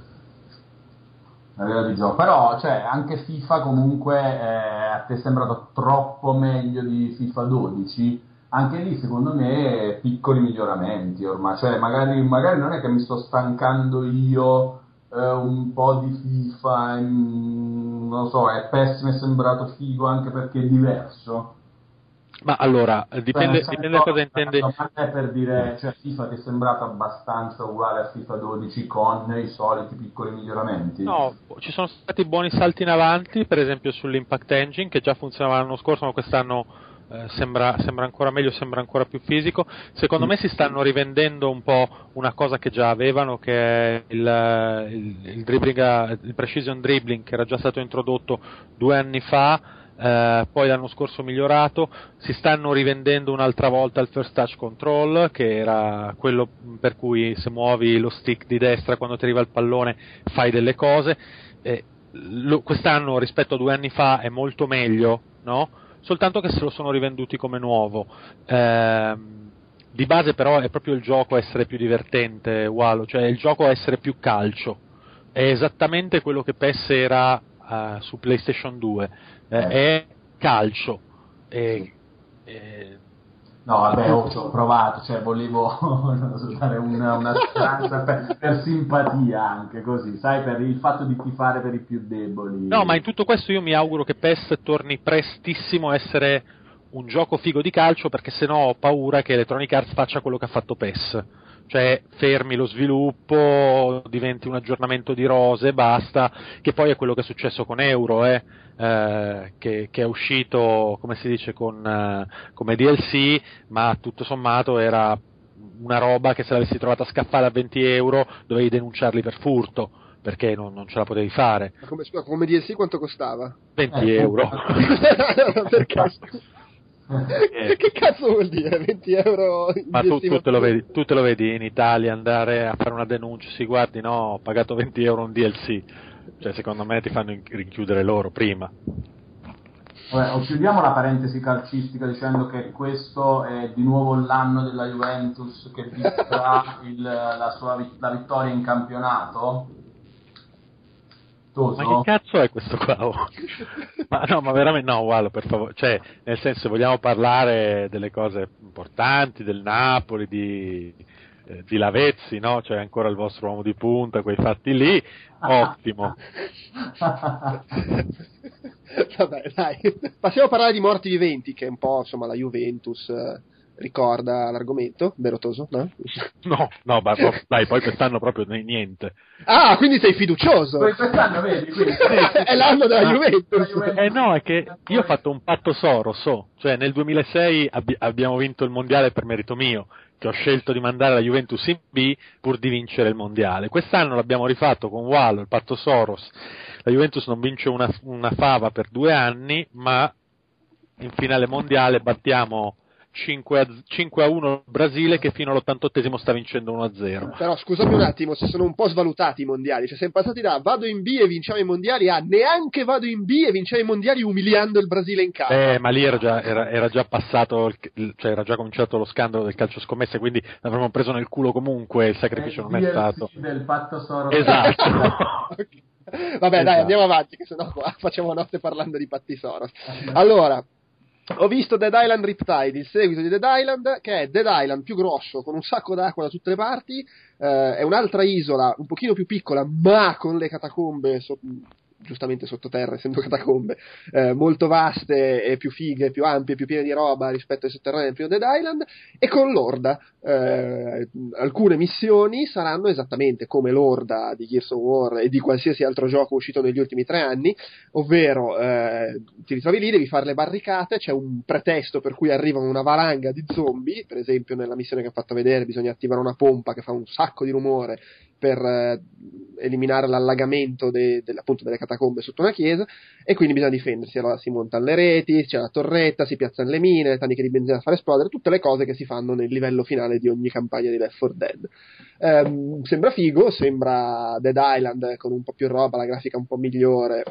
Però, cioè, anche FIFA comunque eh, a te è sembrato troppo meglio di FIFA 12. Anche lì, secondo me, piccoli miglioramenti ormai. Cioè, magari, magari non è che mi sto stancando io eh, un po' di FIFA, in, non lo so, è pessimo, è sembrato figo anche perché è diverso ma allora, dipende, cioè, dipende da cosa intende. La domanda è per dire, cioè FIFA ti è sembrato abbastanza uguale a FIFA 12 con i soliti piccoli miglioramenti? No, ci sono stati buoni salti in avanti, per esempio sull'Impact Engine che già funzionava l'anno scorso, ma quest'anno eh, sembra, sembra, ancora meglio, sembra ancora più fisico. Secondo me si stanno rivendendo un po' una cosa che già avevano, che è il, il, il, dribbling, il precision dribbling che era già stato introdotto due anni fa eh, poi l'anno scorso migliorato, si stanno rivendendo un'altra volta il first touch control, che era quello per cui se muovi lo stick di destra quando ti arriva il pallone fai delle cose. Eh, lo, quest'anno rispetto a due anni fa è molto meglio, no? soltanto che se lo sono rivenduti come nuovo. Eh, di base però è proprio il gioco essere più divertente, Walo, cioè il gioco essere più calcio è esattamente quello che PES era uh, su PlayStation 2, eh, eh. è calcio. E, e... No, vabbè, oh, ci ho provato, cioè volevo dare una, una speranza per, per, simpatia anche così, sai, per il fatto di tifare per i più deboli. No, ma in tutto questo io mi auguro che PES torni prestissimo a essere un gioco figo di calcio perché sennò ho paura che Electronic Arts faccia quello che ha fatto PES cioè fermi lo sviluppo, diventi un aggiornamento di rose e basta, che poi è quello che è successo con Euro, eh, eh, che, che, è uscito, come si dice, con, eh, come DLC, ma tutto sommato era una roba che se l'avessi trovata a scaffale a 20 euro dovevi denunciarli per furto perché non, non, ce la potevi fare. Ma come, scusa, come DLC quanto costava? 20 euro. perché, eh. che cazzo vuol dire 20 euro? Ma tu, tu, te lo vedi, tu, te lo vedi, in Italia andare a fare una denuncia, si guardi, no, ho pagato 20 euro un DLC, cioè secondo me ti fanno rinchiudere loro prima. Vabbè, chiudiamo la parentesi calcistica dicendo che questo è di nuovo l'anno della Juventus che vivrà la sua la vittoria in campionato ma che cazzo è questo qua? Oh. ma no, ma veramente no, Wallo, per favore. Cioè, nel senso, vogliamo parlare delle cose importanti, del Napoli, di, eh, di Lavezzi, no? Cioè, ancora il vostro uomo di punta, quei fatti lì. Ottimo. Vabbè, dai. Passiamo a parlare di morti viventi, che è un po', insomma, la Juventus. Eh ricorda l'argomento, vero Toso? No, no, no ma, dai, poi quest'anno proprio niente. Ah, quindi sei fiducioso? Quest'anno vedi, quindi. è l'anno della ah, Juventus. Eh no, è che io ho fatto un patto Soro, so, cioè nel 2006 abbi- abbiamo vinto il mondiale per merito mio, che ho scelto di mandare la Juventus in B pur di vincere il mondiale. Quest'anno l'abbiamo rifatto con Wallo, il patto Soros. La Juventus non vince una, una fava per due anni, ma in finale mondiale battiamo 5 a, 5 a 1 il Brasile che fino all'88 sta vincendo 1 a 0. Però scusami un attimo, si sono un po' svalutati i mondiali, cioè siamo passati da vado in B e vinciamo i mondiali a neanche vado in B e vinciamo i mondiali umiliando il Brasile in casa. Eh, ma lì era già, era, era già passato, cioè era già cominciato lo scandalo del calcio scommesse, quindi l'avremmo preso nel culo comunque, il sacrificio eh, non è stato. del patto Soros. Esatto. okay. Vabbè, esatto. dai, andiamo avanti, che sennò qua facciamo notte parlando di patti Soros. Allora, ho visto Dead Island Riptide, il seguito di Dead Island, che è Dead Island più grosso, con un sacco d'acqua da tutte le parti, eh, è un'altra isola un pochino più piccola, ma con le catacombe so- giustamente sottoterra, essendo catacombe, eh, molto vaste e più fighe, più ampie, più piene di roba rispetto ai sotterranei del primo Dead Island, e con l'Orda. Eh, alcune missioni saranno esattamente come l'Orda di Gears of War e di qualsiasi altro gioco uscito negli ultimi tre anni, ovvero eh, ti ritrovi lì, devi fare le barricate, c'è un pretesto per cui arriva una valanga di zombie, per esempio nella missione che ho fatto vedere bisogna attivare una pompa che fa un sacco di rumore per eh, eliminare l'allagamento de, de, appunto delle catacombe sotto una chiesa e quindi bisogna difendersi. Allora si montano le reti, c'è la torretta, si piazzano le mine, le taniche di benzina da far esplodere, tutte le cose che si fanno nel livello finale di ogni campagna di Left 4 Dead. Ehm, sembra figo, sembra Dead Island con un po' più roba, la grafica un po' migliore,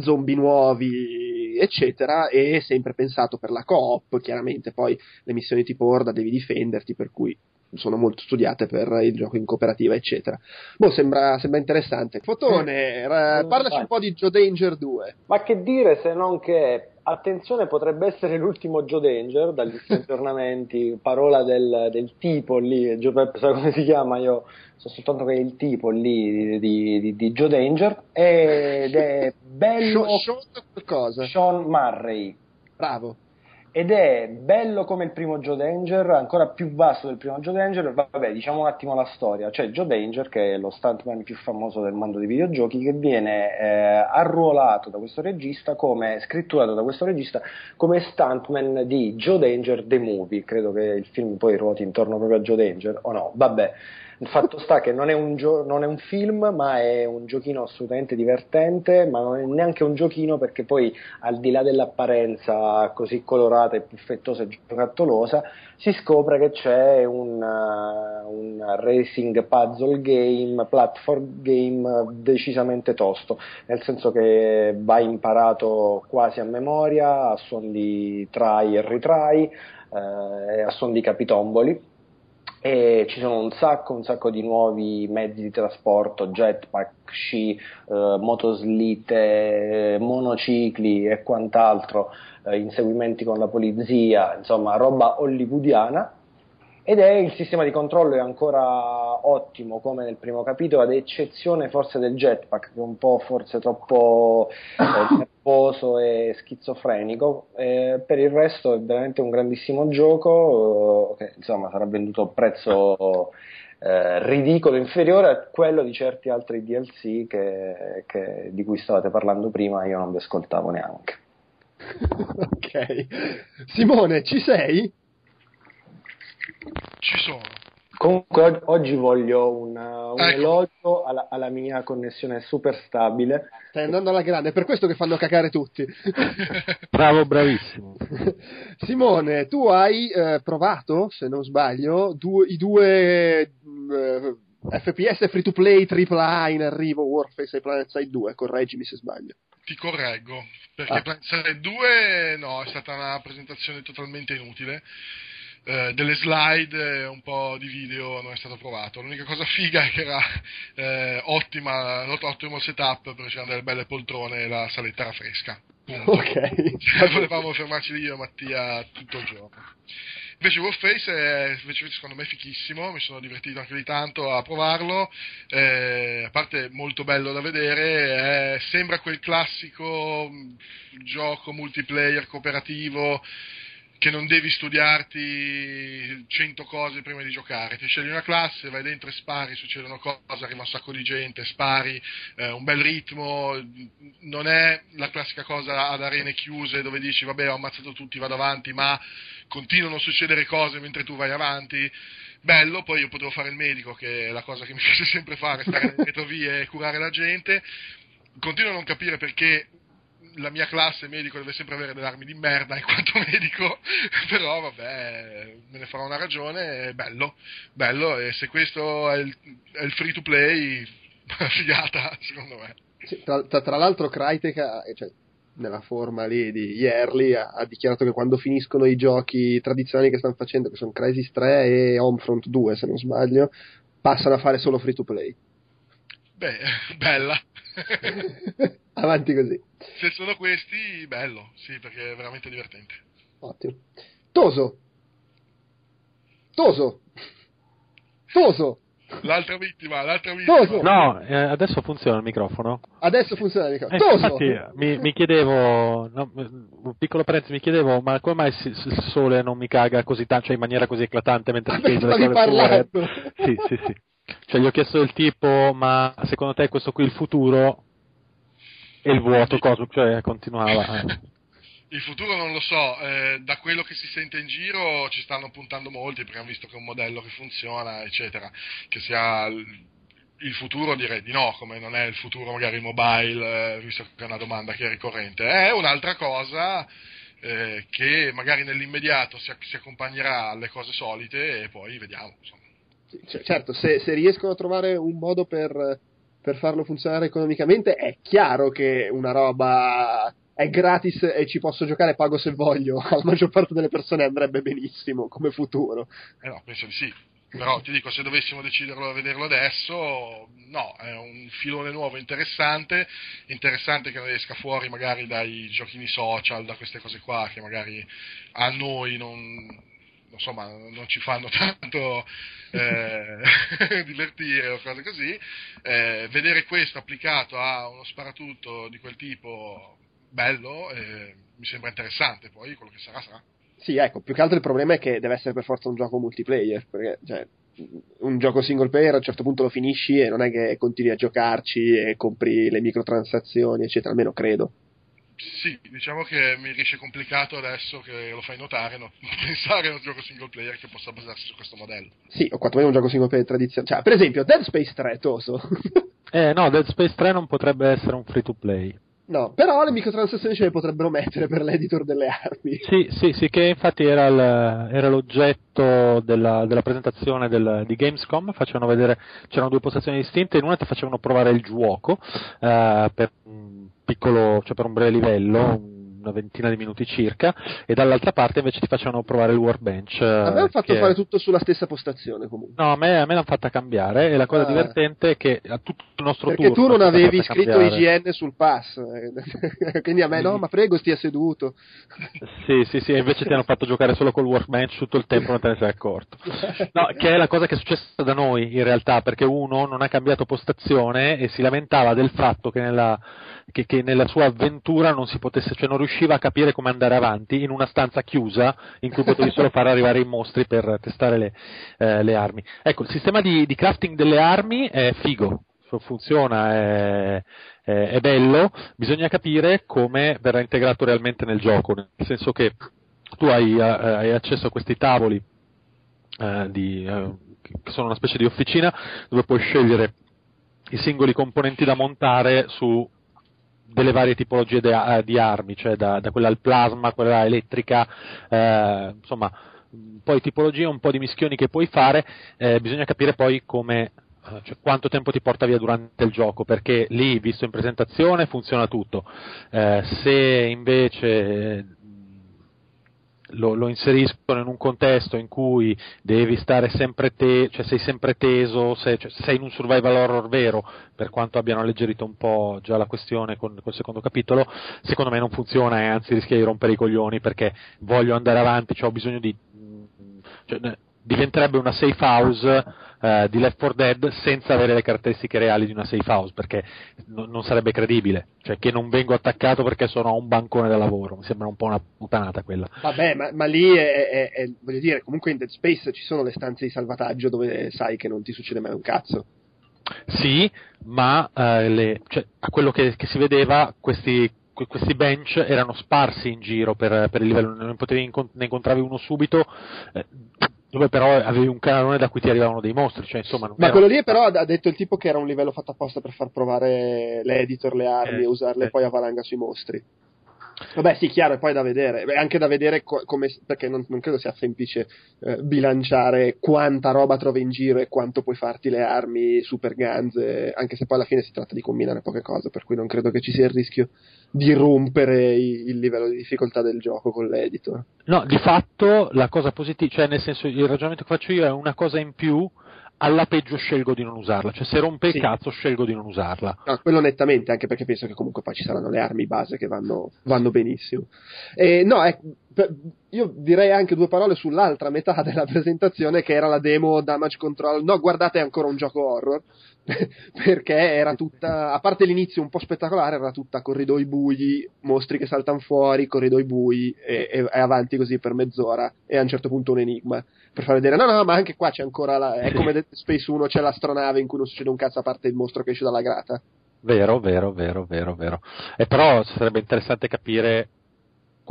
zombie nuovi, eccetera, e sempre pensato per la coop, chiaramente poi le missioni tipo Horda devi difenderti, per cui sono molto studiate per il gioco in cooperativa, eccetera. Boh, sembra, sembra interessante. Fotone, eh, parlaci un po' di Joe Danger 2. Ma che dire se non che attenzione potrebbe essere l'ultimo Joe Danger dagli aggiornamenti, parola del, del, tipo lì, Giuseppe sa come si chiama, io so soltanto che è il tipo lì di, di, di, di Joe Danger ed è bello Sean, Sean, Sean Murray bravo ed è bello come il primo Joe Danger, ancora più vasto del primo Joe Danger. Vabbè, diciamo un attimo la storia. C'è Joe Danger, che è lo stuntman più famoso del mondo dei videogiochi, che viene eh, arruolato da questo regista come scritturato da questo regista come stuntman di Joe Danger The Movie. Credo che il film poi ruoti intorno proprio a Joe Danger, o no? Vabbè. Il fatto sta che non è, un gio- non è un film, ma è un giochino assolutamente divertente, ma non è neanche un giochino perché poi al di là dell'apparenza così colorata e puffettosa e giocattolosa, si scopre che c'è un, uh, un racing puzzle game, platform game decisamente tosto, nel senso che va imparato quasi a memoria, a suon di try e retry, eh, a suon di capitomboli e ci sono un sacco, un sacco di nuovi mezzi di trasporto, jetpack, sci, eh, motoslite, monocicli e quant'altro, eh, inseguimenti con la polizia, insomma roba hollywoodiana ed è il sistema di controllo è ancora ottimo come nel primo capitolo, ad eccezione forse del jetpack che è un po' forse troppo eh, nervoso e schizofrenico. Eh, per il resto è veramente un grandissimo gioco eh, che insomma sarà venduto a un prezzo eh, ridicolo, inferiore a quello di certi altri DLC che, che, di cui stavate parlando prima, io non vi ascoltavo neanche. ok. Simone, ci sei? Ci sono. Comunque oggi voglio un, un ecco. elogio alla, alla, mia connessione super stabile. Stai andando alla grande, è per questo che fanno cacare tutti. Bravo, bravissimo. Simone, tu hai eh, provato, se non sbaglio, du- i due eh, FPS free to play AAA in arrivo, Warface e Planet Side 2, correggimi se sbaglio. Ti correggo, perché ah. Planet Side 2 no, è stata una presentazione totalmente inutile eh, delle slide e un po' di video non è stato provato. L'unica cosa figa è che era eh, ottima, ottimo setup perché c'erano delle belle poltrone e la saletta era fresca. Punto. Ok. Cioè, volevamo fermarci lì io e Mattia tutto il giorno. Invece Warface è invece, secondo me fichissimo, mi sono divertito anche di tanto a provarlo, eh, a parte molto bello da vedere, eh, sembra quel classico gioco multiplayer cooperativo che non devi studiarti 100 cose prima di giocare, ti scegli una classe, vai dentro e spari, succedono cose, arriva un sacco di gente, spari, eh, un bel ritmo, non è la classica cosa ad arene chiuse dove dici vabbè ho ammazzato tutti, vado avanti, ma continuano a succedere cose mentre tu vai avanti. Bello, poi io potevo fare il medico, che è la cosa che mi piace sempre fare, stare nelle retrovie e curare la gente. Continuo a non capire perché la mia classe medico deve sempre avere delle armi di merda in quanto medico, però vabbè, me ne farò una ragione, è bello, bello, e se questo è il, è il free to play, figata, secondo me. Sì, tra, tra, tra, l'altro Crytek, cioè, nella forma lì di Yearly, ha, ha, dichiarato che quando finiscono i giochi tradizionali che stanno facendo, che sono Crisis 3 e Homefront 2 se non sbaglio, passano a fare solo free to play. Beh, bella. Avanti così. Se sono questi, bello, sì, perché è veramente divertente. Ottimo. Toso. Toso. Toso. L'altra vittima, l'altra vittima. Toso. No, eh, adesso funziona il microfono. Adesso funziona il microfono. Eh, Toso. Infatti, mi, mi, chiedevo, no, un piccolo parentesi, mi chiedevo, ma come mai il sole non mi caga così tanto, cioè in maniera così eclatante mentre chiedo le cose parlando. Sì, sì, sì. Cioè gli ho chiesto del tipo, ma secondo te questo qui è il futuro? E il vuoto, cosa? Cioè continuava. Eh. Il futuro non lo so, eh, da quello che si sente in giro ci stanno puntando molti perché hanno visto che è un modello che funziona, eccetera. Che sia il futuro direi di no, come non è il futuro magari mobile, eh, visto che è una domanda che è ricorrente. È un'altra cosa eh, che magari nell'immediato si, si, accompagnerà alle cose solite e poi vediamo. C- certo, se, se riescono a trovare un modo per per farlo funzionare economicamente, è chiaro che una roba è gratis e ci posso giocare pago se voglio, alla maggior parte delle persone andrebbe benissimo come futuro. Eh no, penso di sì. Però ti dico, se dovessimo deciderlo a vederlo adesso, no, è un filone nuovo interessante, interessante che non esca fuori magari dai giochini social, da queste cose qua che magari a noi non, insomma, non ci fanno tanto eh, divertire o cose così, eh, vedere questo applicato a uno sparatutto di quel tipo bello eh, mi sembra interessante, poi quello che sarà sarà. Sì, ecco, più che altro il problema è che deve essere per forza un gioco multiplayer, perché cioè, un gioco single player a un certo punto lo finisci e non è che continui a giocarci e compri le microtransazioni, eccetera, almeno credo. Sì, diciamo che mi riesce complicato adesso che lo fai notare no? pensare a un gioco single player che possa basarsi su questo modello. Sì, o quantomeno un gioco single player tradizionale. Cioè, per esempio, Dead Space 3, Toso. eh, no, Dead Space 3 non potrebbe essere un free to play. No, però le microtransazioni ce le potrebbero mettere per l'editor delle armi. Sì, sì, sì, che infatti era, il, era l'oggetto della, della presentazione del, di Gamescom, facevano vedere, c'erano due postazioni distinte, in una ti facevano provare il gioco uh, per piccolo, cioè per un breve livello, una ventina di minuti circa, e dall'altra parte invece ti facevano provare il workbench. A me hanno fatto che... fare tutto sulla stessa postazione comunque. No, a me, a me l'hanno fatta cambiare e la cosa Ah. divertente è che a tutto il nostro Perché turno tu non avevi scritto cambiare. IGN sul pass, eh, quindi a me no, ma prego stia seduto. Sì, sì, sì, e invece ti hanno fatto giocare solo col workbench tutto il tempo, non te ne sei accorto. No, che è la cosa che è successa da noi in realtà, perché uno non ha cambiato postazione e si lamentava del fatto che nella, che, che nella sua avventura non si potesse, cioè non riusciva a capire come andare avanti in una stanza chiusa in cui potevi solo far arrivare i mostri per testare le, eh, le armi. Ecco, il sistema di, di crafting delle armi è figo, funziona, è, è- è bello, bisogna capire come verrà integrato realmente nel gioco, nel senso che tu hai, eh, hai accesso a questi tavoli eh, di, eh, che sono una specie di officina dove puoi scegliere i singoli componenti da montare su delle varie tipologie de- eh, di armi, cioè da, da quella al plasma, quella elettrica, eh, insomma, un po' di tipologie, un po' di mischioni che puoi fare, eh, bisogna capire poi come, eh, cioè quanto tempo ti porta via durante il gioco, perché lì, visto in presentazione, funziona tutto. Eh, se invece eh, lo, lo inseriscono in un contesto in cui devi stare sempre te, cioè sei sempre teso, sei, cioè sei in un survival horror vero, per quanto abbiano alleggerito un po' già la questione con col secondo capitolo, secondo me non funziona e anzi rischia di rompere i coglioni perché voglio andare avanti, cioè ho bisogno di... cioè, ne- diventerebbe una safe house eh, di Left 4 Dead senza avere le caratteristiche reali di una safe house perché no- non sarebbe credibile. Cioè che non vengo attaccato perché sono a un bancone da lavoro. Mi sembra un po' una puttanata quella. Vabbè, ma, ma lì è, è- è- voglio dire, comunque in Dead Space ci sono le stanze di salvataggio dove sai che non ti succede mai un cazzo. Sì, ma eh, le- cioè, a quello che, che si vedeva, questi, que- questi bench erano sparsi in giro per, per il livello, ne, potevi ne incontravi uno subito, eh, dove però avevi un canalone da cui ti arrivavano dei mostri, cioè insomma non Ma era- quello lì però ha detto il tipo che era un livello fatto apposta per far provare l'editor, le armi Eh, e usarle eh. poi a valanga sui mostri. Vabbè, sì, chiaro, è poi da vedere. Beh, anche da vedere co- come, perché non, non credo sia semplice eh, bilanciare quanta roba trovi in giro e quanto puoi farti le armi super ganze, anche se poi alla fine si tratta di combinare poche cose, per cui non credo che ci sia il rischio di rompere i- il livello di difficoltà del gioco con l'editor. No, di fatto la cosa positiva, cioè nel senso il ragionamento che faccio io è una cosa in più, alla peggio scelgo di non usarla, cioè se rompe Sì. il cazzo scelgo di non usarla. No, quello nettamente, anche perché penso che comunque poi ci saranno le armi base che vanno, vanno benissimo. E, no, ecco, per- io direi anche due parole sull'altra metà della presentazione che era la demo Damage Control. No, guardate, è ancora un gioco horror. perché era tutta, a parte l'inizio un po' spettacolare, era tutta corridoi bui, mostri che saltano fuori, corridoi bui e, e- e avanti così per mezz'ora e a un certo punto un enigma per far vedere no no ma anche qua c'è ancora la, è come Dead Space 1 c'è l'astronave in cui non succede un cazzo a parte il mostro che esce dalla grata Vero, vero, vero, vero, vero. E però sarebbe interessante capire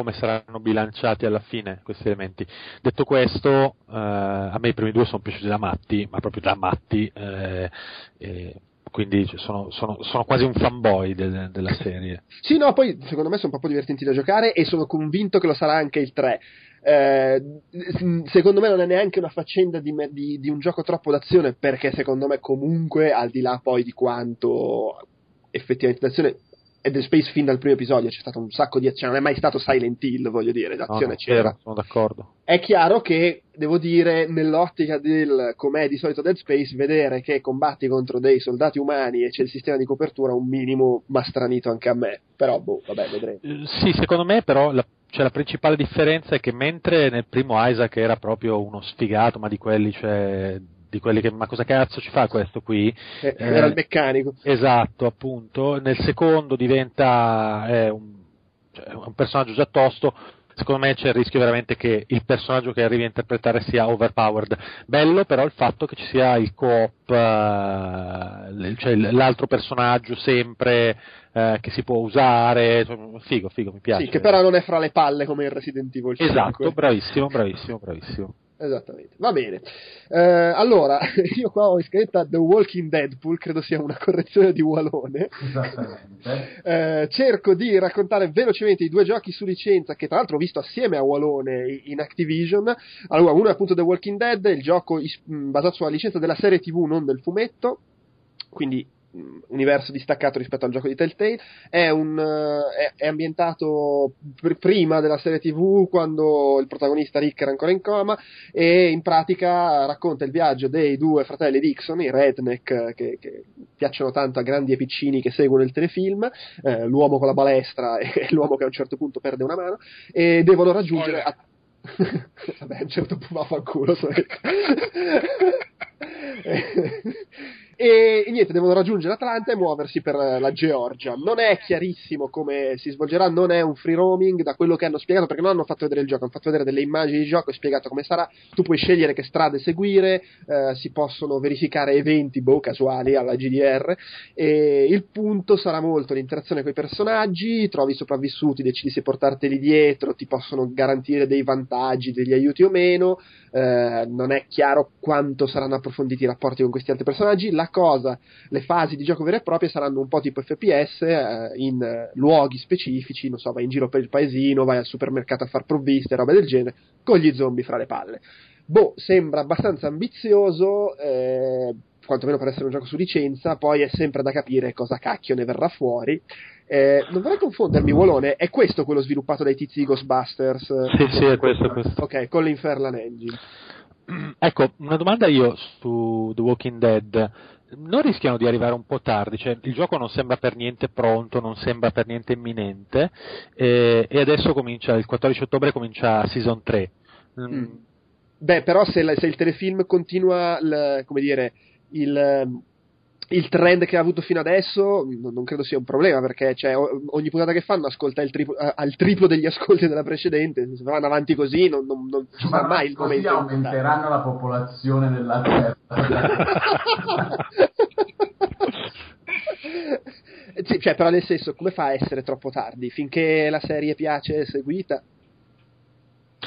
come saranno bilanciati alla fine questi elementi. Detto questo, eh, a me i primi due sono piaciuti da matti, ma proprio da matti, eh, e quindi sono, sono- sono quasi un fanboy de- della serie. Sì, no, poi secondo me sono proprio divertenti da giocare e sono convinto che lo sarà anche il 3. Eh, secondo me non è neanche una faccenda di, me- di- di un gioco troppo d'azione perché secondo me comunque al di là poi di quanto effettivamente d'azione è Dead Space fin dal primo episodio c'è stato un sacco di azione, non è mai stato Silent Hill voglio dire, No, l'azione no, c'era. sono d'accordo. È chiaro che, devo dire, nell'ottica del com'è di solito Dead Space, vedere che combatti contro dei soldati umani e c'è il sistema di copertura un minimo m'ha stranito anche a me. Però, boh, vabbè, vedremo. Eh, Sì, secondo me però la, cioè, la principale differenza è che mentre nel primo Isaac era proprio uno sfigato, ma di quelli, cioè, di quelli che ma cosa cazzo ci fa questo qui? Eh, Eh, Era il meccanico. Esatto, appunto. Nel secondo diventa è un, cioè, un personaggio già tosto. Secondo me c'è il rischio veramente che il personaggio che arrivi a interpretare sia overpowered. Bello però il fatto che ci sia il co-op, eh, cioè l'altro personaggio sempre eh, che si può usare. Figo, figo, mi piace. Sì, che però non è fra le palle come il Resident Evil 5. Esatto, bravissimo, bravissimo, bravissimo. Esattamente, va bene. Eh, allora, io qua ho scritta The Walking Deadpool, credo sia una correzione di Walone. Esattamente. Eh, cerco di raccontare velocemente i due giochi su licenza che tra l'altro ho visto assieme a Walone in Activision. Allora, uno è appunto The Walking Dead, il gioco is- mh, basato sulla licenza della serie TV, non del fumetto. Quindi universo distaccato rispetto al gioco di Telltale. È, un, è, è ambientato pr- prima della serie TV, quando il protagonista Rick era ancora in coma, e in pratica racconta il viaggio dei due fratelli Dixon, i redneck che, che piacciono tanto a grandi e piccini che seguono il telefilm, eh, l'uomo con la balestra e l'uomo che a un certo punto perde una mano, e devono raggiungere. A... Vabbè, a un certo punto va a fanculo. E, e, niente, devono raggiungere Atlanta e muoversi per la Georgia. Non è chiarissimo come si svolgerà, non è un free roaming da quello che hanno spiegato, perché non hanno fatto vedere il gioco, hanno fatto vedere delle immagini di gioco e spiegato come sarà. Tu puoi scegliere che strade seguire, eh, si possono verificare eventi boh, casuali alla GDR e il punto sarà molto l'interazione con i personaggi, trovi sopravvissuti, decidi se portarteli dietro, ti possono garantire dei vantaggi, degli aiuti o meno. Eh, non è chiaro quanto saranno approfonditi i rapporti con questi altri personaggi. La cosa, le fasi di gioco vere e proprie saranno un po' tipo FPS eh, in eh, luoghi specifici, non so, vai in giro per il paesino, vai al supermercato a far provviste, roba del genere, con gli zombie fra le palle. Boh, sembra abbastanza ambizioso, eh, quantomeno per essere un gioco su licenza, poi è sempre da capire cosa cacchio ne verrà fuori. Eh, non vorrei confondermi, Wolone, è questo quello sviluppato dai tizi Ghostbusters? Sì, sì, è questo, è questo. Ok, con l'Inferlan Engine. Ecco, una domanda io su The Walking Dead non rischiano di arrivare un po' tardi, cioè il gioco non sembra per niente pronto, non sembra per niente imminente eh, e adesso comincia, il 14 ottobre comincia Season 3. Mm. Mm. Beh, però se, la, se, il telefilm continua, l, come dire, il, il trend che ha avuto fino adesso non, credo sia un problema perché cioè, ogni puntata che fanno ascolta triplo, al triplo degli ascolti della precedente se vanno avanti così non, non, non ci sarà mai il così momento aumenteranno la popolazione della terra. Sì, cioè, però nel senso come fa a essere troppo tardi? Finché la serie piace è seguita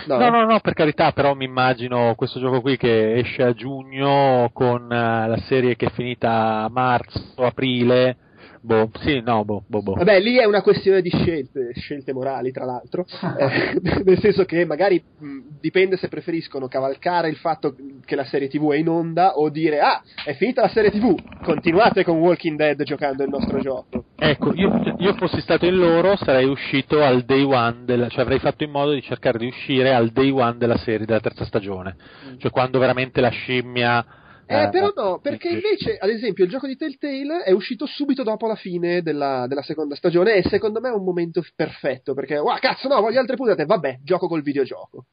No. no. no, no, per carità, però mi immagino questo gioco qui che esce a giugno con uh, la serie che è finita a marzo, aprile, Boh, sì, no, boh, boh, boh. Vabbè, lì è una questione di scelte, scelte morali, tra l'altro. eh, nel senso che magari mh, dipende se preferiscono cavalcare il fatto che la serie TV è in onda o dire, ah, è finita la serie TV, continuate con Walking Dead giocando il nostro gioco. Ecco, io, io fossi stato in loro, sarei uscito al day one, della, cioè avrei fatto in modo di cercare di uscire al day one della serie, della terza stagione. Mm. Cioè quando veramente la scimmia eh, eh, però no, perché invece, ad esempio, il gioco di Telltale è uscito subito dopo la fine della, della seconda stagione e secondo me è un momento perfetto, perché, wow, cazzo, no, voglio altre puntate, vabbè, gioco col videogioco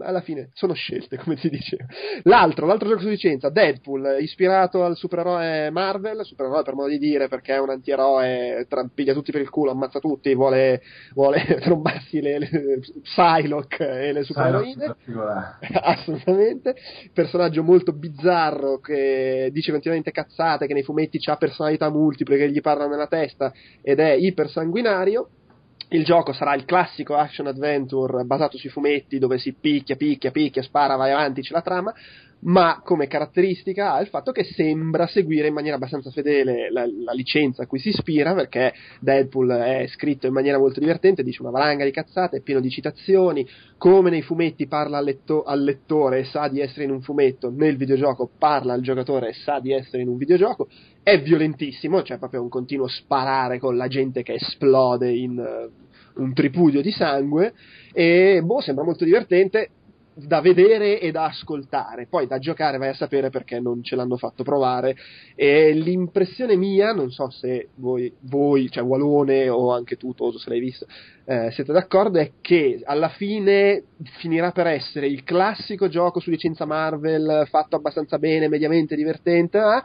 alla fine sono scelte, come si dice. L'altro, l'altro gioco su licenza, Deadpool, ispirato al supereroe Marvel, supereroe per modo di dire, perché è un antieroe, trampiglia tutti per il culo, ammazza tutti, vuole, vuole trombarsi le, le Psylocke e le supereroine. Assolutamente. Personaggio molto bizzarro che dice continuamente cazzate, che nei fumetti ha personalità multiple che gli parlano nella testa ed è ipersanguinario il gioco sarà il classico action adventure basato sui fumetti dove si picchia, picchia, picchia, spara, vai avanti, c'è la trama, ma come caratteristica ha il fatto che sembra seguire in maniera abbastanza fedele la, la, licenza a cui si ispira, perché Deadpool è scritto in maniera molto divertente, dice una valanga di cazzate, è pieno di citazioni, come nei fumetti parla al, letto, al lettore e sa di essere in un fumetto, nel videogioco parla al giocatore e sa di essere in un videogioco, è violentissimo, cioè proprio un continuo sparare con la gente che esplode in uh, un tripudio di sangue e boh, sembra molto divertente da vedere e da ascoltare, poi da giocare vai a sapere perché non ce l'hanno fatto provare e l'impressione mia, non so se voi, voi cioè Walone o anche tu Toso se l'hai visto, eh, siete d'accordo, è che alla fine finirà per essere il classico gioco su licenza Marvel fatto abbastanza bene, mediamente divertente, eh?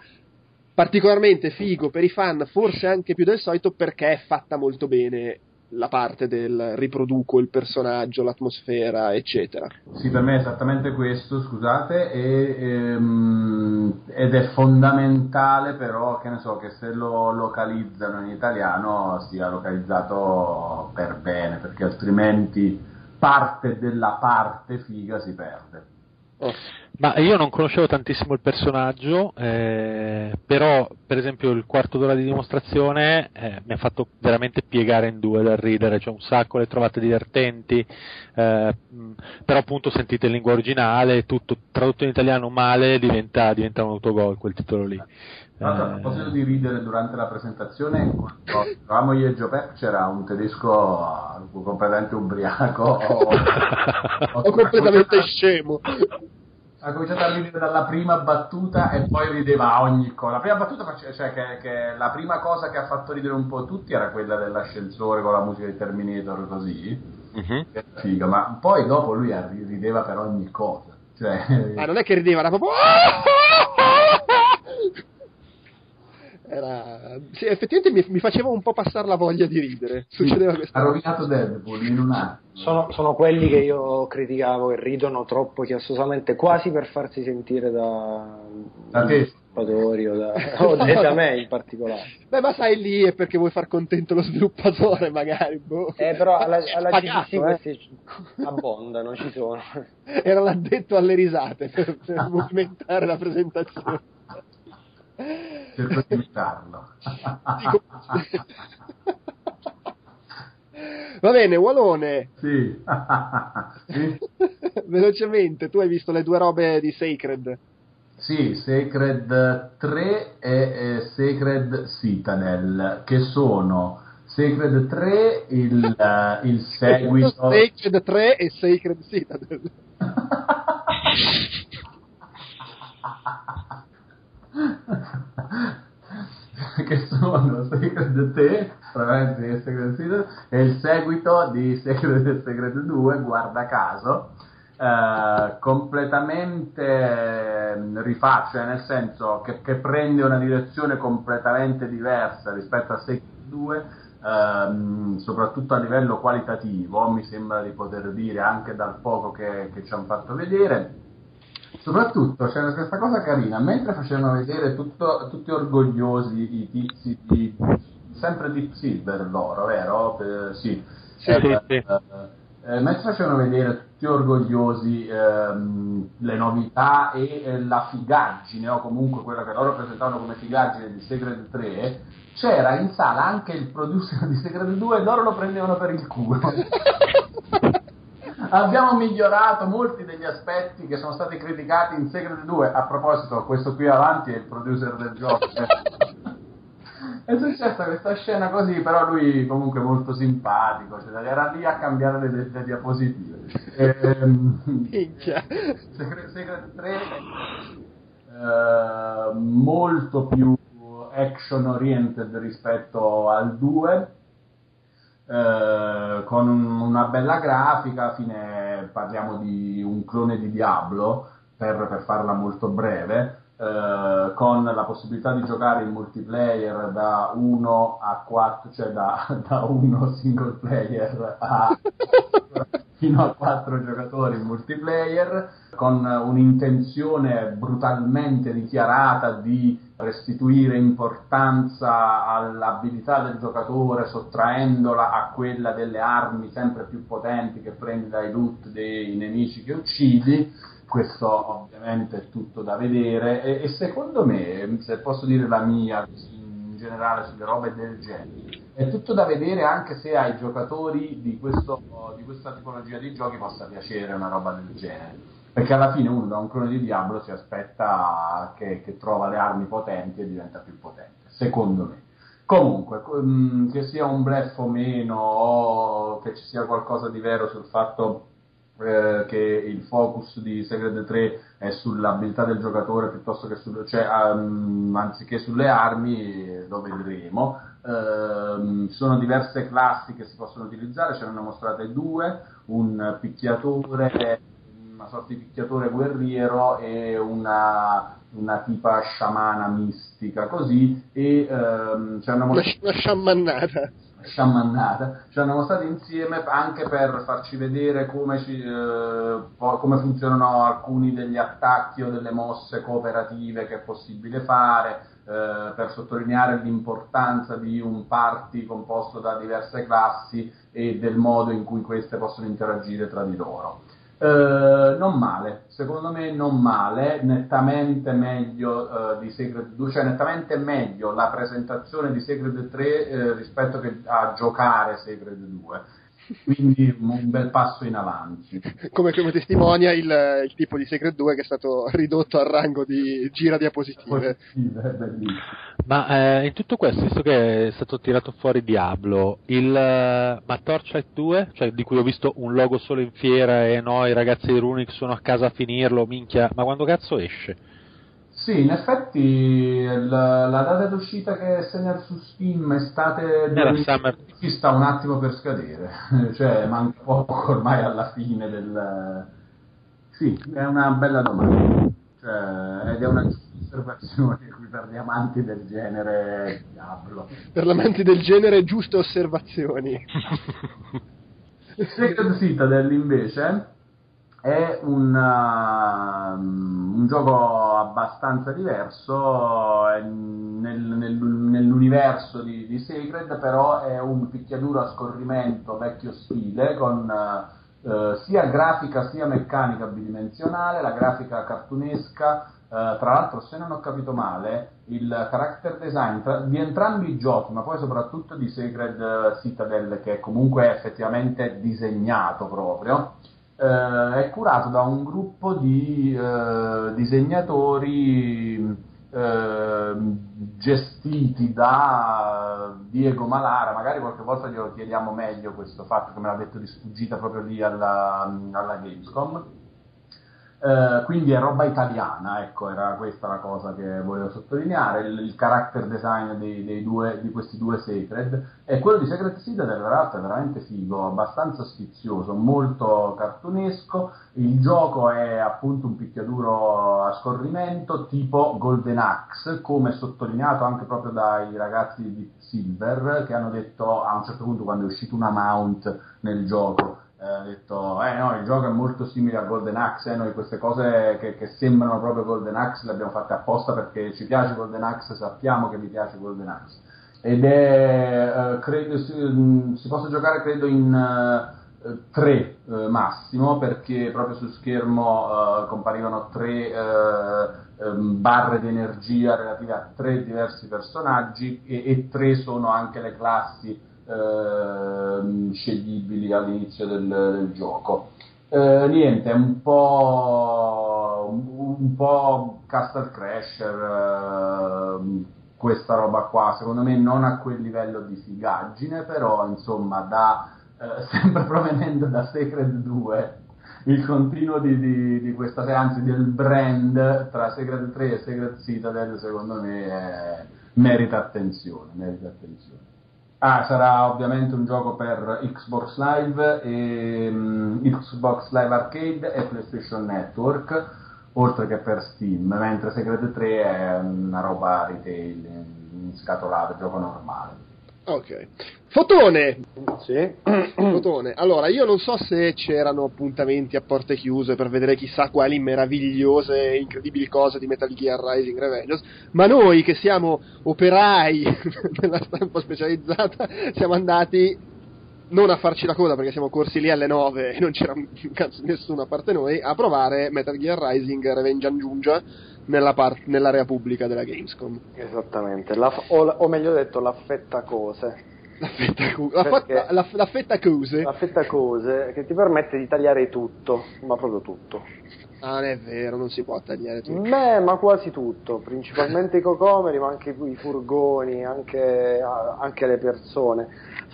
particolarmente figo per i fan, forse anche più del solito perché è fatta molto bene la parte del riproduco il personaggio, l'atmosfera, eccetera. Sì, per me è esattamente questo, scusate, e, ehm, ed è fondamentale però che ne so che se lo localizzano in italiano sia localizzato per bene, perché altrimenti parte della parte figa si perde. Oh. Ma io non conoscevo tantissimo il personaggio, eh, però per esempio il quarto d'ora di dimostrazione eh, mi ha fatto veramente piegare in due dal ridere, cioè un sacco le trovate divertenti, eh, però appunto sentite in lingua originale, tutto tradotto in italiano male diventa, diventa un autogol quel titolo lì. L'altro, a proposito di ridere durante la presentazione, quando eravamo io e Joe Pep c'era un tedesco completamente ubriaco o, o completamente scemo ha cominciato a ridere dalla prima battuta e poi rideva a ogni cosa. La prima battuta, cioè che, che, la prima cosa che ha fatto ridere un po' tutti era quella dell'ascensore con la musica di Terminator così, che figa, ma poi dopo lui rideva per ogni cosa. Cioè... Ah, non è che rideva, era proprio... Era... Sì, effettivamente mi, mi, faceva un po' passare la voglia di ridere. Succedeva sì, ha rovinato Deadpool in un attimo. Sono, sono, quelli che io criticavo che ridono troppo chiassosamente, quasi per farsi sentire da, da te. sviluppatori o da, o da me in particolare. Beh, ma sai lì è perché vuoi far contento lo sviluppatore, magari. Boh. Eh, però alla, alla pagato, GDC eh? questi abbondano, ci sono. Era l'addetto alle risate per, per movimentare la presentazione. Cerco di imitarlo. Va bene, Walone. Sì. sì. Velocemente, tu hai visto le due robe di Sacred. Sì, Sacred 3 e eh, Sacred Citadel, che sono Sacred 3 il, uh, il seguito... Sacred 3 e Sacred Citadel. che sono Secret Te, probabilmente Secret Season, e il seguito di Secret, Secret 2, guarda caso, eh, completamente ehm, rifaccio, cioè nel senso che, che, prende una direzione completamente diversa rispetto a Secret 2, ehm, soprattutto a livello qualitativo, mi sembra di poter dire anche dal poco che, che ci hanno fatto vedere Soprattutto c'era questa cosa carina, mentre facevano vedere tutto, tutti orgogliosi i tizi di sempre Deep Silver loro, vero? Eh, sì. sì, eh, sì. Eh, eh, mentre facevano vedere tutti orgogliosi ehm, le novità e eh, la figaggine, o comunque quello che loro presentavano come figaggine di Secret 3, c'era in sala anche il producer di Secret 2 e loro lo prendevano per il culo. abbiamo migliorato molti degli aspetti che sono stati criticati in Secret 2. A proposito, questo qui avanti è il producer del gioco. è successa questa scena così, però lui comunque molto simpatico, cioè, era lì a cambiare le, le diapositive. Ehm, Secret, Secret 3 eh, molto più action oriented rispetto al 2 eh, con un, una bella grafica, fine parliamo di un clone di Diablo, per, per farla molto breve, eh, con la possibilità di giocare in multiplayer da 1 a 4, cioè da, da 1 single player a fino a 4 giocatori in multiplayer, con un'intenzione brutalmente dichiarata di restituire importanza all'abilità del giocatore sottraendola a quella delle armi sempre più potenti che prendi dai loot dei nemici che uccidi. Questo ovviamente è tutto da vedere e, e secondo me, se posso dire la mia in generale sulle robe del genere, è tutto da vedere anche se ai giocatori di, questo, di questa tipologia di giochi possa piacere una roba del genere perché alla fine uno da un clone di Diablo si aspetta che, che trova le armi potenti e diventa più potente, secondo me. Comunque, mm, che sia un blef o meno, o che ci sia qualcosa di vero sul fatto eh, che il focus di Secret 3 è sull'abilità del giocatore piuttosto che su, cioè, um, anziché sulle armi, lo vedremo. Uh, sono diverse classi che si possono utilizzare, ce ne hanno mostrate due, un picchiatore una sorta di picchiatore guerriero e una, una tipa sciamana mistica, così, e ehm, ci hanno mostrato... Una sciamannata. Sciamannata. Ci hanno mostrato insieme anche per farci vedere come, ci, eh, come funzionano alcuni degli attacchi o delle mosse cooperative che è possibile fare, eh, per sottolineare l'importanza di un party composto da diverse classi e del modo in cui queste possono interagire tra di loro. Uh, non male, secondo me non male, nettamente meglio uh, di Secret 2, cioè nettamente meglio la presentazione di Secret 3 uh, rispetto a giocare Secret 2 quindi un bel passo in avanti. Come, come testimonia il, il, tipo di Secret 2 che è stato ridotto al rango di gira diapositive. Ma eh, in tutto questo, visto che è stato tirato fuori Diablo, il uh, ma Torchlight 2, cioè di cui ho visto un logo solo in fiera e no, i ragazzi di Runic sono a casa a finirlo, minchia, ma quando cazzo esce? Sì, in effetti la, la data d'uscita che segna su Steam estate 2020 sta un attimo per scadere, cioè manca poco ormai alla fine del... Sì, è una bella domanda, cioè, ed è una giusta osservazione qui per gli amanti del genere Diablo. Per gli amanti del genere giuste osservazioni. Secret Citadel invece è un, uh, un gioco abbastanza diverso nel, nel, nell'universo di, di, Sacred, però è un picchiaduro a scorrimento vecchio stile con uh, sia grafica sia meccanica bidimensionale, la grafica cartunesca. Uh, tra l'altro, se non ho capito male, il character design tra, di entrambi i giochi, ma poi soprattutto di Sacred Citadel, che comunque è effettivamente disegnato proprio, eh, è curato da un gruppo di eh, disegnatori eh, gestiti da Diego Malara, magari qualche volta glielo chiediamo meglio questo fatto che me l'ha detto di sfuggita proprio lì alla, alla Gamescom eh, quindi è roba italiana, ecco, era questa la cosa che volevo sottolineare. Il, il character design dei, dei due, di questi due Sacred e quello di Secret Citadel, tra l'altro, è veramente figo, abbastanza sfizioso, molto cartunesco. Il gioco è appunto un picchiaduro a scorrimento tipo Golden Axe, come sottolineato anche proprio dai ragazzi di Silver che hanno detto a un certo punto quando è uscito una mount nel gioco ha detto eh no il gioco è molto simile a Golden Axe eh, noi queste cose che, che, sembrano proprio Golden Axe le abbiamo fatte apposta perché ci piace Golden Axe sappiamo che vi piace Golden Axe. Ed è eh, credo si, mm, si, possa giocare credo in eh, tre eh, massimo perché proprio sul schermo eh, comparivano tre ehm, barre di energia relative a tre diversi personaggi e, e tre sono anche le classi eh, sceglibili all'inizio del, del gioco. Eh, niente, un po', un, po' Castle Crasher eh, questa roba qua, secondo me non a quel livello di figaggine, però insomma da, eh, sempre provenendo da Sacred 2 il continuo di, di, di questa, anzi del brand tra Secret 3 e Secret Citadel secondo me è, merita attenzione, merita attenzione. Ah, sarà ovviamente un gioco per Xbox Live, e, um, Xbox Live Arcade e PlayStation Network, oltre che per Steam, mentre Secret 3 è una roba retail, in scatolata, gioco normale. Ok. Fotone! Sì. Fotone. Allora, io non so se c'erano appuntamenti a porte chiuse per vedere chissà quali meravigliose e incredibili cose di Metal Gear Rising Revengeance, ma noi che siamo operai della stampa specializzata siamo andati non a farci la coda perché siamo corsi lì alle 9 e non c'era nessuno a parte noi, a provare Metal Gear Rising Revenge Giungia nella part- nell'area pubblica della Gamescom. Esattamente, la, o, o, meglio detto l'affetta cose. L'affetta, cu- Perché... la, l'affetta cose. L'affetta cose che ti permette di tagliare tutto, ma proprio tutto. Ah, non è vero, non si può tagliare tutto. Beh, ma quasi tutto, principalmente i cocomeri, ma anche i furgoni, anche, anche, le persone.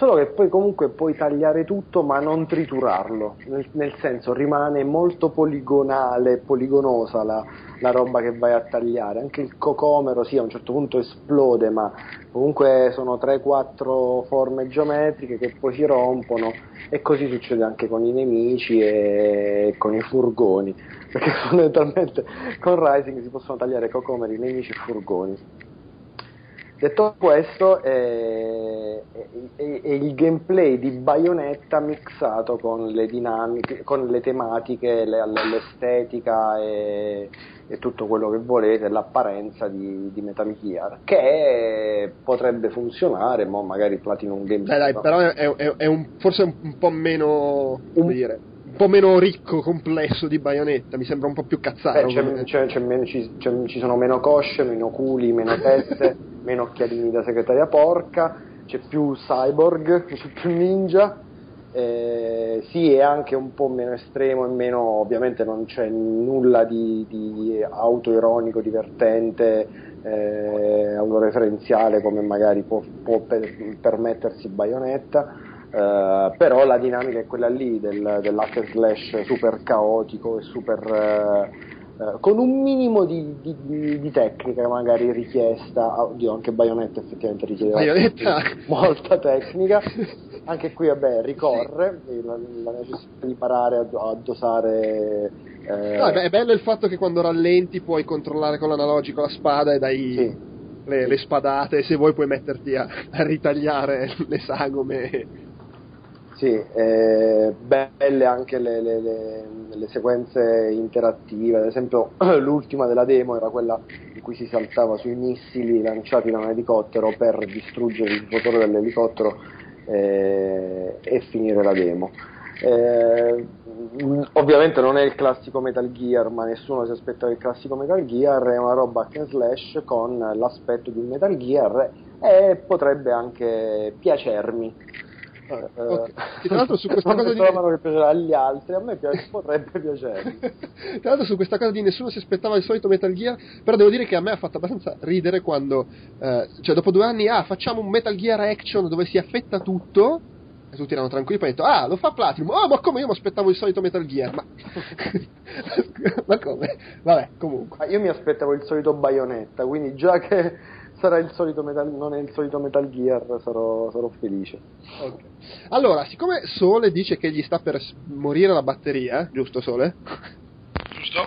Solo che poi comunque puoi tagliare tutto ma non triturarlo, nel, nel senso rimane molto poligonale, poligonosa la, la, roba che vai a tagliare. Anche il cocomero sì, a un certo punto esplode, ma comunque sono 3-4 forme geometriche che poi si rompono e così succede anche con i nemici e con i furgoni perché fondamentalmente con Rising si possono tagliare cocomeri, nemici e furgoni. Detto questo, è, è, è, il gameplay di Bayonetta mixato con le dinamiche, con le tematiche, le, l'estetica e, e, tutto quello che volete, l'apparenza di, di, Metal Gear, che potrebbe funzionare, ma magari Platinum Games. Beh, dai, però è, un, forse un, un, po' meno, come dire un po' meno ricco, complesso di Bayonetta, mi sembra un po' più cazzaro. Beh, c'è, c'è, c'è meno, ci, ci, sono meno cosce, meno culi, meno teste, meno occhialini da segretaria porca, c'è più cyborg, c'è più ninja. Eh, sì, è anche un po' meno estremo e meno, ovviamente non c'è nulla di, di autoironico, divertente, eh, autoreferenziale come magari può, può per, permettersi Bayonetta Uh, però la dinamica è quella lì del, dell'hack and slash super caotico e super uh, uh, con un minimo di, di, di, tecnica magari richiesta oddio anche Bayonetta effettivamente richiede Bayonetta. molta tecnica anche qui vabbè ricorre la, la necessità di imparare a, a dosare no, beh, è bello il fatto che quando rallenti puoi controllare con l'analogico la spada e dai sì. le, le, spadate se vuoi puoi metterti a, a ritagliare le sagome sì, eh, belle anche le, le, le, le, sequenze interattive, ad esempio l'ultima della demo era quella in cui si saltava sui missili lanciati da un elicottero per distruggere il motore dell'elicottero eh, e finire la demo. Eh, ovviamente non è il classico Metal Gear, ma nessuno si aspettava il classico Metal Gear, è una roba hack and slash con l'aspetto di un Metal Gear e potrebbe anche piacermi eh, okay. Tra l'altro su questa cosa di... che piacerà agli altri, a me piace, potrebbe piacere. Tra l'altro su questa cosa di nessuno si aspettava il solito Metal Gear, però devo dire che a me ha fatto abbastanza ridere quando, eh, cioè dopo due anni, ah, facciamo un Metal Gear Action dove si affetta tutto, e tutti erano tranquilli, poi ho detto, ah, lo fa Platinum, oh, ma come io mi aspettavo il solito Metal Gear, ma... ma come? Vabbè, comunque. Io mi aspettavo il solito Bayonetta, quindi già che sarà il solito Metal, non è il solito Metal Gear, sarò, sarò felice. Okay. Allora, siccome Sole dice che gli sta per morire la batteria, giusto Sole? Giusto.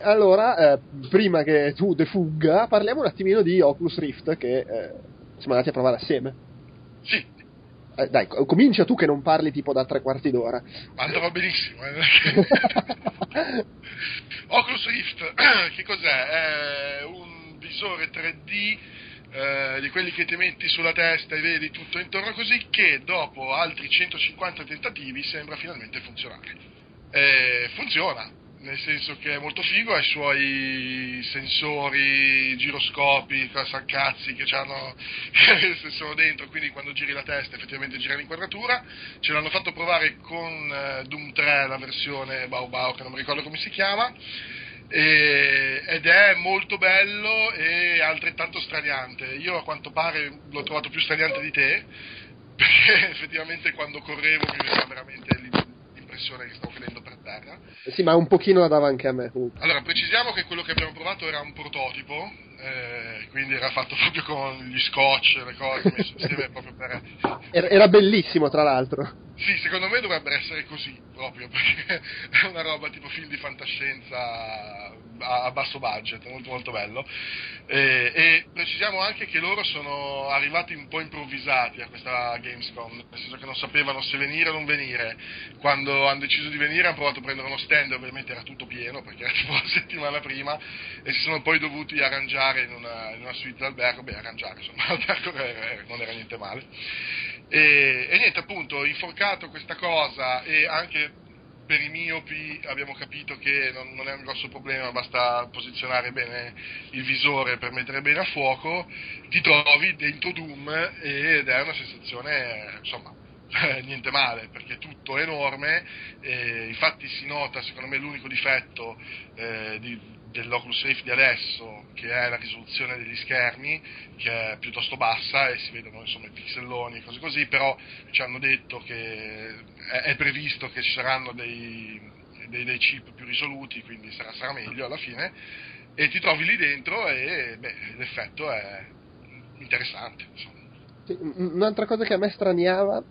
Allora, eh, prima che tu defugga, parliamo un attimino di Oculus Rift che eh, siamo andati a provare assieme. Sì. Eh, dai, comincia tu che non parli tipo da tre quarti d'ora. Ma andava benissimo. Eh. Oculus Rift, che cos'è? È un visore 3D eh, di quelli che ti metti sulla testa e vedi tutto intorno così, che dopo altri 150 tentativi sembra finalmente funzionare. Eh, funziona, nel senso che è molto figo, ha i suoi sensori, giroscopi, cazzi che sono dentro, quindi quando giri la testa effettivamente gira l'inquadratura. Ce l'hanno fatto provare con eh, Doom 3, la versione Bau Bau, che non mi ricordo come si chiama e, ed è molto bello e altrettanto straniante. Io a quanto pare l'ho trovato più straniante di te, perché effettivamente quando correvo mi veniva veramente l'impressione che stavo finendo per terra. Eh sì, ma un pochino la dava anche a me. Allora, precisiamo che quello che abbiamo provato era un prototipo, eh, quindi era fatto proprio con gli scotch, le cose messe insieme proprio per... Era, era bellissimo, tra l'altro. Sì, secondo me dovrebbe essere così proprio, perché è una roba tipo film di fantascienza a, basso budget, molto molto bello. E, e, precisiamo anche che loro sono arrivati un po' improvvisati a questa Gamescom, nel senso che non sapevano se venire o non venire. Quando hanno deciso di venire hanno provato a prendere uno stand, ovviamente era tutto pieno, perché era tipo la settimana prima, e si sono poi dovuti arrangiare in una, in una suite d'albergo, beh arrangiare, insomma l'albergo non era niente male e, e niente, appunto, inforcato questa cosa e anche per i miopi abbiamo capito che non, non, è un grosso problema, basta posizionare bene il visore per mettere bene a fuoco, ti trovi dentro Doom ed è una sensazione, insomma, niente male, perché tutto è enorme, infatti si nota, secondo me, l'unico difetto eh, di, dell'Oculus Rift di adesso, che è la risoluzione degli schermi, che è piuttosto bassa e si vedono insomma i pixelloni e cose così, però ci hanno detto che è, è previsto che ci saranno dei, dei, dei, chip più risoluti, quindi sarà, sarà, meglio alla fine, e ti trovi lì dentro e beh, l'effetto è interessante. Sì, un'altra cosa che a me straniava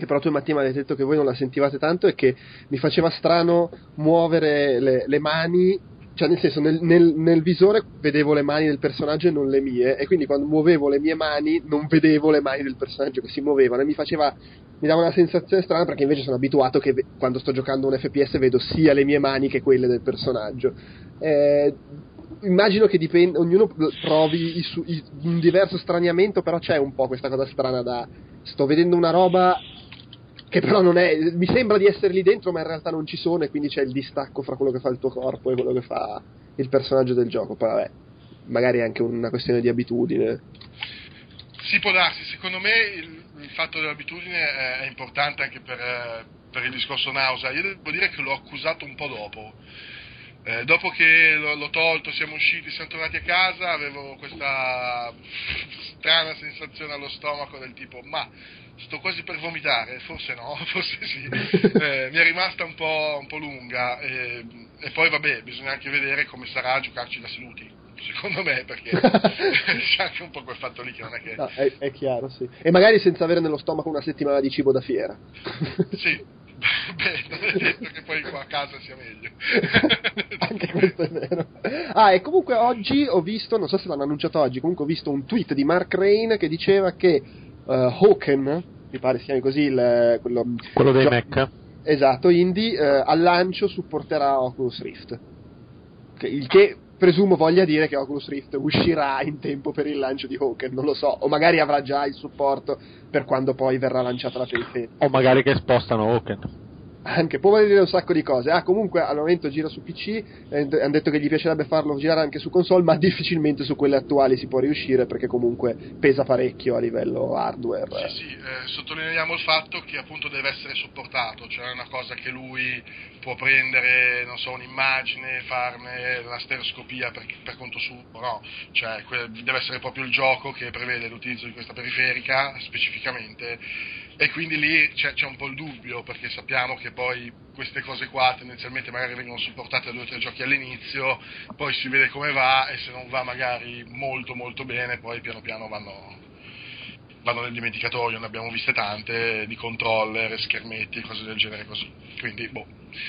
che però tu Mattia mi avete detto che voi non la sentivate tanto e che mi faceva strano muovere le, le mani cioè nel senso nel, nel, nel, visore vedevo le mani del personaggio e non le mie e quindi quando muovevo le mie mani non vedevo le mani del personaggio che si muovevano e mi faceva mi dava una sensazione strana perché invece sono abituato che quando sto giocando un FPS vedo sia le mie mani che quelle del personaggio. Eh, immagino che dipende, ognuno provi i su, i, un diverso straniamento però c'è un po' questa cosa strana da sto vedendo una roba che però non è, mi sembra di essere lì dentro, ma in realtà non ci sono, e quindi c'è il distacco fra quello che fa il tuo corpo e quello che fa il personaggio del gioco. Poi vabbè, magari è anche una questione di abitudine. Si può darsi, secondo me il, il fatto dell'abitudine è, è importante anche per, per, il discorso nausea. Io devo dire che l'ho accusato un po' dopo. Eh, dopo che l'ho, tolto, siamo usciti, siamo tornati a casa, avevo questa strana sensazione allo stomaco del tipo, ma sto quasi per vomitare, forse no, forse sì, eh, mi è rimasta un po', un po lunga e, e, poi vabbè, bisogna anche vedere come sarà a giocarci da seduti. Secondo me, perché c'è anche un po' quel fatto lì che non è che. No, è, è chiaro, sì. E magari senza avere nello stomaco una settimana di cibo da fiera. sì, Beh, non è detto che poi qua a casa sia meglio. Anche questo è vero. Ah, e comunque oggi ho visto, non so se l'hanno annunciato oggi, comunque ho visto un tweet di Mark Rain che diceva che uh, Hawken, mi pare si chiami così, il, quello, quello dei cioè, Mac. Esatto, Indie, uh, al lancio supporterà Oculus Rift. Il che presumo voglia dire che Oculus Rift uscirà in tempo per il lancio di Hawken, non lo so, o magari avrà già il supporto per quando poi verrà lanciata la periferica. O magari che spostano Hawken anche può voler dire un sacco di cose. Ah, comunque al momento gira su PC, eh, hanno detto che gli piacerebbe farlo girare anche su console, ma difficilmente su quelle attuali si può riuscire perché comunque pesa parecchio a livello hardware. Sì, sì, eh, sottolineiamo il fatto che appunto deve essere supportato, cioè è una cosa che lui può prendere, so, un'immagine, farne una stereoscopia per, per conto suo, no, cioè deve essere proprio il gioco che prevede l'utilizzo di questa periferica specificamente e quindi lì c'è, c'è, un po' il dubbio perché sappiamo che poi queste cose qua tendenzialmente magari vengono supportate da due o tre giochi all'inizio, poi si vede come va e se non va magari molto molto bene poi piano piano vanno, vanno nel dimenticatoio, ne abbiamo viste tante di controller, schermetti e cose del genere così. Quindi boh.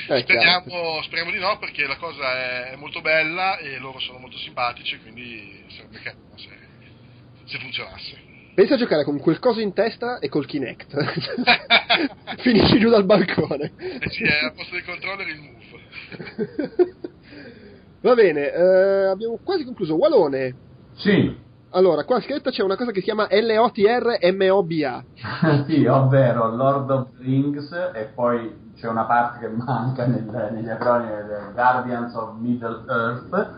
Eh, speriamo, speriamo, di no perché la cosa è molto bella e loro sono molto simpatici, quindi sarebbe carino se, se funzionasse. Pensa a giocare con quel coso in testa e col Kinect. Finisci giù dal balcone. E sì, è al posto del controller il move. Va bene, eh, abbiamo quasi concluso. Walone. Sì. Allora, qua scritta c'è una cosa che si chiama LOTR-MOBA. sì, ovvero Lord of the Rings e poi c'è una parte che manca nel, negli acronimi Guardians of Middle Earth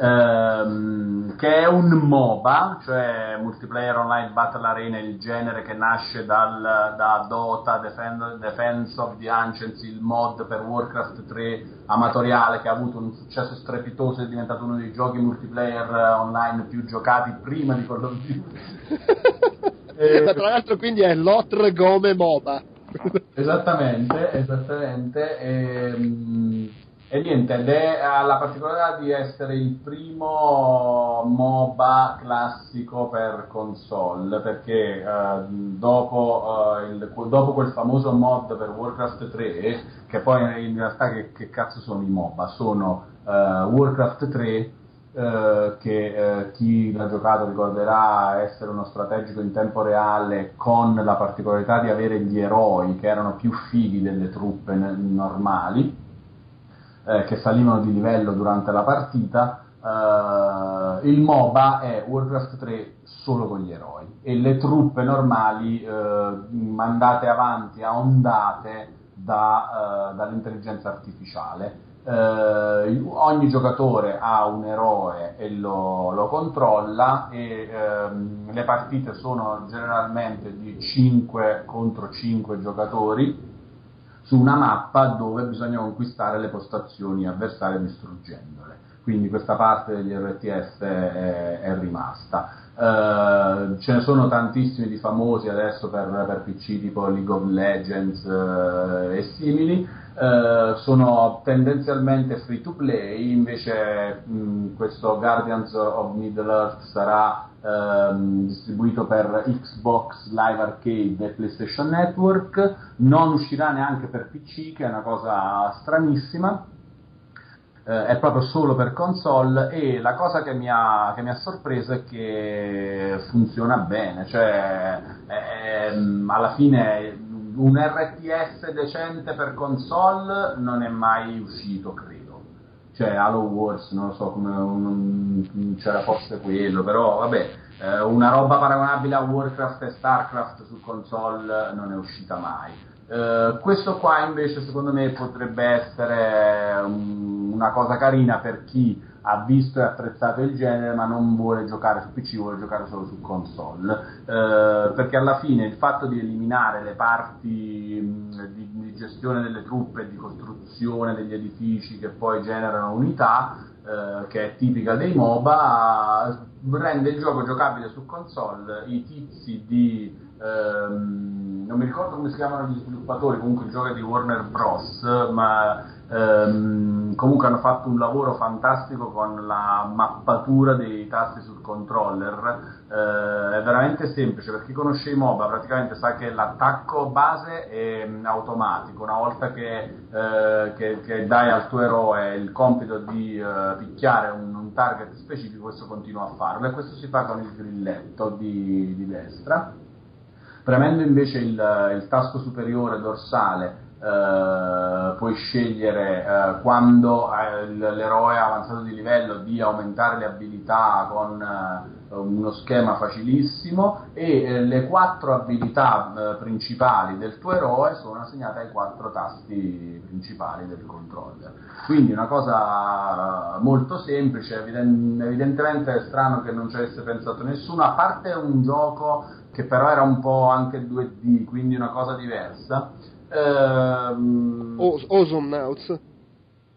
ehm, che è un MOBA, cioè Multiplayer Online Battle Arena, il genere che nasce dal, da Dota, Defend, Defense of the Ancients, il mod per Warcraft 3 amatoriale che ha avuto un successo strepitoso è diventato uno dei giochi multiplayer online più giocati prima di Call of Duty. Tra l'altro quindi è Lotr Gome MOBA. esattamente, esattamente. E, ehm, e niente, ed è, ha la particolarità di essere il primo MOBA classico per console, perché uh, dopo, uh, il, dopo, quel famoso mod per Warcraft 3, che poi in realtà che, che cazzo sono i MOBA? Sono uh, Warcraft 3, che chi l'ha giocato ricorderà essere uno strategico in tempo reale con la particolarità di avere gli eroi che erano più fighi delle truppe normali eh, che salivano di livello durante la partita. Uh, il MOBA è Warcraft 3 solo con gli eroi e le truppe normali uh, mandate avanti a ondate da, uh, dall'intelligenza artificiale. Ogni giocatore ha un eroe e lo, lo controlla e ehm, le partite sono generalmente di 5 contro 5 giocatori su una mappa dove bisogna conquistare le postazioni avversarie distruggendole. Quindi questa parte degli RTS è, è rimasta. Uh, ce ne sono tantissimi di famosi adesso per, per PC tipo League of Legends uh, e simili. Uh, sono tendenzialmente free to play, invece mh, questo Guardians of Middle Earth sarà ehm, distribuito per Xbox Live Arcade e PlayStation Network, non uscirà neanche per PC, che è una cosa stranissima, eh, è proprio solo per console e la cosa che mi, ha, che mi ha sorpreso è che funziona bene, cioè ehm, alla fine un RTS decente per console non è mai uscito, credo cioè Halo Wars, non lo so come un, c'era forse quello, però vabbè, eh, una roba paragonabile a Warcraft e Starcraft su console non è uscita mai. Uh, questo qua invece secondo me potrebbe essere um, una cosa carina per chi ha visto e apprezzato il genere ma non vuole giocare su PC, vuole giocare solo su console, uh, perché alla fine il fatto di eliminare le parti um, di, di, gestione delle truppe, di costruzione degli edifici che poi generano unità, uh, che è tipica dei MOBA, rende il gioco giocabile su console, i tizi di ehm, non mi ricordo come si chiamano gli sviluppatori, comunque il gioco è di Warner Bros, ma ehm, comunque hanno fatto un lavoro fantastico con la mappatura dei tasti sul controller, eh, è veramente semplice, per chi conosce i MOBA praticamente sa che l'attacco base è mm, automatico, una volta che, eh, che, che dai al tuo eroe il compito di eh, picchiare un, un, target specifico, questo continua a farlo e questo si fa con il grilletto di, di destra. Premendo invece il, il tasto superiore dorsale Uh, puoi scegliere uh, quando uh, l'eroe ha avanzato di livello di aumentare le abilità con uno schema facilissimo e le quattro abilità principali del tuo eroe sono assegnate ai quattro tasti principali del controller. Quindi una cosa molto semplice, evident- evidentemente è strano che non ci avesse pensato nessuno, a parte un gioco che però era un po' anche 2D, quindi una cosa diversa. Ehm, Ozone Nauts.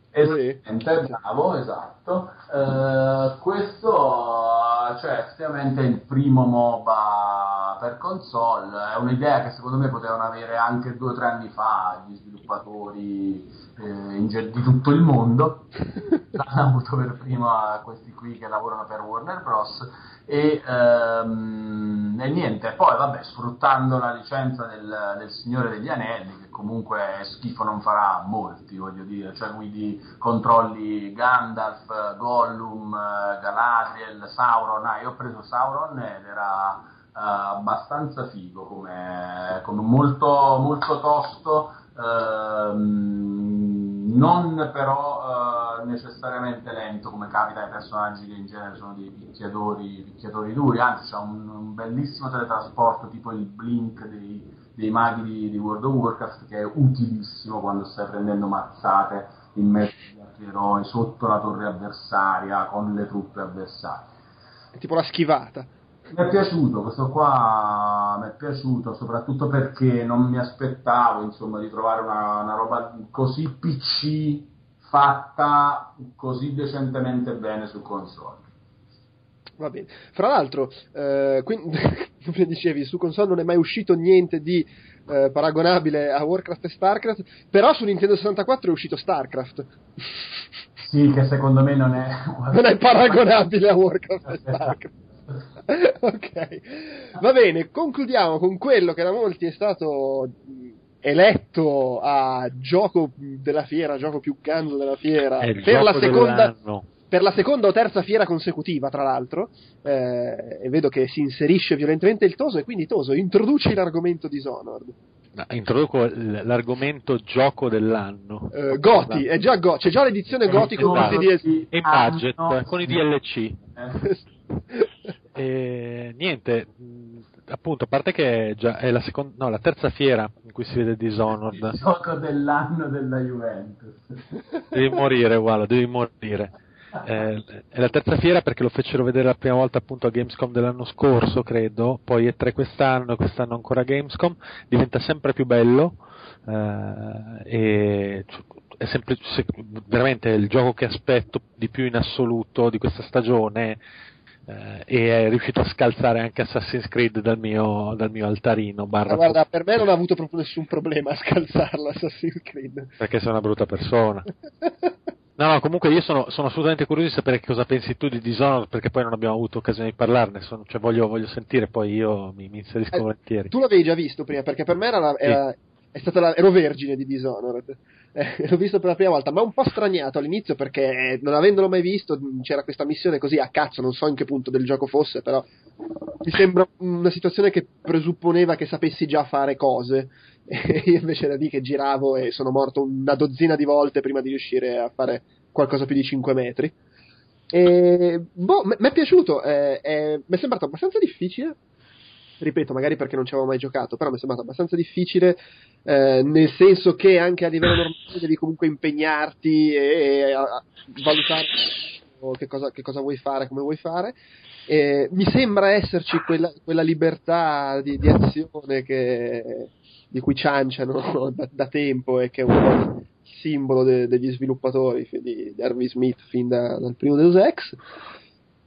Esattamente, bravo, esatto. Uh, questo, cioè, effettivamente è il primo MOBA per console, è un'idea che secondo me potevano avere anche due o tre anni fa gli sviluppatori eh, di tutto il mondo. L'hanno avuto per primo questi qui che lavorano per Warner Bros. E, ehm, e, niente, poi vabbè, sfruttando la licenza del, del, Signore degli Anelli, che comunque schifo non farà molti, voglio dire, cioè guidi controlli Gandalf, Gollum, Galadriel, Sauron, ah, io ho preso Sauron ed era uh, abbastanza figo, come, come molto, molto tosto, uh, non però... Uh, necessariamente lento come capita ai personaggi che in genere sono dei picchiatori, picchiatori duri, anzi c'è un, un, bellissimo teletrasporto tipo il blink dei, dei maghi di, di, World of Warcraft che è utilissimo quando stai prendendo mazzate in mezzo agli altri eroi, sotto la torre avversaria, con le truppe avversarie. È tipo la schivata. Mi è piaciuto, questo qua mi è piaciuto soprattutto perché non mi aspettavo insomma, di trovare una, una roba così PC fatta così decentemente bene su console. Va bene. Fra l'altro, eh, quindi, come dicevi, su console non è mai uscito niente di eh, paragonabile a Warcraft e Starcraft, però su Nintendo 64 è uscito Starcraft. Sì, che secondo me non è... non è paragonabile a Warcraft e Starcraft. ok, va bene, concludiamo con quello che da molti è stato eletto a gioco della fiera, gioco più ganzo della fiera, per la, seconda, per la, seconda, o terza fiera consecutiva, tra l'altro, eh, e vedo che si inserisce violentemente il Toso, e quindi Toso, introduci l'argomento Dishonored. Introduco l'argomento gioco dell'anno. Uh, Goti, è già go- c'è già l'edizione Goti con questi DLC. E budget, ah, con i DLC. Eh. e, niente, appunto, a parte che già è la, seconda, no, la terza fiera in cui si vede Dishonored. Il gioco dell'anno della Juventus. Devi morire, guarda, devi morire. Eh, è la terza fiera perché lo fecero vedere la prima volta appunto a Gamescom dell'anno scorso, credo, poi è tre quest'anno, quest'anno ancora Gamescom, diventa sempre più bello eh, e è sempre, veramente il gioco che aspetto di più in assoluto di questa stagione eh, e è riuscito a scalzare anche Assassin's Creed dal mio, dal mio altarino. Barra guarda, per me non ha avuto proprio nessun problema a scalzarlo Assassin's Creed. Perché sei una brutta persona. No, no, comunque io sono, sono, assolutamente curioso di sapere cosa pensi tu di Dishonored perché poi non abbiamo avuto occasione di parlarne, sono, cioè voglio, voglio, sentire, poi io mi, mi inserisco eh, volentieri. Tu l'avevi già visto prima perché per me era, la, era, sì. è stata la, ero vergine di Dishonored eh, l'ho visto per la prima volta, ma un po' straniato all'inizio perché non avendolo mai visto c'era questa missione così a cazzo, non so in che punto del gioco fosse, però mi sembra una situazione che presupponeva che sapessi già fare cose io invece era lì che giravo e sono morto una dozzina di volte prima di riuscire a fare qualcosa più di 5 metri. E boh, mi è piaciuto, mi è sembrato abbastanza difficile ripeto, magari perché non ci avevo mai giocato, però mi è sembrato abbastanza difficile, eh, nel senso che anche a livello normale devi comunque impegnarti e, e a, a valutare che cosa, che cosa, vuoi fare, come vuoi fare. Eh, mi sembra esserci quella, quella libertà di, di azione che, di cui cianciano da, da, tempo e che è un po' il simbolo de, degli sviluppatori di, Harvey Smith fin da, dal primo Deus Ex.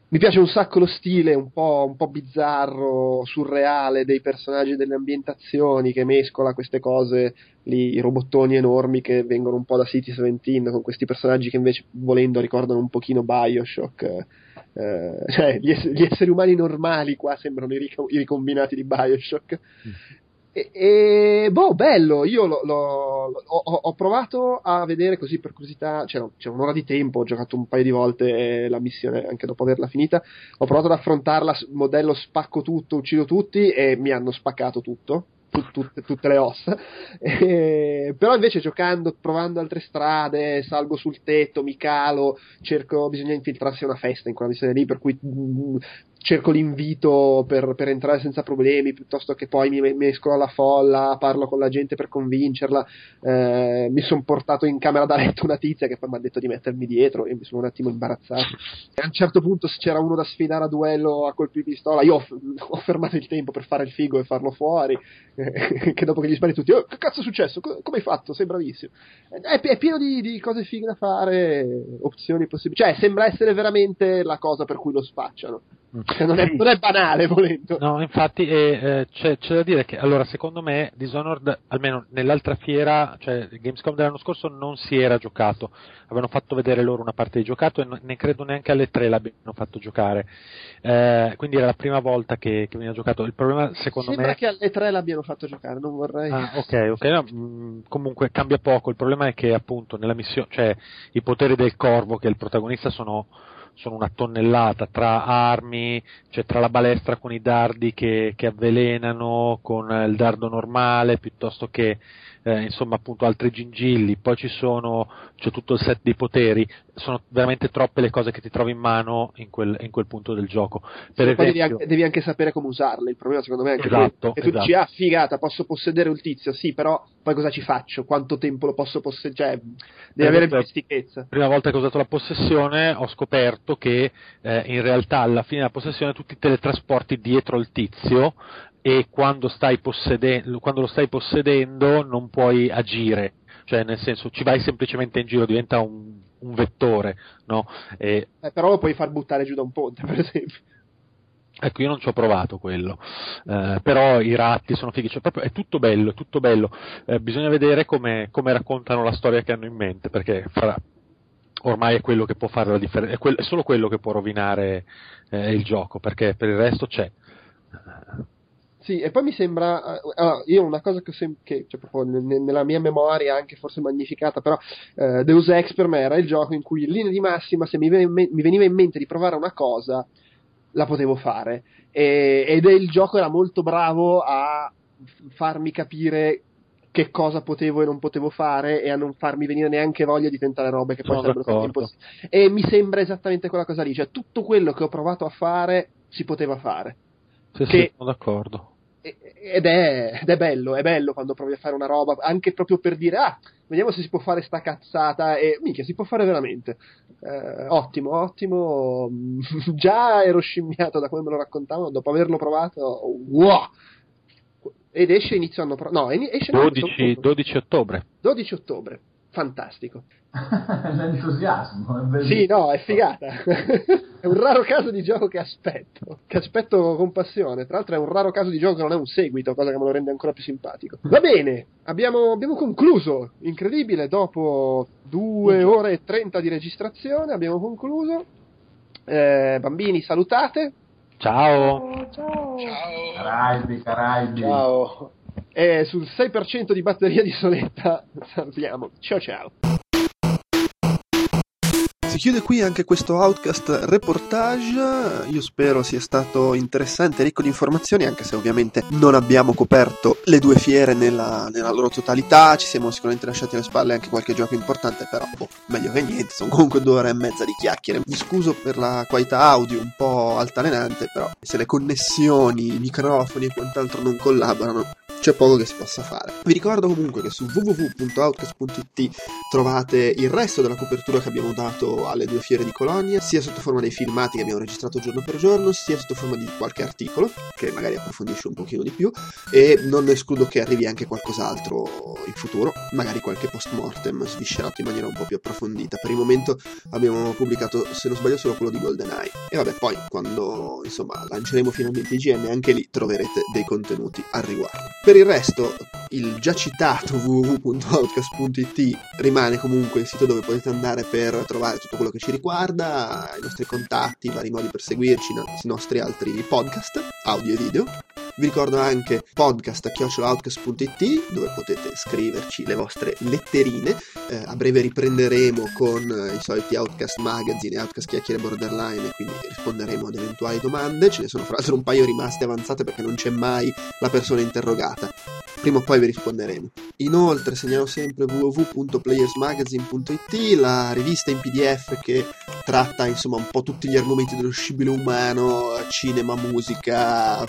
Mi piace un sacco lo stile un po', un po', bizzarro, surreale dei personaggi e delle ambientazioni che mescola queste cose, lì, i robottoni enormi che vengono un po' da City 17 con questi personaggi che invece volendo ricordano un pochino Bioshock. Eh, cioè, gli, ess- gli, esseri umani normali qua sembrano i, ric- i ricombinati di Bioshock. Mm. E, e, boh, bello, io lo, lo, ho, ho, provato a vedere così per curiosità, c'era, c'era, un'ora di tempo, ho giocato un paio di volte la missione anche dopo averla finita, ho provato ad affrontarla, modello spacco tutto, uccido tutti e mi hanno spaccato tutto, tutte, tutte le ossa. E, però invece giocando, provando altre strade, salgo sul tetto, mi calo, cerco, bisogna infiltrarsi a una festa in quella missione lì, per cui mh, cerco l'invito per, per, entrare senza problemi, piuttosto che poi mi mescolo alla folla, parlo con la gente per convincerla. Eh, mi sono portato in camera da letto una tizia che poi mi ha detto di mettermi dietro e mi sono un attimo imbarazzato. E a un certo punto se c'era uno da sfidare a duello a colpi di pistola, io ho, ho fermato il tempo per fare il figo e farlo fuori, eh, che dopo che gli spari tutti, oh, che cazzo è successo? come hai fatto? Sei bravissimo. È, è pieno di, di, cose fighe da fare, opzioni possibili. Cioè, sembra essere veramente la cosa per cui lo spacciano. Cioè, non, è, non, è, banale volendo. No, infatti eh, eh, c'è, c'è, da dire che allora secondo me Dishonored, almeno nell'altra fiera, cioè Gamescom dell'anno scorso non si era giocato, avevano fatto vedere loro una parte di giocato e ne credo neanche alle tre l'abbiano fatto giocare. Eh, quindi era la prima volta che, che veniva giocato. Il problema secondo Sembra me... che alle tre l'abbiano fatto giocare, non vorrei... Ah, ok, ok, no, mh, mm, comunque cambia poco, il problema è che appunto nella missione, cioè i poteri del corvo che è il protagonista sono sono una tonnellata tra armi, cioè tra la balestra con i dardi che, che avvelenano, con il dardo normale, piuttosto che eh, insomma appunto altri gingilli, poi ci sono, c'è tutto il set di poteri, sono veramente troppe le cose che ti trovi in mano in quel, in quel punto del gioco. Per sì, esempio, devi, anche, devi, anche, sapere come usarle, il problema secondo me è anche esatto, che tu esatto. dici ah figata posso possedere un tizio, sì però poi cosa ci faccio, quanto tempo lo posso possedere, cioè devi avere dimestichezza. Prima volta che ho usato la possessione ho scoperto che eh, in realtà alla fine della possessione tu ti teletrasporti dietro il tizio e quando, possedendo, quando lo stai possedendo non puoi agire, cioè nel senso ci vai semplicemente in giro, diventa un, un vettore, no? E... Eh, però lo puoi far buttare giù da un ponte, per esempio. Ecco, io non ci ho provato quello, eh, però i ratti sono fighi, cioè, proprio, è tutto bello, è tutto bello. Eh, bisogna vedere come, come, raccontano la storia che hanno in mente, perché farà, ormai è quello che può fare la differenza, è, quel, è solo quello che può rovinare eh, il gioco, perché per il resto c'è. Sì, e poi mi sembra, uh, uh, io una cosa che, sem- che cioè, proprio n- nella mia memoria, anche forse magnificata, però uh, Deus Ex per me era il gioco in cui in linea di massima, se mi, ve- me- mi veniva in mente di provare una cosa, la potevo fare. E- ed è il gioco era molto bravo a farmi capire che cosa potevo e non potevo fare e a non farmi venire neanche voglia di tentare robe che poi sarebbero state impossibili. E mi sembra esattamente quella cosa lì, cioè tutto quello che ho provato a fare si poteva fare. Sì, che, sì, sono d'accordo ed è, ed è, bello, è bello quando provi a fare una roba, anche proprio per dire, ah, vediamo se si può fare sta cazzata, e minchia, si può fare veramente. Eh, ottimo, ottimo. Già ero scimmiato da come me lo raccontavano, dopo averlo provato, wow! Ed esce inizio anno prossimo, no, esce 12, 12 ottobre. 12 ottobre fantastico. L'entusiasmo, è bellissimo. Sì, no, è figata. è un raro caso di gioco che aspetto, che aspetto con passione. Tra l'altro è un raro caso di gioco che non è un seguito, cosa che me lo rende ancora più simpatico. Va bene, abbiamo, abbiamo concluso. Incredibile, dopo due ore e trenta di registrazione abbiamo concluso. Eh, bambini, salutate. Ciao. Ciao. Ciao. Caraibi, Caraibi. Ciao e sul 6% di batteria di soletta salviamo. Ciao ciao. Si chiude qui anche questo Outcast reportage, io spero sia stato interessante ricco di informazioni, anche se ovviamente non abbiamo coperto le due fiere nella, nella loro totalità, ci siamo sicuramente lasciati alle spalle anche qualche gioco importante, però boh, meglio che niente, sono comunque due ore e mezza di chiacchiere. Mi scuso per la qualità audio un po' altalenante, però se le connessioni, i microfoni e quant'altro non collaborano, c'è poco che si possa fare. Vi ricordo comunque che su www.outcast.it trovate il resto della copertura che abbiamo dato alle due fiere di Colonia, sia sotto forma dei filmati che abbiamo registrato giorno per giorno, sia sotto forma di qualche articolo che magari approfondisce un pochino di più e non escludo che arrivi anche qualcos'altro in futuro, magari qualche post mortem sviscerato in maniera un po' più approfondita. Per il momento abbiamo pubblicato, se non sbaglio, solo quello di GoldenEye. E vabbè, poi quando insomma lanceremo finalmente IGN, anche lì troverete dei contenuti al riguardo. Per il resto, il già citato www.outcast.it rimane comunque il sito dove potete andare per trovare tutto quello che ci riguarda, i nostri contatti, i vari modi per seguirci, i nostri altri podcast, audio e video. Vi ricordo anche podcast.outcast.it dove potete scriverci le vostre letterine. Eh, a breve riprenderemo con eh, i soliti Outcast Magazine e Outcast Chiacchiere Borderline e quindi risponderemo ad eventuali domande. Ce ne sono fra l'altro un paio rimaste avanzate perché non c'è mai la persona interrogata. Prima o poi vi risponderemo. Inoltre segnalo sempre www.playersmagazine.it, la rivista in PDF che tratta insomma un po' tutti gli argomenti dello scibile umano, cinema, musica,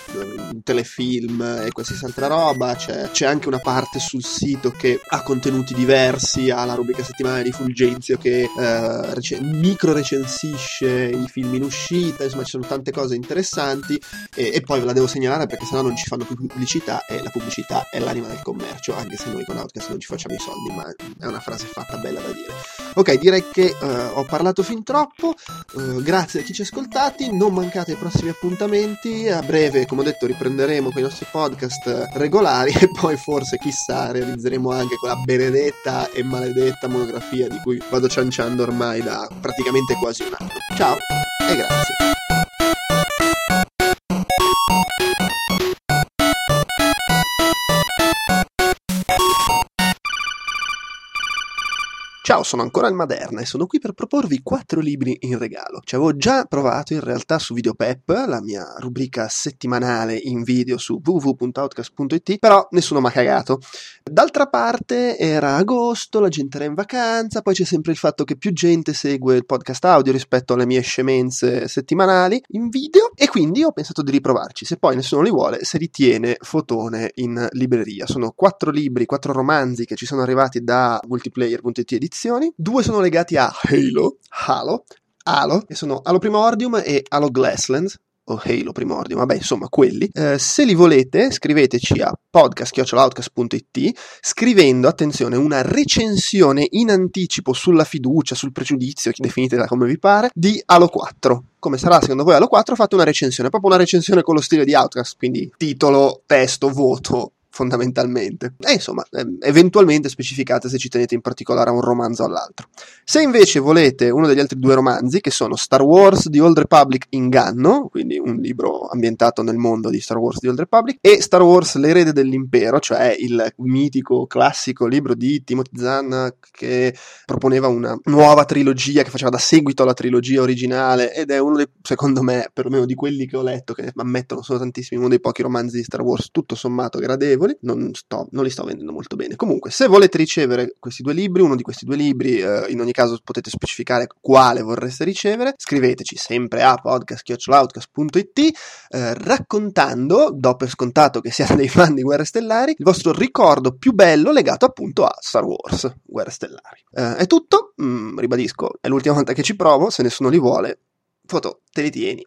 telefilm e qualsiasi altra roba. C'è, c'è, anche una parte sul sito che ha contenuti diversi, ha la rubrica settimanale di Fulgenzio che eh, rec- micro recensisce i film in uscita, insomma ci sono tante cose interessanti e, e poi ve la devo segnalare perché sennò non ci fanno più pubblicità e la pubblicità è l'anima del commercio, anche se noi con Outcast non ci facciamo i soldi, ma è una frase fatta bella da dire. Ok, direi che uh, ho parlato fin troppo, uh, grazie a chi ci ha ascoltati, non mancate i prossimi appuntamenti, a breve, come ho detto, riprenderemo con i nostri podcast regolari e poi forse, chissà, realizzeremo anche quella benedetta e maledetta monografia di cui vado cianciando ormai da praticamente quasi un anno. Ciao e grazie. Ciao, sono ancora il Maderna e sono qui per proporvi quattro libri in regalo. Ci avevo già provato in realtà su Videopep, la mia rubrica settimanale in video su www.outcast.it, però nessuno mi ha cagato. D'altra parte era agosto, la gente era in vacanza, poi c'è sempre il fatto che più gente segue il podcast audio rispetto alle mie scemenze settimanali in video e quindi ho pensato di riprovarci. Se poi nessuno li vuole, se li tiene fotone in libreria. Sono quattro libri, quattro romanzi che ci sono arrivati da multiplayer.it edizione edizioni. Due sono legati a Halo, Halo, Halo, che sono Halo Primordium e Halo Glasslands, o Halo Primordium, vabbè, insomma, quelli. Eh, se li volete, scriveteci a podcast.outcast.it scrivendo, attenzione, una recensione in anticipo sulla fiducia, sul pregiudizio, definitela come vi pare, di Halo 4. Come sarà secondo voi Halo 4? Fate una recensione, proprio una recensione con lo stile di Outcast, quindi titolo, testo, voto, fondamentalmente. E insomma, ehm, eventualmente specificate se ci tenete in particolare a un romanzo o all'altro. Se invece volete uno degli altri due romanzi, che sono Star Wars The Old Republic Inganno, quindi un libro ambientato nel mondo di Star Wars The Old Republic, e Star Wars L'erede dell'impero, cioè il mitico classico libro di Timothy Zahn che proponeva una nuova trilogia che faceva da seguito alla trilogia originale ed è uno dei, secondo me, perlomeno di quelli che ho letto, che ammettono sono tantissimi, uno dei pochi romanzi di Star Wars tutto sommato gradevoli piacevoli, non, sto, non, li sto vendendo molto bene. Comunque, se volete ricevere questi due libri, uno di questi due libri, eh, in ogni caso potete specificare quale vorreste ricevere, scriveteci sempre a podcast.outcast.it eh, raccontando, do per scontato che siate dei fan di Guerre Stellari, il vostro ricordo più bello legato appunto a Star Wars, Guerre Stellari. Eh, è tutto, mm, ribadisco, è l'ultima volta che ci provo, se nessuno li vuole, foto, te li tieni.